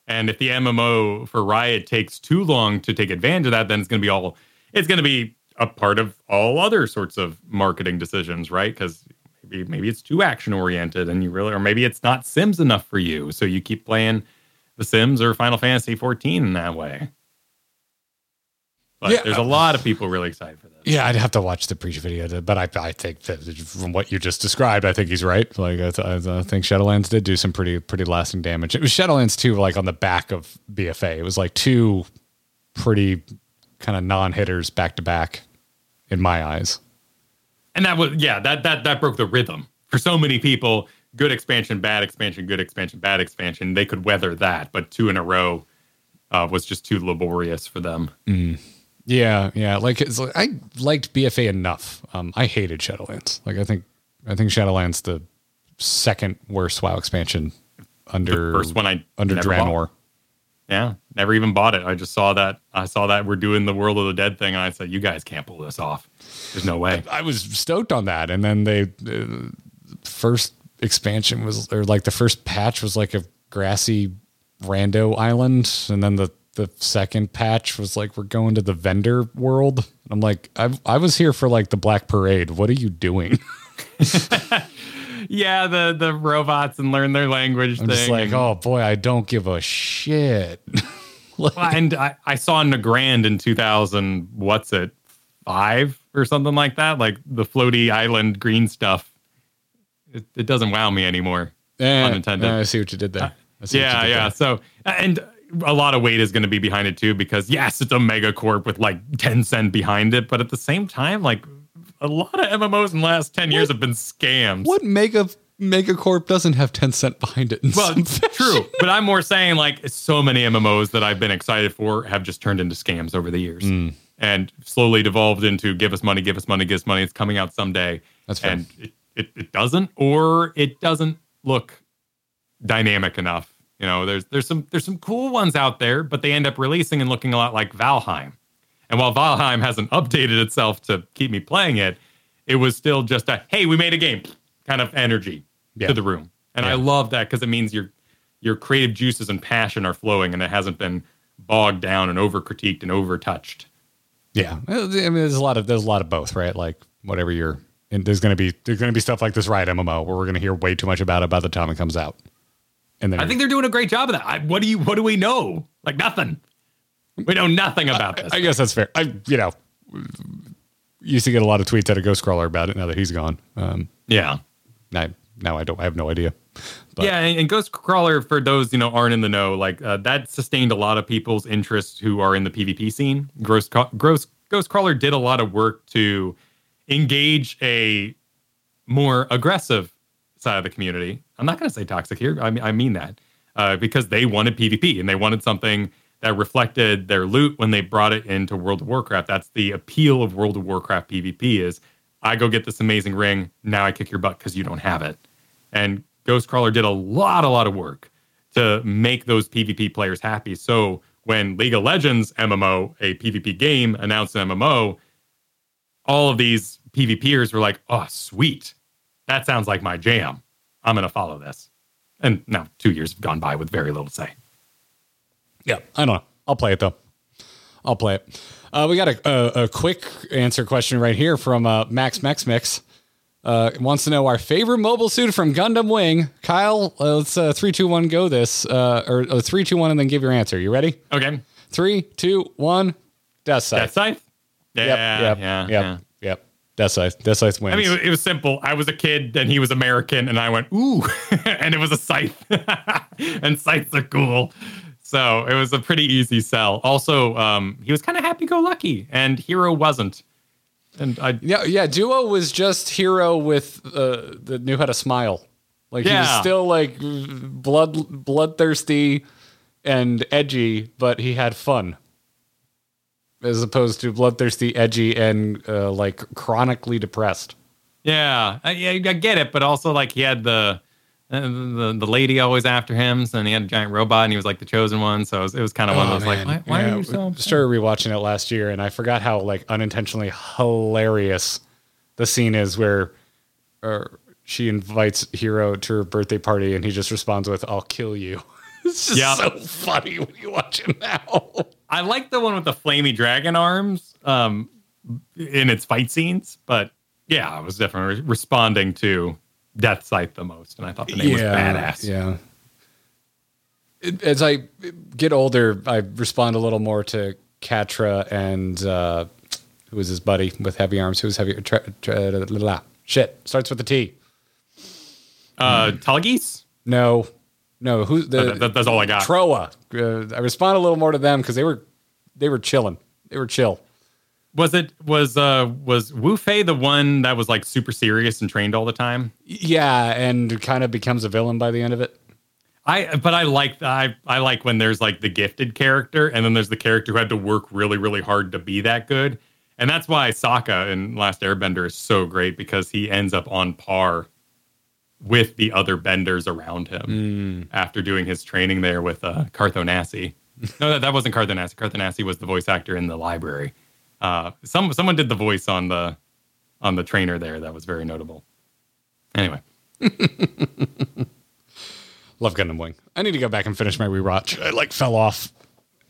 And if the MMO for Riot takes too long to take advantage of that, then it's going to be all it's going to be a part of all other sorts of marketing decisions, right? Because maybe maybe it's too action oriented and you really or maybe it's not Sims enough for you, so you keep playing The Sims or Final Fantasy 14 in that way. But Yeah. there's a lot of people really excited for this. Yeah, I'd have to watch the Preach video, to, but I I think that from what you just described, I think he's right. Like I, I think Shadowlands did do some pretty pretty lasting damage. It was Shadowlands too, like on the back of BFA. It was like two pretty kind of non hitters back to back, in my eyes. and that was yeah that that that broke the rhythm for so many people good expansion bad expansion good expansion bad expansion they could weather that but two in a row uh, was just too laborious for them Yeah, yeah. Like it's like, I liked BFA enough. Um, I hated Shadowlands. Like I think I think Shadowlands the second worst WoW expansion under first one I under Draenor. bought. yeah never even bought it i just saw that i saw that we're doing the world of the dead thing and i said you guys can't pull this off there's no way I was stoked on that, and then they uh, first expansion was or like the first patch was like a grassy rando island, and then the the second patch was like we're going to the vendor world. I'm like I I was here for like the Black Parade. What are you doing? yeah, the the robots and learn their language I'm thing. just like, and- oh boy, I don't give a shit. Well, and I, I saw Nagrand in 2000, what's it, five or something like that? Like the floaty island green stuff. It, it doesn't wow me anymore. Eh, Unintended. I see what you did there. I see what Yeah, yeah. there. So, and a lot of weight is going to be behind it too, because yes, it's a mega corp with like Tencent behind it. But at the same time, like a lot of MMOs in the last 10 years have been scams. What mega megacorp doesn't have Tencent behind it? Well, true, but I'm more saying like so many MMOs that I've been excited for have just turned into scams over the years, Hmm. and slowly devolved into give us money, give us money, give us money. It's coming out someday, That's fair. and it, it, it doesn't, or it doesn't look dynamic enough. You know, there's there's some there's some cool ones out there, but they end up releasing and looking a lot like Valheim. And while Valheim hasn't updated itself to keep me playing it, it was still just a hey, we made a game kind of energy Yeah. to the room. And I love that because it means your your creative juices and passion are flowing and it hasn't been bogged down and over critiqued and over touched. Yeah, I mean, there's a lot of there's a lot of both, right? Like whatever you're, and there's gonna be there's gonna be stuff like this Riot MMO where we're gonna hear way too much about it by the time it comes out, and then I think they're doing a great job of that. I, what do you what do we know? Like nothing. We know nothing about this. I guess that's fair. I you know used to get a lot of tweets out of Ghostcrawler about it. Now that he's gone, um, yeah. now now I don't I have no idea. But- yeah, and, and Ghostcrawler, for those you know aren't in the know, like uh, that sustained a lot of people's interest who are in the PvP scene. Ghost, Ghost, Ghostcrawler did a lot of work to engage a more aggressive side of the community. I'm not going to say toxic here. I mean, I mean that uh, because they wanted PvP and they wanted something that reflected their loot when they brought it into World of Warcraft. That's the appeal of World of Warcraft PvP is I go get this amazing ring. Now I kick your butt because you don't have it. And Ghostcrawler did a lot, a lot of work to make those PvP players happy. So when League of Legends MMO, a PvP game, announced an MMO, all of these PvPers were like, oh, sweet. That sounds like my jam. I'm going to follow this. And now two years have gone by with very little to say. Yeah, I don't know. I'll play it though. I'll play it. Uh, we got a, a, a quick answer question right here from uh, Max Mex Mix. Uh, wants to know our favorite mobile suit from Gundam Wing. Kyle, uh, let's uh, three, two, one, go this, uh, or, or three, two, one, and then give your answer. You ready? Okay. Three, two, one. Death Scythe. Death Scythe? Yeah, Yep, yep, yeah, yep, yeah. Yep. Death Scythe. Death Scythe wins. I mean, it was simple. I was a kid and he was American, and I went, ooh, and it was a scythe. and scythes are cool. So it was a pretty easy sell. Also, um, he was kind of happy go lucky, and Heero wasn't. And I, yeah, yeah. Duo was just Heero with uh, that knew how to smile. Like he was still like blood bloodthirsty and edgy, but he had fun. As opposed to bloodthirsty, edgy, and uh, like chronically depressed. yeah, I, I get it, but also like he had the. uh, The, the lady always after him, so and he had a giant robot, and he was like the chosen one. So it was, it was kind of one of those like, why, why Oh, Yeah, are you so? started rewatching it last year, and I forgot how like unintentionally hilarious the scene is where uh, she invites Heero to her birthday party, and he just responds with "I'll kill you." it's just Yeah. so funny when you watch it now. I like the one with the flamey dragon arms um, in its fight scenes, but yeah, I was definitely responding to Death Scythe the most, and I thought the name was badass. Yeah. As I get older, I respond a little more to Quatre and uh, who was his buddy with heavy arms? Who was heavy? Tra, tra, la, la, la. Shit starts with a T. Uh, Tallgeese? No, no. Who the That- that- that's all I got. Trowa. Uh, I respond a little more to them because they were they were chilling. They were chill. Was it was uh was Wufei the one that was like super serious and trained all the time? Yeah, and kind of becomes a villain by the end of it. I but I like I I like when there's like the gifted character and then there's the character who had to work really really hard to be that good. And that's why Sokka in Last Airbender is so great because he ends up on par with the other benders around him after doing his training there with uh, Carthonasi. no, that, that wasn't Carthonasi. Carthonasi was the voice actor in the library. Uh, some someone did the voice on the on the trainer there. That was very notable. Anyway, Love Gundam Wing. I need to go back and finish my rewatch. I like fell off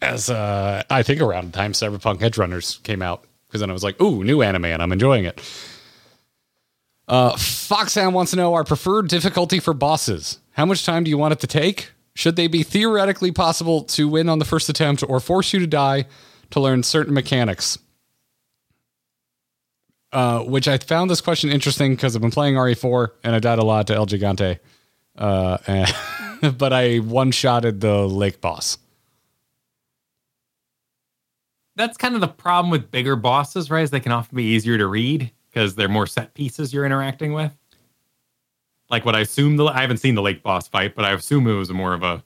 as uh I think around the time Cyberpunk Edgerunners came out because then I was like, ooh, new anime, and I'm enjoying it. Uh, Foxhound wants to know our preferred difficulty for bosses. How much time do you want it to take? Should they be theoretically possible to win on the first attempt or force you to die to learn certain mechanics? Uh, which I found this question interesting because I've been playing RE4 and I died a lot to El Gigante. Uh, and, but I one shotted the lake boss. That's kind of the problem with bigger bosses, right? Is they can often be easier to read because they're more set pieces you're interacting with. Like what I assume the I haven't seen the lake boss fight, but I assume it was more of a.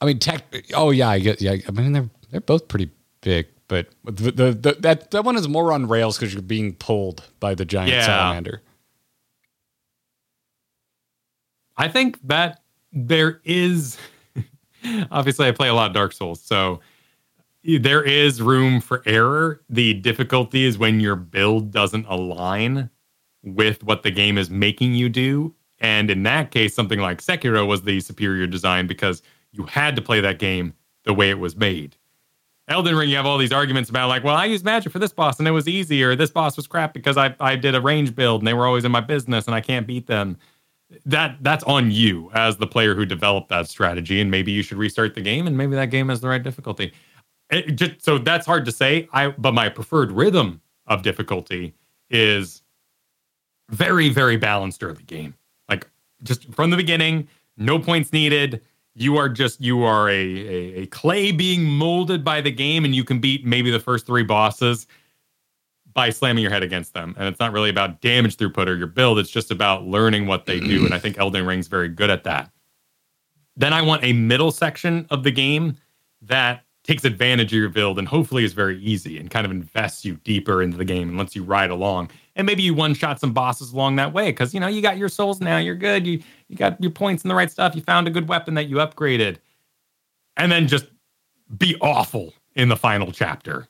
I mean, tech. Oh yeah, I get. Yeah, I mean they're they're both pretty big, but the the, the that that one is more on rails because you're being pulled by the giant Yeah. salamander. I think that there is obviously I play a lot of Dark Souls, so there is room for error. The difficulty is when your build doesn't align with what the game is making you do. And in that case, something like Sekiro was the superior design because you had to play that game the way it was made. Elden Ring, you have all these arguments about like, well, I used magic for this boss and it was easier. this boss was crap because I, I did a range build and they were always in my business and I can't beat them that that's on you as the player who developed that strategy and maybe you should restart the game and maybe that game has the right difficulty it just, so that's hard to say i but my preferred rhythm of difficulty is very very balanced early game like just from the beginning no points needed you are just you are a, a, a clay being molded by the game and you can beat maybe the first three bosses by slamming your head against them. And it's not really about damage throughput or your build. It's just about learning what they do. And I think Elden Ring's very good at that. Then I want a middle section of the game that takes advantage of your build and hopefully is very easy and kind of invests you deeper into the game and lets you ride along. And maybe you one shot some bosses along that way because you know you got your souls now, you're good. You you got your points and the right stuff. You found a good weapon that you upgraded. And then just be awful in the final chapter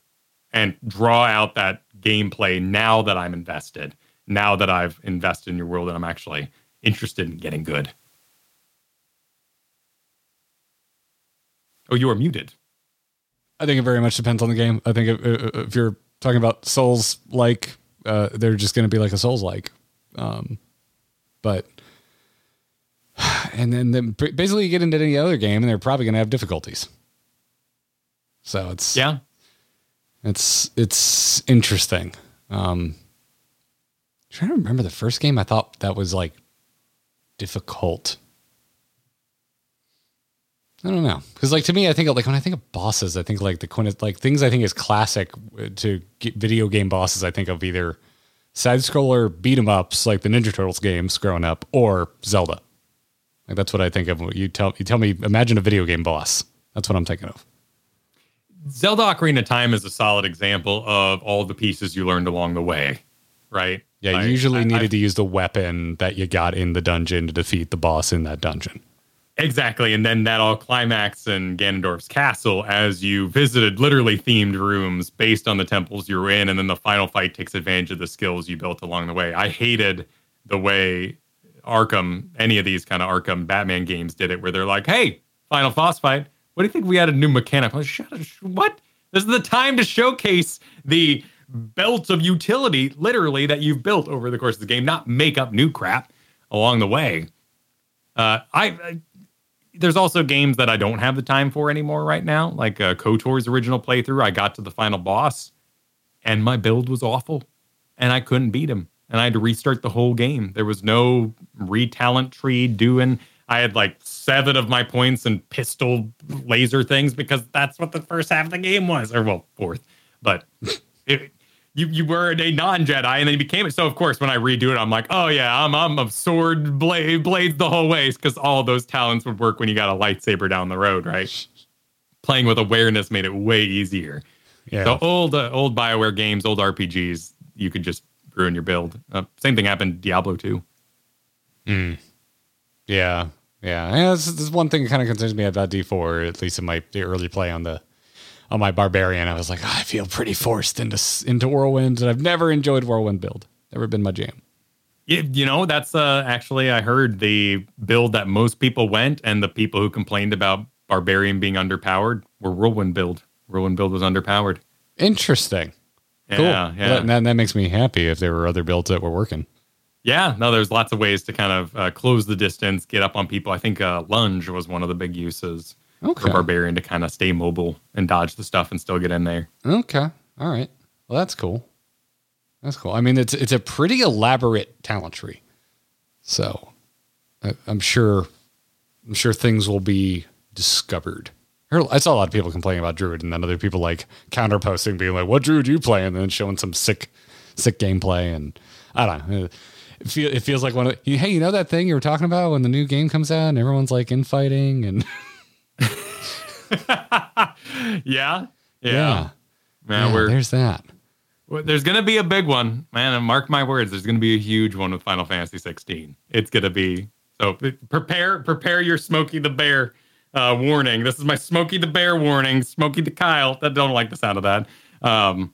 and draw out that gameplay now that I'm invested, now that I've invested in your world and I'm actually interested in getting good. Oh, you are muted. I think it very much depends on the game. I think if, if you're talking about Souls like, uh, they're just going to be like a Souls like. Um, but, and then, then basically you get into any other game and they're probably going to have difficulties. So it's, Yeah. it's, it's interesting. Um, trying to remember the first game. I thought that was like difficult. I don't know, because like to me, I think like when I think of bosses, I think like the quint like things I think is classic uh, to get video game bosses. I think of either side scroller beat 'em ups like the Ninja Turtles games growing up, or Zelda. Like that's what I think of. You tell you tell me, imagine a video game boss. That's what I'm thinking of. Zelda Ocarina of Time is a solid example of all the pieces you learned along the way, right? Yeah, Like, you usually I- needed I- to use the weapon that you got in the dungeon to defeat the boss in that dungeon. Exactly. And then that all climax in Ganondorf's castle as you visited literally themed rooms based on the temples you were in. And then the final fight takes advantage of the skills you built along the way. I hated the way Arkham, any of these kind of Arkham Batman games did it, where they're like, hey, final boss fight. What do you think we had a new mechanic? Like. What? This is the time to showcase the belt of utility, literally, that you've built over the course of the game, not make up new crap along the way. Uh, I, I there's also games that I don't have the time for anymore right now, like uh, KOTOR's original playthrough. I got to the final boss, and my build was awful, and I couldn't beat him, and I had to restart the whole game. There was no retalent tree doing. I had like seven of my points and pistol laser things because that's what the first half of the game was, or well, fourth, but. It, you you were a non Jedi and then you became it. So of course, when I redo it, I'm like, oh yeah, I'm I'm a sword blade blades the whole way because all those talents would work when you got a lightsaber down the road, right? Playing with awareness made it way easier. Yeah. The old uh, old Bioware games, old RPGs, you could just ruin your build. Uh, same thing happened Diablo 2. Yeah, yeah. yeah this, this is one thing that kind of concerns me about D4, at least in my the early play on the on my barbarian. I was like, "Ah, I feel pretty forced into into whirlwind, and I've never enjoyed whirlwind build. Never been my jam. You, you know, that's uh, actually I heard the build that most people went, and the people who complained about Barbarian being underpowered were Whirlwind build. Whirlwind build was underpowered. Interesting. Cool. Yeah, yeah. That, that, that makes me happy if there were other builds that were working. Yeah, no, there's lots of ways to kind of uh, close the distance, get up on people. I think uh, lunge was one of the big uses Okay. for barbarian to kind of stay mobile and dodge the stuff and still get in there. Okay. All right. Well, that's cool. That's cool. I mean, it's it's a pretty elaborate talent tree, so I, I'm sure I'm sure things will be discovered. I I saw a lot of people complaining about Druid, and then other people like counterposting, being like, "What Druid you play?" and then showing some sick sick gameplay. And I don't know. It, feel, it feels like one of hey, you know that thing you were talking about when the new game comes out and everyone's like infighting and Yeah, yeah, yeah, man. Yeah, we're there's that. Well, There's going to be a big one, man. And mark my words, there's going to be a huge one with Final Fantasy 16. It's going to be so. Prepare, prepare your Smokey the Bear uh, warning. This is my Smokey the Bear warning. Smokey the Kyle. That don't like the sound of that. Um,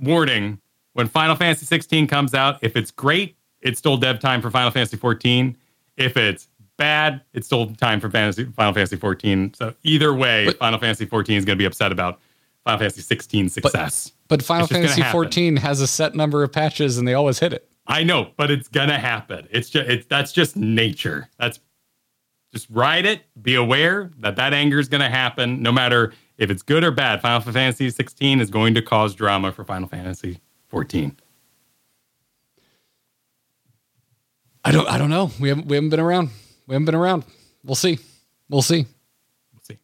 warning: When Final Fantasy 16 comes out, if it's great, it's still dev time for Final Fantasy 14. If it's bad, it's still time for Fantasy Final Fantasy 14. So either way, But- Final Fantasy 14 is going to be upset about Final Fantasy 16 success. But Final just gonna Fantasy happen. 14 has a set number of patches and they always hit it. I know, but it's gonna happen. It's just it's that's just nature. That's just ride it. Be aware that that anger is gonna happen, no matter if it's good or bad. Final Fantasy 16 is going to cause drama for Final Fantasy 14. I don't I don't know. We haven't we haven't been around. We haven't been around. We'll see. We'll see. We'll see.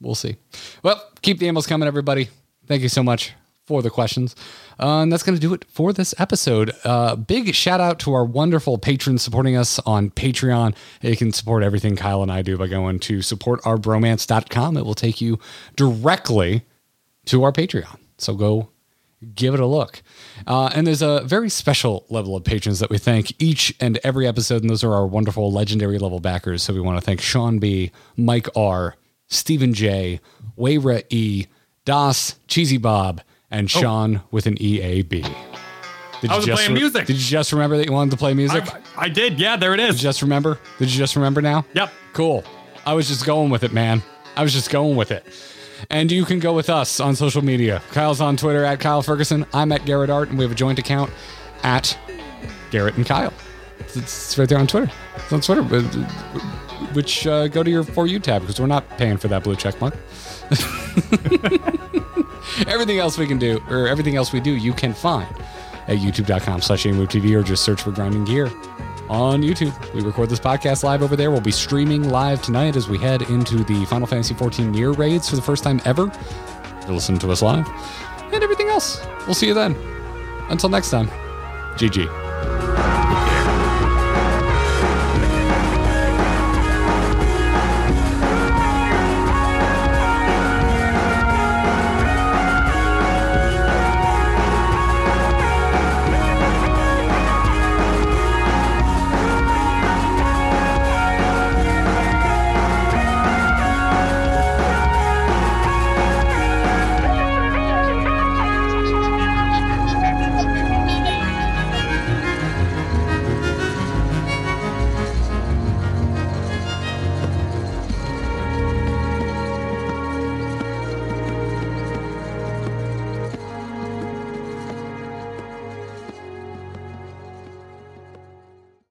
We'll see. Well, keep the emails coming, everybody. Thank you so much for the questions. Uh, and that's going to do it for this episode. Uh, big shout out to our wonderful patrons supporting us on Patreon. You can support everything Kyle and I do by going to supportourbromance.com. It will take you directly to our Patreon. So go give it a look. Uh, and there's a very special level of patrons that we thank each and every episode, and those are our wonderful legendary level backers. So we want to thank Sean B, Mike R, Stephen J, Wayra E, Das, Cheesy Bob, and Sean with an EAB. Did Oh. I was just playing music. Did you just remember that you wanted to play music? I, I did. Yeah, there it is. Did you just remember? Did you just remember now? Yep. Cool. I was just going with it, man. I was just going with it. And you can go with us on social media. Kyle's on Twitter at Kyle Ferguson. I'm at Garrett Art, and we have a joint account at Garrett and Kyle. It's, right there on Twitter. It's on Twitter. Which uh, go to your For You tab because we're not paying for that blue check mark. everything else we can do, or everything else we do, you can find at youtube.com slash TV or just search for Grinding Gear on YouTube. We record this podcast live over there. We'll be streaming live tonight as we head into the Final Fantasy 14 Nier raids for the first time ever. To listen to us live and everything else. We'll see you then. Until next time, GG.